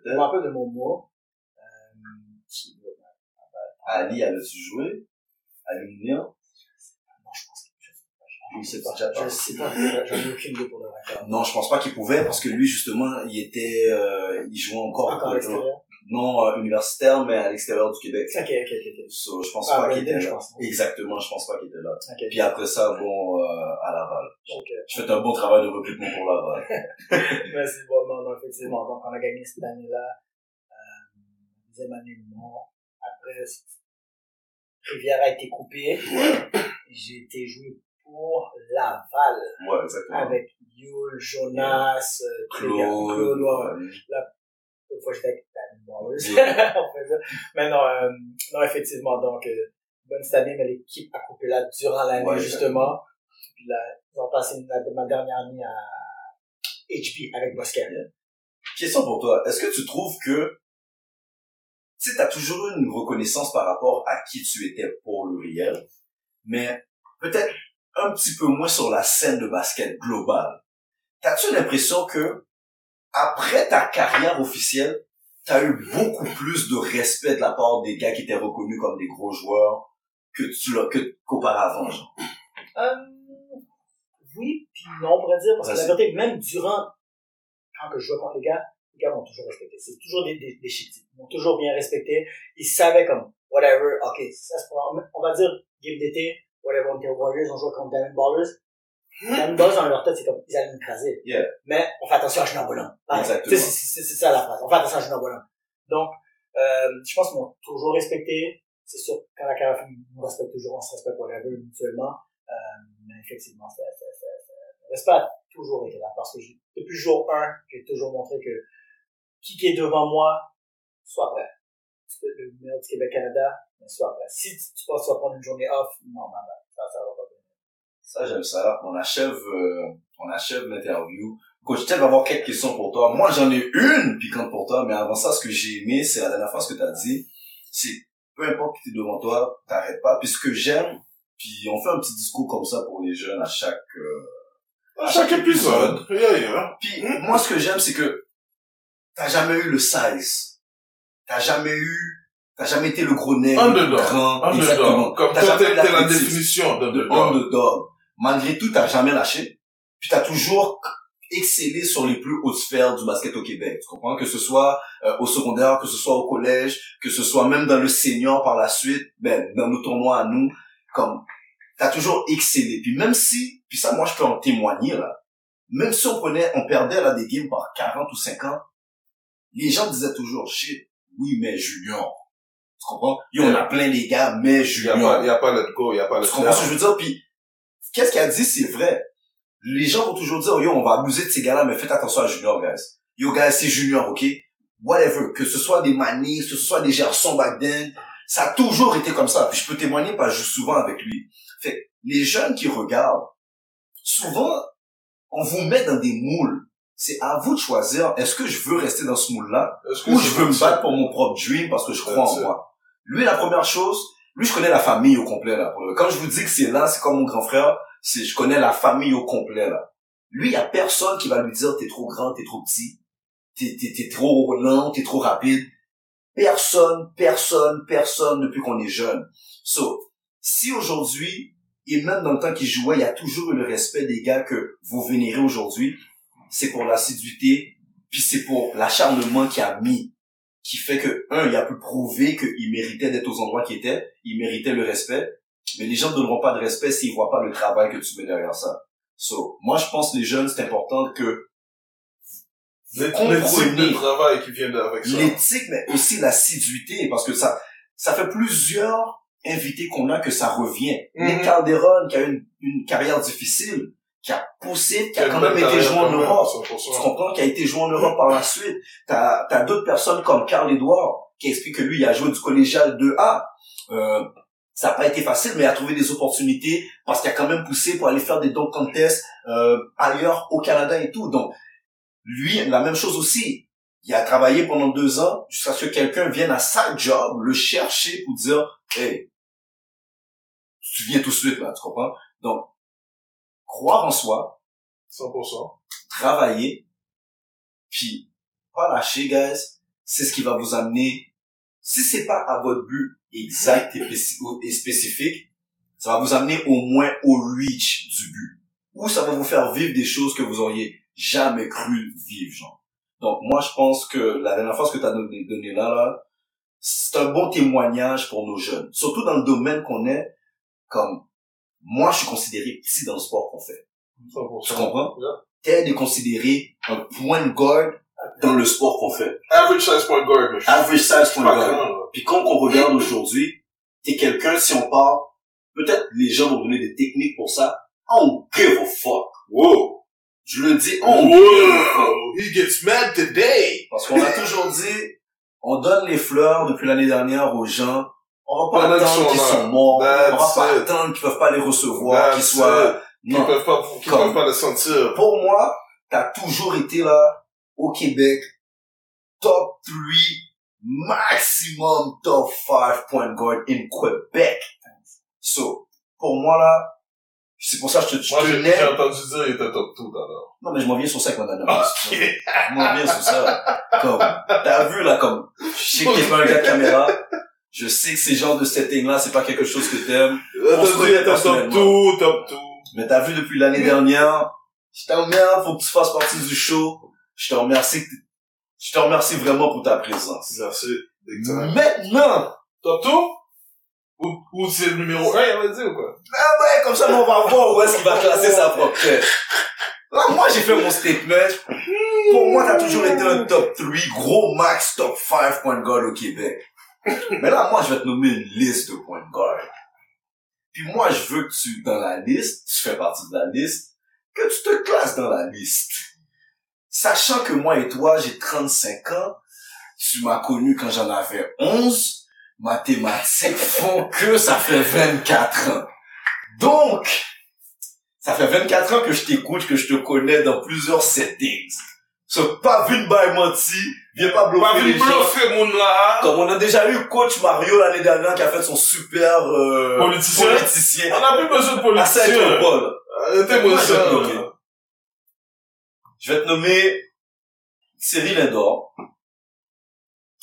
Speaker 3: Je me rappelle de Momo.
Speaker 1: Ali, avait-tu joué? Ali Mounir?
Speaker 3: non, je pense que je sais pas. Je sais pas, j'en ai aucune idée pour le.
Speaker 1: Non, je pense pas qu'il pouvait parce que lui, justement, il était, euh, il jouait encore,
Speaker 3: Encore à l'extérieur?
Speaker 1: non euh, universitaire, mais à l'extérieur du Québec.
Speaker 3: Ok, ok, ok.
Speaker 1: So, je pense
Speaker 3: Ah,
Speaker 1: pas qu'il était là.
Speaker 3: pense.
Speaker 1: Exactement, je pense pas qu'il était là. Puis après ça, bon, euh, à Laval.
Speaker 3: ok.
Speaker 1: Je fais un bon travail de recrutement pour Laval.
Speaker 3: Mais c'est bon, non, non, effectivement. Donc, on a gagné cette année-là. Euh, deuxième année, non. Après, Rivière a été coupée. J'ai été joué pour Laval.
Speaker 1: Ouais, exactement.
Speaker 3: Avec Yul, Jonas, euh,
Speaker 1: Claude.
Speaker 3: Claude, ouais.
Speaker 1: ouais.
Speaker 3: Une fois, j'étais avec.
Speaker 1: Yeah.
Speaker 3: On fait ça. Mais non, euh, non, effectivement, donc, euh, bonne cette année, mais l'équipe a coupé là durant l'année,
Speaker 1: Ouais,
Speaker 3: justement. Puis là, ils ont passé la- ma dernière année à HB avec Bosquet.
Speaker 1: Question pour toi. Est-ce que tu trouves que tu sais, t'as toujours eu une reconnaissance par rapport à qui tu étais pour le réel, mais peut-être un petit peu moins sur la scène de basket globale. T'as-tu l'impression que, après ta carrière officielle, t'as eu beaucoup plus de respect de la part des gars qui étaient reconnus comme des gros joueurs que tu l'as, que, qu'auparavant, genre?
Speaker 3: Euh, oui, puis non, on pourrait dire, parce que la vérité, même durant, quand je jouais contre les gars, les gars m'ont toujours respecté. C'est toujours des, des, des shit Ils m'ont toujours bien respecté. Ils savaient comme, whatever, ok, ça c'est pas, on va dire, game d'été, whatever, on était aux Warriors, on jouait contre Diamond Ballers. Diamond Ballers, dans leur tête, c'est comme, ils allaient nous craser.
Speaker 1: Yeah.
Speaker 3: Mais, on fait attention à Junior.
Speaker 1: Exactement.
Speaker 3: Sais, C'est ça la phrase. On fait attention à Junior Bonhomme. Donc, euh, je pense qu'ils m'ont toujours respecté. C'est sûr, quand la carrière on respecte toujours, on se respecte whatever, mutuellement. Euh, mais effectivement, c'est, c'est, c'est, respect a toujours été là parce que depuis jour 1, j'ai toujours montré que qui qui est devant moi, soit prêt. C'est le meilleur du Québec-Canada, mais soit prêt. Si tu, tu penses que tu vas prendre une journée off, non, non, non, ça, ça va pas bien.
Speaker 1: Ça, j'aime ça. On achève, euh, on achève l'interview. Coach Ted va avoir quelques questions pour toi. Moi, j'en ai une piquante pour toi, mais avant ça, ce que j'ai aimé, c'est la dernière fois ce que tu as dit. C'est, peu importe qui est devant toi, t'arrêtes pas. Puis ce que j'aime, puis on fait un petit discours comme ça pour les jeunes à chaque, euh,
Speaker 2: À chaque épisode. Yeah, yeah.
Speaker 1: Puis moi, ce que j'aime, c'est que t'as jamais eu le size. T'as jamais eu, t'as jamais été le gros nez,
Speaker 2: Underdog.
Speaker 1: grand, exactement.
Speaker 2: Comme
Speaker 1: T'as
Speaker 2: toi,
Speaker 1: jamais
Speaker 2: t'es la définition
Speaker 1: de underdog. Malgré tout, t'as jamais lâché. Puis t'as toujours excellé sur les plus hautes sphères du basket au Québec. Tu comprends? Que ce soit euh, au secondaire, que ce soit au collège, que ce soit même dans le senior par la suite, ben, dans nos tournois à nous, comme, t'as toujours excellé. Puis même si, puis ça, moi, je peux en témoigner, là. Même si on prenait, on perdait, là, des games par 40 ou 50, les gens disaient toujours, shit, oui, mais junior. Tu comprends? Yo, on a plein les gars, mais junior.
Speaker 2: il y a pas let go, il y a pas let
Speaker 1: Tu comprends ce que je veux dire? Puis, qu'est-ce qu'il a dit, c'est vrai. Les gens vont toujours dire, yo, on va abuser de ces gars-là, mais faites attention à Junior, guys. Yo, guys, c'est Junior, ok? Whatever. Que ce soit des manies, que ce soit des garçons back then, ça a toujours été comme ça. Puis je peux témoigner, parce que je joue souvent avec lui. Fait, les jeunes qui regardent, souvent, on vous met dans des moules. C'est à vous de choisir, est-ce que je veux rester dans ce moule-là? Ou je veux me battre pour mon propre dream parce que je crois en moi? Lui, la première chose, lui, je connais la famille au complet, là. Quand je vous dis que c'est là, c'est comme mon grand frère, c'est, je connais la famille au complet, là. Lui, il y a personne qui va lui dire, t'es trop grand, t'es trop petit, t'es, t'es, t'es trop lent, t'es trop rapide. Personne, personne, personne depuis qu'on est jeune. So, si aujourd'hui, et même dans le temps qu'il jouait, il y a toujours eu le respect des gars que vous vénérez aujourd'hui, c'est pour l'assiduité, puis c'est pour l'acharnement qu'il a mis, qui fait que, un, il a pu prouver qu'il méritait d'être aux endroits qu'il était, il méritait le respect, mais les gens ne donneront pas de respect s'ils voient pas le travail que tu mets derrière ça. So, moi, je pense les jeunes, c'est important que
Speaker 2: types de travail qui viennent avec ça.
Speaker 1: l'éthique, mais aussi l'assiduité, parce que ça, ça fait plusieurs invités qu'on a que ça revient. Nick Calderon, qui a une, une carrière difficile, qui a poussé, qui a quand même été joué en Europe.
Speaker 2: 100%.
Speaker 1: Tu comprends? Qui a été joué en Europe par la suite. T'as, t'as d'autres personnes comme Carl Edouard, qui explique que lui, il a joué du collégial 2A. Euh, ça n'a pas été facile, mais il a trouvé des opportunités parce qu'il a quand même poussé pour aller faire des dunk contests euh, ailleurs au Canada et tout. Donc, lui, la même chose aussi. Il a travaillé pendant deux ans jusqu'à ce que quelqu'un vienne à sa job, le chercher pour dire, hey, tu viens tout de suite là, tu comprends? Donc, croire en soi,
Speaker 2: 100%.
Speaker 1: travailler, puis pas lâcher, guys, c'est ce qui va vous amener, si c'est pas à votre but exact et, spéci- et spécifique, ça va vous amener au moins au reach du but. Ou ça va vous faire vivre des choses que vous auriez jamais cru vivre, genre. Donc, moi, je pense que la dernière fois, ce que tu as donné, donné là, là, c'est un bon témoignage pour nos jeunes. Surtout dans le domaine qu'on est, comme, moi, je suis considéré petit dans le sport qu'on fait.
Speaker 2: 100%.
Speaker 1: Tu comprends?
Speaker 2: Yeah.
Speaker 1: Ted est considéré un point guard dans le sport qu'on fait.
Speaker 2: Average size point guard, mais je suis
Speaker 1: Average size point guard.
Speaker 2: grand.
Speaker 1: Puis quand on regarde aujourd'hui, t'es quelqu'un, si on parle, peut-être les gens vont donner des techniques pour ça. On give a fuck.
Speaker 2: Wow.
Speaker 1: Je le dis, on give a fuck.
Speaker 2: Whoa. He gets mad today.
Speaker 1: Parce qu'on a toujours dit, on donne les fleurs depuis l'année dernière aux gens. On va pas
Speaker 2: qu'ils
Speaker 1: attendre qu'ils sont morts. On va
Speaker 2: That's
Speaker 1: pas
Speaker 2: it.
Speaker 1: attendre qu'ils peuvent pas les recevoir, qu'ils
Speaker 2: That's
Speaker 1: soient...
Speaker 2: it. Qui
Speaker 1: Non.
Speaker 2: peuvent pas, qui
Speaker 1: Comme-
Speaker 2: peuvent pas le sentir.
Speaker 1: pour moi, t'as toujours été là, au Québec, top 3 maximum top 5 point guard in Quebec. So, pour moi là, c'est pour ça que je te,
Speaker 2: Moi, j'ai
Speaker 1: tenais-
Speaker 2: j'ai entendu dire qu'il était top 2 tout à l'heure.
Speaker 1: Non, mais je m'en viens sur ça dernière
Speaker 2: Ok.
Speaker 1: question. Je m'en viens sur ça. Comme, t'as vu, là, comme, je sais que t'es pas un gars de caméra. Je sais que ces genres de setting-là, c'est pas quelque chose que t'aimes.
Speaker 2: Qu'il était top. 2, top 2.
Speaker 1: Mais t'as vu depuis l'année dernière, je te remercie, faut que tu fasses partie du show. Je te remercie, je te remercie vraiment pour ta présence.
Speaker 2: Merci.
Speaker 1: Maintenant,
Speaker 2: Top 2? Ou, ou c'est le numéro 1, il avait dit ou quoi?
Speaker 1: ah ouais, comme ça, on va voir où est-ce qu'il va classer sa propre tête. Là, moi, j'ai fait mon statement. Pour moi, t'as toujours été un top 3, gros max top 5 point guard au Québec. Mais là, moi, je vais te nommer une liste de point guard. Puis moi, je veux que tu, dans la liste, tu fais partie de la liste, que tu te classes dans la liste. Sachant que moi et toi, j'ai 35 ans, tu m'as connu quand j'en avais 11, mathématiques font que ça fait 24 ans. Donc, ça fait 24 ans que je t'écoute, que je te connais dans plusieurs settings. So, pas vu by menti, viens pas bluffer
Speaker 2: Pas vu
Speaker 1: les gens.
Speaker 2: bluffer moun là.
Speaker 1: Comme on a déjà eu coach Mario l'année dernière qui a fait son super euh,
Speaker 2: Politicien.
Speaker 1: politicien.
Speaker 2: On n'a plus besoin de
Speaker 1: À saint
Speaker 2: politicien.
Speaker 1: paul
Speaker 2: Arrêtez-moi
Speaker 1: Moi, je vais
Speaker 2: ça.
Speaker 1: te nommer. Je vais te nommer Cyril Lindor,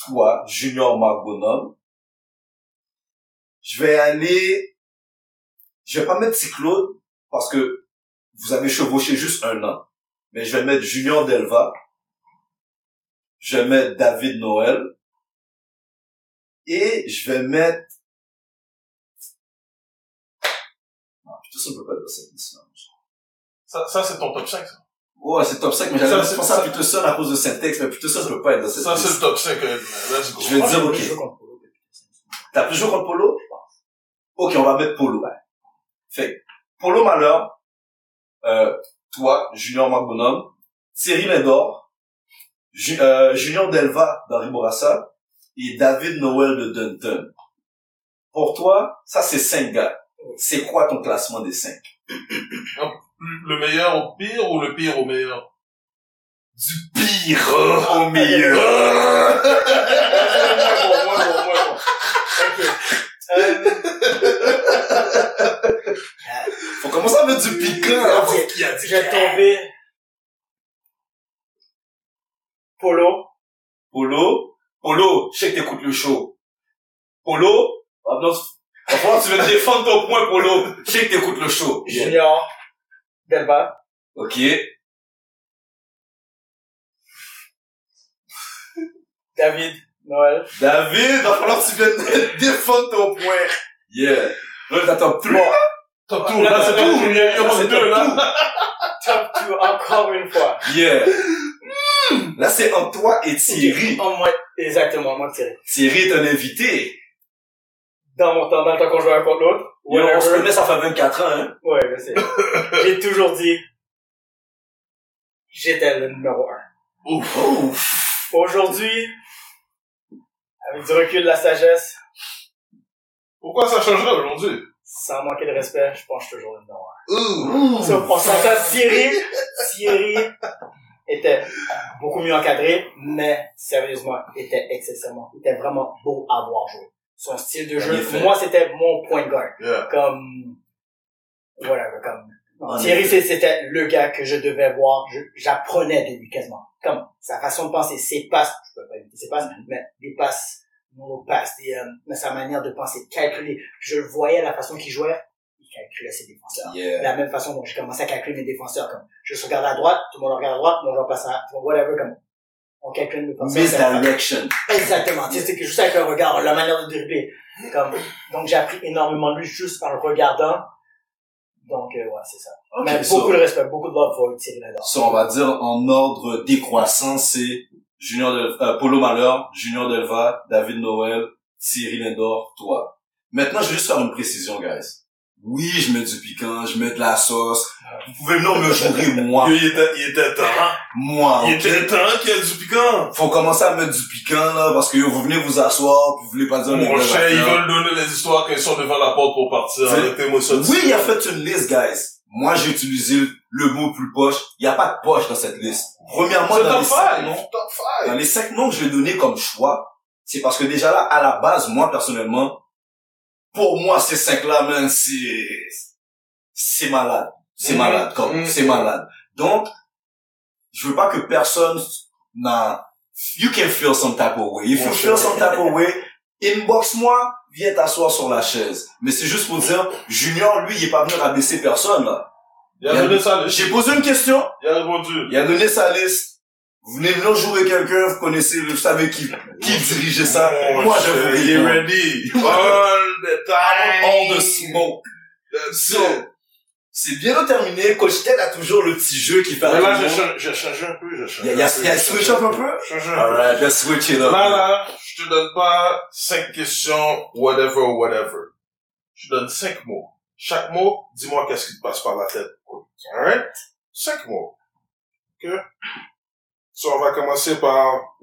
Speaker 1: toi, Junior Marc Bonhomme. Je vais aller, je vais pas mettre Cyclone parce que vous avez chevauché juste un an. Mais je vais mettre Junior Delva. Je vais mettre David Noël. Et je vais mettre... Non, putain, ça ne peut pas être dans cette liste-là.
Speaker 2: Ça, ça c'est ton top 5, ça.
Speaker 1: Ouais, c'est top 5, mais j'avais
Speaker 2: c'est-
Speaker 1: pensé
Speaker 2: ça-
Speaker 1: plutôt ça à cause de Syntex, mais plutôt ça, ça peut pas être dans cette
Speaker 2: Ça, c'est
Speaker 1: liste.
Speaker 2: le top 5, euh, let's go.
Speaker 1: Je vais
Speaker 3: Moi,
Speaker 1: dire, ok. T'as plus joué contre Polo? Ok, on va mettre Polo. Fait Polo Malheur, euh, toi, Junior Marc Bonhomme, Thierry Lindor, Ju- euh, Junior Delva d'Henri Bourassa et David Noël de Dunton. Pour toi, ça c'est cinq gars. C'est quoi ton classement des cinq?
Speaker 2: Le meilleur au pire ou le pire au meilleur?
Speaker 1: Du pire au meilleur.
Speaker 3: Ok. Euh,
Speaker 1: Faut commencer à mettre du piquant. hein.
Speaker 3: Ok.
Speaker 2: Qui a dit
Speaker 3: je vais tomber. Polo.
Speaker 1: Polo, Polo, je sais que t'écoutes le show. Polo, ah non, va falloir que tu veux défendre ton point, Polo. Je sais que t'écoutes le show.
Speaker 3: Junior. Delva.
Speaker 1: Ok.
Speaker 3: David. Noël.
Speaker 1: David, va falloir que tu viennes défendre ton point. Yeah. Là, t'as top 3.
Speaker 2: Top 2, là, c'est tout. Il y a deux,
Speaker 1: top
Speaker 2: là.
Speaker 3: Top 2 encore une fois.
Speaker 1: Yeah. Là, c'est entre toi et Thierry.
Speaker 3: En moins, exactement, moi Thierry.
Speaker 1: Thierry est un invité.
Speaker 3: Dans mon temps, dans le temps qu'on jouait un contre l'autre.
Speaker 1: Yo, on se connaît, ça fait 24 ans, hein.
Speaker 3: Ouais, je sais. J'ai toujours dit, j'étais le numéro un.
Speaker 2: Ouf.
Speaker 1: Ouf.
Speaker 3: Aujourd'hui, avec du recul de la sagesse,
Speaker 2: Pourquoi ça changerait aujourd'hui?
Speaker 3: sans manquer de respect, je pense que je suis toujours le numéro un.
Speaker 1: Ouh.
Speaker 3: On s'entend, Thierry, Thierry était beaucoup mieux encadré, mais sérieusement, était excessivement, était vraiment beau à voir jouer. Son style de jeu, moi, c'était mon point de guard.
Speaker 2: Yeah.
Speaker 3: Comme, whatever, comme, non, Thierry, c'était le gars que je devais voir, j'apprenais de lui quasiment. Comme, sa façon de penser, ses passes, je peux pas éviter ses passes, mais des passes, non passes, des, euh, sa manière de penser, calculer. Je voyais la façon qu'il jouait, calculait ses défenseurs de
Speaker 1: Yeah.
Speaker 3: la même façon dont j'ai commencé à calculer mes défenseurs comme je regarde à droite tout le monde regarde à droite moi je repasse à whatever comme on calcule mes défenseurs
Speaker 1: Misdirection.
Speaker 3: exactement tu sais c'est juste avec un regard la manière de dribbler comme donc j'ai appris énormément de lui juste en le regardant donc euh, ouais c'est ça mais
Speaker 1: so-
Speaker 3: beaucoup de respect beaucoup de love pour Thierry Nadal
Speaker 1: So, on va dire en ordre décroissant, c'est Junior Del euh, Polo Malheur, Junior Delva, David Noël, Thierry Lindor, toi. Maintenant, je vais juste faire une précision, guys. Oui, je mets du piquant, je mets de la sauce. Vous pouvez venir me jurer, moi.
Speaker 2: Il était, il était temps.
Speaker 1: Moi,
Speaker 2: Il
Speaker 1: ok?
Speaker 2: était temps qu'il y ait du piquant.
Speaker 1: Faut commencer à mettre du piquant, là, parce que yo, vous venez vous asseoir, puis vous voulez pas dire
Speaker 2: Mon cher, ils veulent donner les histoires quand ils sont devant la porte pour partir. Arrêtez-moi.
Speaker 1: Oui, il a fait une liste, guys. Moi, j'ai utilisé le mot plus poche. Il n'y a pas de poche dans cette liste. Premièrement, dans les cinq
Speaker 2: 5.
Speaker 1: noms,
Speaker 2: Top
Speaker 1: Dans
Speaker 2: 5.
Speaker 1: les cinq noms que je vais donner comme choix, c'est parce que déjà là, à la base, moi, personnellement, pour moi, ces cinq-là, man, c'est, c'est malade. C'est
Speaker 2: Mhm.
Speaker 1: malade, comme,
Speaker 2: Mhm.
Speaker 1: c'est malade. Donc, je veux pas que personne n'a, you can feel some type of way. If you feel some type of way, inbox-moi, viens t'asseoir sur la chaise. Mais c'est juste pour dire, Junior, lui, il est pas venu rabaisser personne, là.
Speaker 2: Il a donné ça, le
Speaker 1: J'ai posé une question,
Speaker 2: Il a répondu.
Speaker 1: il a donné sa liste. Vous venez de jouer quelqu'un, vous connaissez, vous savez qui, qui dirigeait ça. Moi, je
Speaker 2: il est ready. All the time.
Speaker 1: All the smoke. So, c'est bientôt terminé. Coach Ted a toujours le petit jeu qui fait
Speaker 2: Mais là, changé, j'ai changé un peu, j'ai changé
Speaker 1: Il y a, switch up un peu?
Speaker 2: Changé un peu.
Speaker 1: Alright, let's switch it up.
Speaker 2: Là, là, je te donne pas cinq questions, whatever, whatever. Je te donne cinq mots. Chaque mot, dis-moi qu'est-ce qui te passe par la tête. Alright? Cinq mots. Ok? So, on va commencer par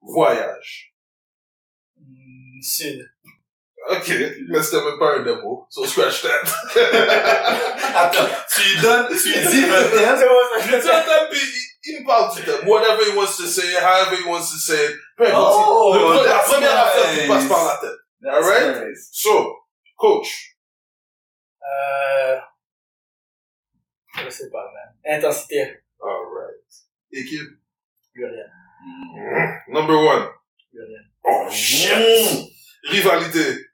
Speaker 2: voyage.
Speaker 3: Hmm, Sud.
Speaker 2: Ok, mais c'était même pas un démo. So, scratch that.
Speaker 1: Attends, tu lui donnes, tu lui dis le thème.
Speaker 2: Puis il, me parle du thème. Whatever he wants to say, however he wants to say it. Peu importe.
Speaker 1: Oh,
Speaker 2: la première affaire qui passe par la tête. Alright?
Speaker 1: nice.
Speaker 2: So, coach.
Speaker 3: Euh, je sais pas, man. Intensité.
Speaker 2: Alright. Équipe.
Speaker 3: Plus rien.
Speaker 2: Number one.
Speaker 3: Plus rien.
Speaker 2: Oh, shit.
Speaker 1: Mmh.
Speaker 2: Rivalité.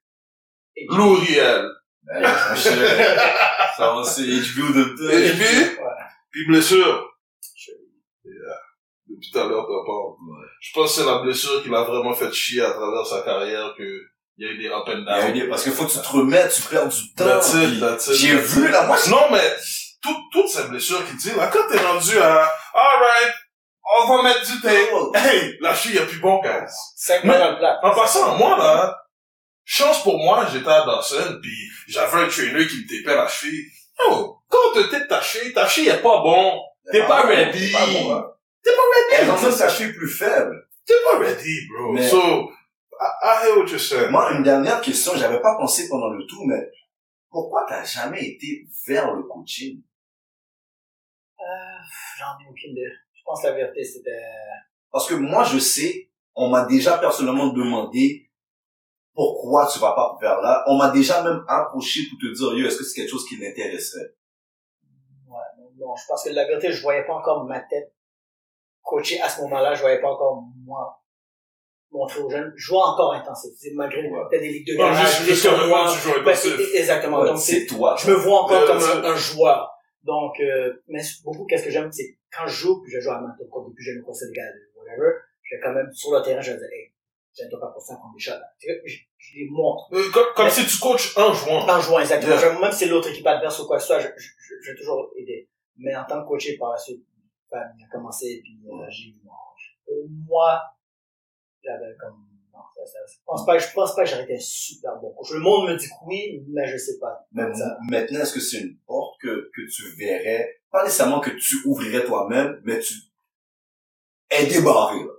Speaker 2: Louriel.
Speaker 1: Ben, Ça c'est HBO de
Speaker 2: Et
Speaker 1: temps.
Speaker 2: puis,
Speaker 3: Ouais.
Speaker 2: blessure. Yeah. Depuis tout à l'heure, t'en parles. Je pense que c'est la blessure qui l'a vraiment fait chier à travers sa carrière que il y a eu des up and down.
Speaker 1: des- Parce qu'il faut que tu te remettes, tu perds du temps. J'ai vu,
Speaker 2: it.
Speaker 1: là, moi, je-
Speaker 2: Non, mais tout, toutes ces blessures qu'il dit, là, quand t'es rendu à, alright, on va mettre du tape. Hey, la cheville est plus bon, guys.
Speaker 3: Cinq
Speaker 2: Mais-
Speaker 3: mois dans le plat.
Speaker 2: En passant, moi, là, chance pour moi, j'étais à Dawson, puis j'avais un trainer qui me tapait la cheville. Oh, quand te tape ta cheville, ta cheville est pas bon. T'es pas
Speaker 1: Ah,
Speaker 2: ready.
Speaker 1: t'es pas bon, hein.
Speaker 2: T'es pas ready.
Speaker 1: en sa cheville plus faible.
Speaker 2: T'es pas ready, bro.
Speaker 1: Mais-
Speaker 2: So, I, I hear what you're saying.
Speaker 1: Moi, une dernière question, j'avais pas pensé pendant le tout, mais pourquoi t'as jamais été vers le coaching?
Speaker 3: Euh, j'en ai aucune idée. Je pense que la vérité, c'était,
Speaker 1: Parce que moi, je sais, on m'a déjà personnellement demandé pourquoi tu vas pas vers là. On m'a déjà même approché pour te dire, yo, est-ce que c'est quelque chose qui l'intéresserait?
Speaker 3: ouais, non, non, je pense que la vérité, je voyais pas encore ma tête coacher à ce moment-là, je voyais pas encore moi montrer aux jeunes, jouer encore intensif. C'est Malgré
Speaker 1: Ouais.
Speaker 3: peut-être des ligues de
Speaker 2: Non,
Speaker 3: garage,
Speaker 2: juste, maintenant, tu joues
Speaker 3: Ben, exactement.
Speaker 1: Ouais,
Speaker 3: Donc, c'est,
Speaker 1: toi.
Speaker 3: je me vois encore
Speaker 2: Ouais,
Speaker 3: comme
Speaker 2: c'est-
Speaker 3: un, un joueur. Donc, euh, mais beaucoup, qu'est-ce que j'aime, c'est quand je joue, puis je joue à Manto, quand depuis jeune au Conseil de Galles, whatever, je vais quand même, sur le terrain, je vais dire, hey, j'aime pas pour ça prendre des shots, là. Tu Je, je les montre.
Speaker 2: Euh, Comme, comme si tu coaches un joueur.
Speaker 3: En jouant, exactement.
Speaker 2: Yeah.
Speaker 3: Même si c'est l'autre équipe adverse ou quoi que ce soit, je, je, je, je vais toujours aider. Mais en tant que coaché par la suite, ben, il a commencé, puis euh, j'ai pour moi, j'avais comme, je pense pas, je pense pas que j'aurais été un super bon coach. Le monde me dit que oui, mais je sais pas.
Speaker 1: Mais
Speaker 3: Ça-
Speaker 1: maintenant, est-ce que c'est une porte que, que tu verrais, pas nécessairement que tu ouvrirais toi-même, mais tu es débarré, là?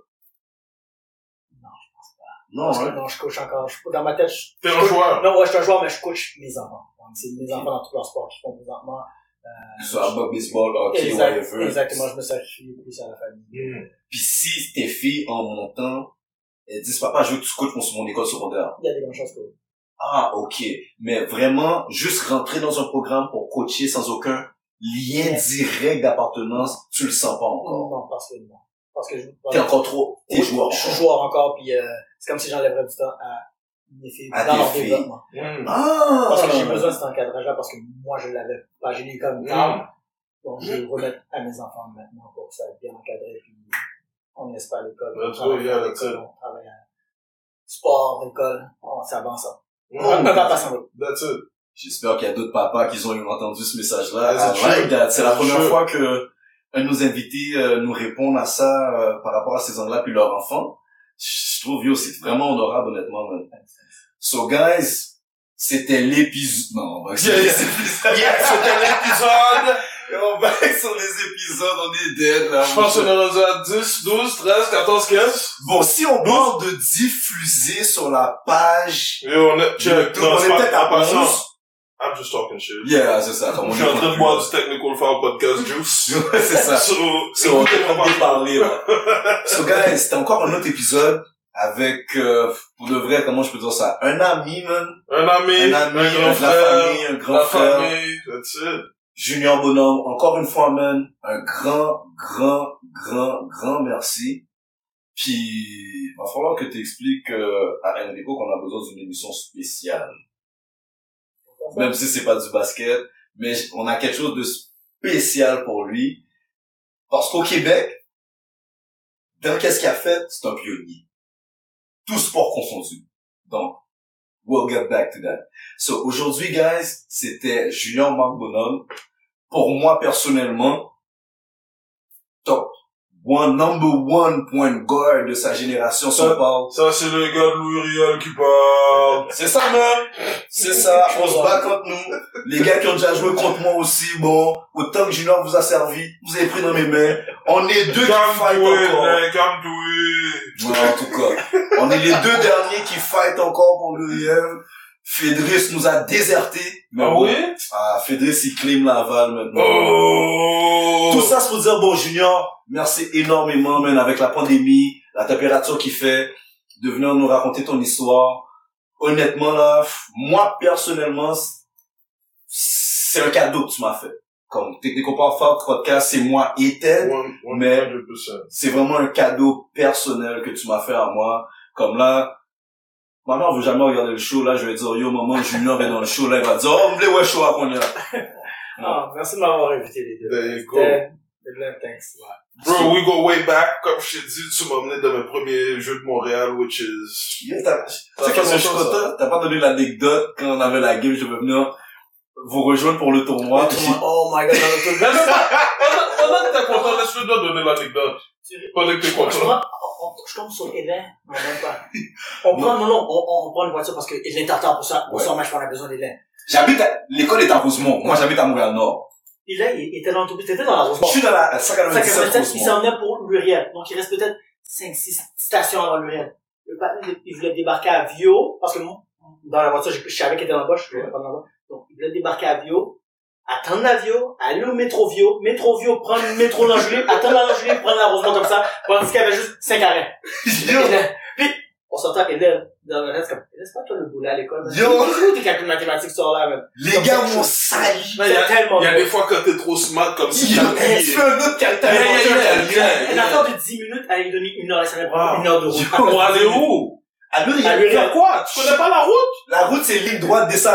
Speaker 3: Non,
Speaker 1: je pense pas.
Speaker 3: Parce
Speaker 1: Non,
Speaker 3: que
Speaker 1: hein?
Speaker 3: non, je coach encore. Je, dans ma tête, je,
Speaker 2: T'es
Speaker 3: je
Speaker 2: un joueur.
Speaker 3: Non, ouais, je suis un joueur, mais je coach mes enfants. Donc, c'est mes enfants dans tous leurs sports qu'ils font présentement.
Speaker 1: Que ce soit bas, baseball, hockey,
Speaker 3: Exact-
Speaker 1: whatever.
Speaker 3: exactement, je me sacrifie plus à la famille.
Speaker 2: Mm.
Speaker 1: Puis si tes filles, en montant, elles disent, papa, je veux que tu coaches pour mon école secondaire.
Speaker 3: Il y a des grandes chances que
Speaker 1: Ah, ok. Mais vraiment, juste rentrer dans un programme pour coacher sans aucun lien direct d'appartenance, tu le sens pas encore.
Speaker 3: Non, parce que non. Parce que je,
Speaker 1: T'es encore trop, t'es
Speaker 3: Oui,
Speaker 1: joueur.
Speaker 3: Je suis
Speaker 1: encore.
Speaker 3: joueur encore, puis euh, c'est comme si j'enlèverais du temps à mes filles
Speaker 1: À
Speaker 3: dans leur
Speaker 1: filles.
Speaker 3: développement.
Speaker 2: Mm.
Speaker 1: Ah!
Speaker 3: Parce que j'ai besoin de cet encadrage-là, parce que moi, je l'avais pas. J'ai eu comme tard.
Speaker 2: Mm.
Speaker 3: Donc, je vais le remettre à mes enfants maintenant pour que ça soit bien encadré, puis on n'est pas à l'école. On travaille à l'école, on travaille à sport, école, on s'avance.
Speaker 2: Mm.
Speaker 3: On ne va pas aller.
Speaker 2: That's it.
Speaker 1: J'espère qu'il y a d'autres papas qui ont entendu ce message-là. That. C'est la
Speaker 2: it
Speaker 1: première fois que un de nos invités euh, nous répond à ça euh, par rapport à ces gens-là puis leurs enfants. Je trouve, yo, c'est vraiment honorable, honnêtement. man. So, guys, c'était l'épisode... Non, on va.
Speaker 2: Yeah, c'était l'épisode.
Speaker 1: On va être sur les épisodes, on est dead, là.
Speaker 2: Je pense qu'on est rendu à 10, 12, 13, 14, 15.
Speaker 1: Bon, si on parle de diffuser sur la page...
Speaker 2: Et on est, check. Non,
Speaker 1: on est peut-être à
Speaker 2: en passant.
Speaker 1: 11.
Speaker 2: I'm just talking shit.
Speaker 1: Yeah, c'est ça. on
Speaker 2: Je suis en train de boire du Technical Foul Podcast Juice.
Speaker 1: c'est ça.
Speaker 2: So,
Speaker 1: So, on est en train de parler, là. So, guys, c'était encore un autre épisode. avec, euh, pour de vrai, comment je peux dire ça, un ami, man,
Speaker 2: Un ami,
Speaker 1: un ami,
Speaker 2: un grand frère,
Speaker 1: la famille, un grand frère,
Speaker 2: that's it.
Speaker 1: Junior Bonhomme, encore une fois, man, un grand, grand, grand, grand merci. Puis, il va falloir que tu expliques euh, à Enrico qu'on a besoin d'une émission spéciale. Même si c'est pas du basket, mais on a quelque chose de spécial pour lui. Parce qu'au Québec, dans qu'est-ce qu'il a fait, c'est un pionnier. Tout sport confondu. Donc, we'll get back to that. So, aujourd'hui, guys, c'était Junior Marc Bonhomme. Pour moi, personnellement, one, number one point guard de sa génération, si on parle.
Speaker 2: Ça, c'est le gars de Louis Riel qui parle.
Speaker 1: C'est ça, même. C'est ça. On se bat contre nous. Les gars qui ont déjà joué contre moi aussi, bon, autant que Junior vous a servi, vous avez pris dans mes mains. On est deux qui fight encore.
Speaker 2: man, calme-toi.
Speaker 1: Ouais, en tout cas. On est les deux derniers qui fight encore pour l'URL. Fédris nous a désertés. Mais
Speaker 2: Ah
Speaker 1: bon,
Speaker 2: oui?
Speaker 1: Ah, Fédris, il claim Laval maintenant.
Speaker 2: Oh!
Speaker 1: Tout ça, c'est pour dire, bon, Junior, merci énormément, man, avec la pandémie, la température qu'il fait, de venir nous raconter ton histoire. Honnêtement, là, moi, personnellement, c'est un cadeau que tu m'as fait. Comme Technico Parfait Podcast, c'est moi et Ted.
Speaker 2: One- one
Speaker 1: Mais-. C'est vraiment un cadeau personnel que tu m'as fait à moi. Comme là, ma mère veut jamais regarder le show, là, je vais dire, yo, maman, Junior est dans le show, là, elle va dire, oh, ouais, show à qu'on est là.
Speaker 3: Ah, merci de m'avoir invité, les deux.
Speaker 2: There you go.
Speaker 3: Thanks.
Speaker 2: Bro, we go way back. Comme je t'ai dit, tu m'as amené dans mes premiers jeux de Montréal, which is...
Speaker 1: T'as- Tu sais je suis content? T'as pas donné l'anecdote quand on avait la game, je vais venir vous rejoindre pour le tournoi.
Speaker 3: Oh my god, dans le
Speaker 2: Mais non, pendant, pendant que t'es content, laisse-le toi donner
Speaker 3: Je on- on- je tombe sur Hélène. Même pas. On prend, non, non, on, on prend une voiture parce que Hélène t'attend pour ça. Pour
Speaker 1: Ouais.
Speaker 3: match, on a besoin d'Hélène.
Speaker 1: J'habite à, l'école est à Rosemont. Moi, j'habite à Montréal-Nord.
Speaker 3: Hélène, il était dans l'autobus, t'étais dans la
Speaker 1: Je
Speaker 3: Rosemont.
Speaker 1: suis dans la
Speaker 3: Ça
Speaker 1: 197
Speaker 3: fait il
Speaker 1: Rosemont.
Speaker 3: s'en venait pour Luriel. Donc, il reste peut-être 5-6 stations avant Luriel. Le pa- Il voulait débarquer à Vio, parce que moi, dans la voiture, je je savais qu'il était dans la poche, je voulais pas dans la poche. Donc, il voulait débarquer à Vio, attendre la Vio, aller au métro Vio, métro Vio, prendre le métro l'Angelier, attendre la l'Angelier, prendre la Rosemont comme ça, pendant qu'il y avait juste 5 arrêts.
Speaker 1: Yo!
Speaker 3: Puis, on s'entend Hélène, dans le reste, comme, laisse pas toi le boulot à l'école.
Speaker 1: Yo!
Speaker 3: Où tes calculs mathématiques sont là, même?
Speaker 1: Les gars m'ont sali.
Speaker 2: Il y a,
Speaker 3: tellement
Speaker 2: il y a des fois quand t'es trop smart, comme si t'as
Speaker 1: tu fais un autre calcul.
Speaker 3: Une affaire de 10 minutes, elle est donnée une heure, et ça
Speaker 2: Wow.
Speaker 3: prend une heure de route.
Speaker 2: Pour aller où?
Speaker 1: À
Speaker 3: À
Speaker 1: Luriel.
Speaker 3: Luriel.
Speaker 2: Faire quoi? Tu connais pas la route?
Speaker 1: La route, c'est ligne droite, descend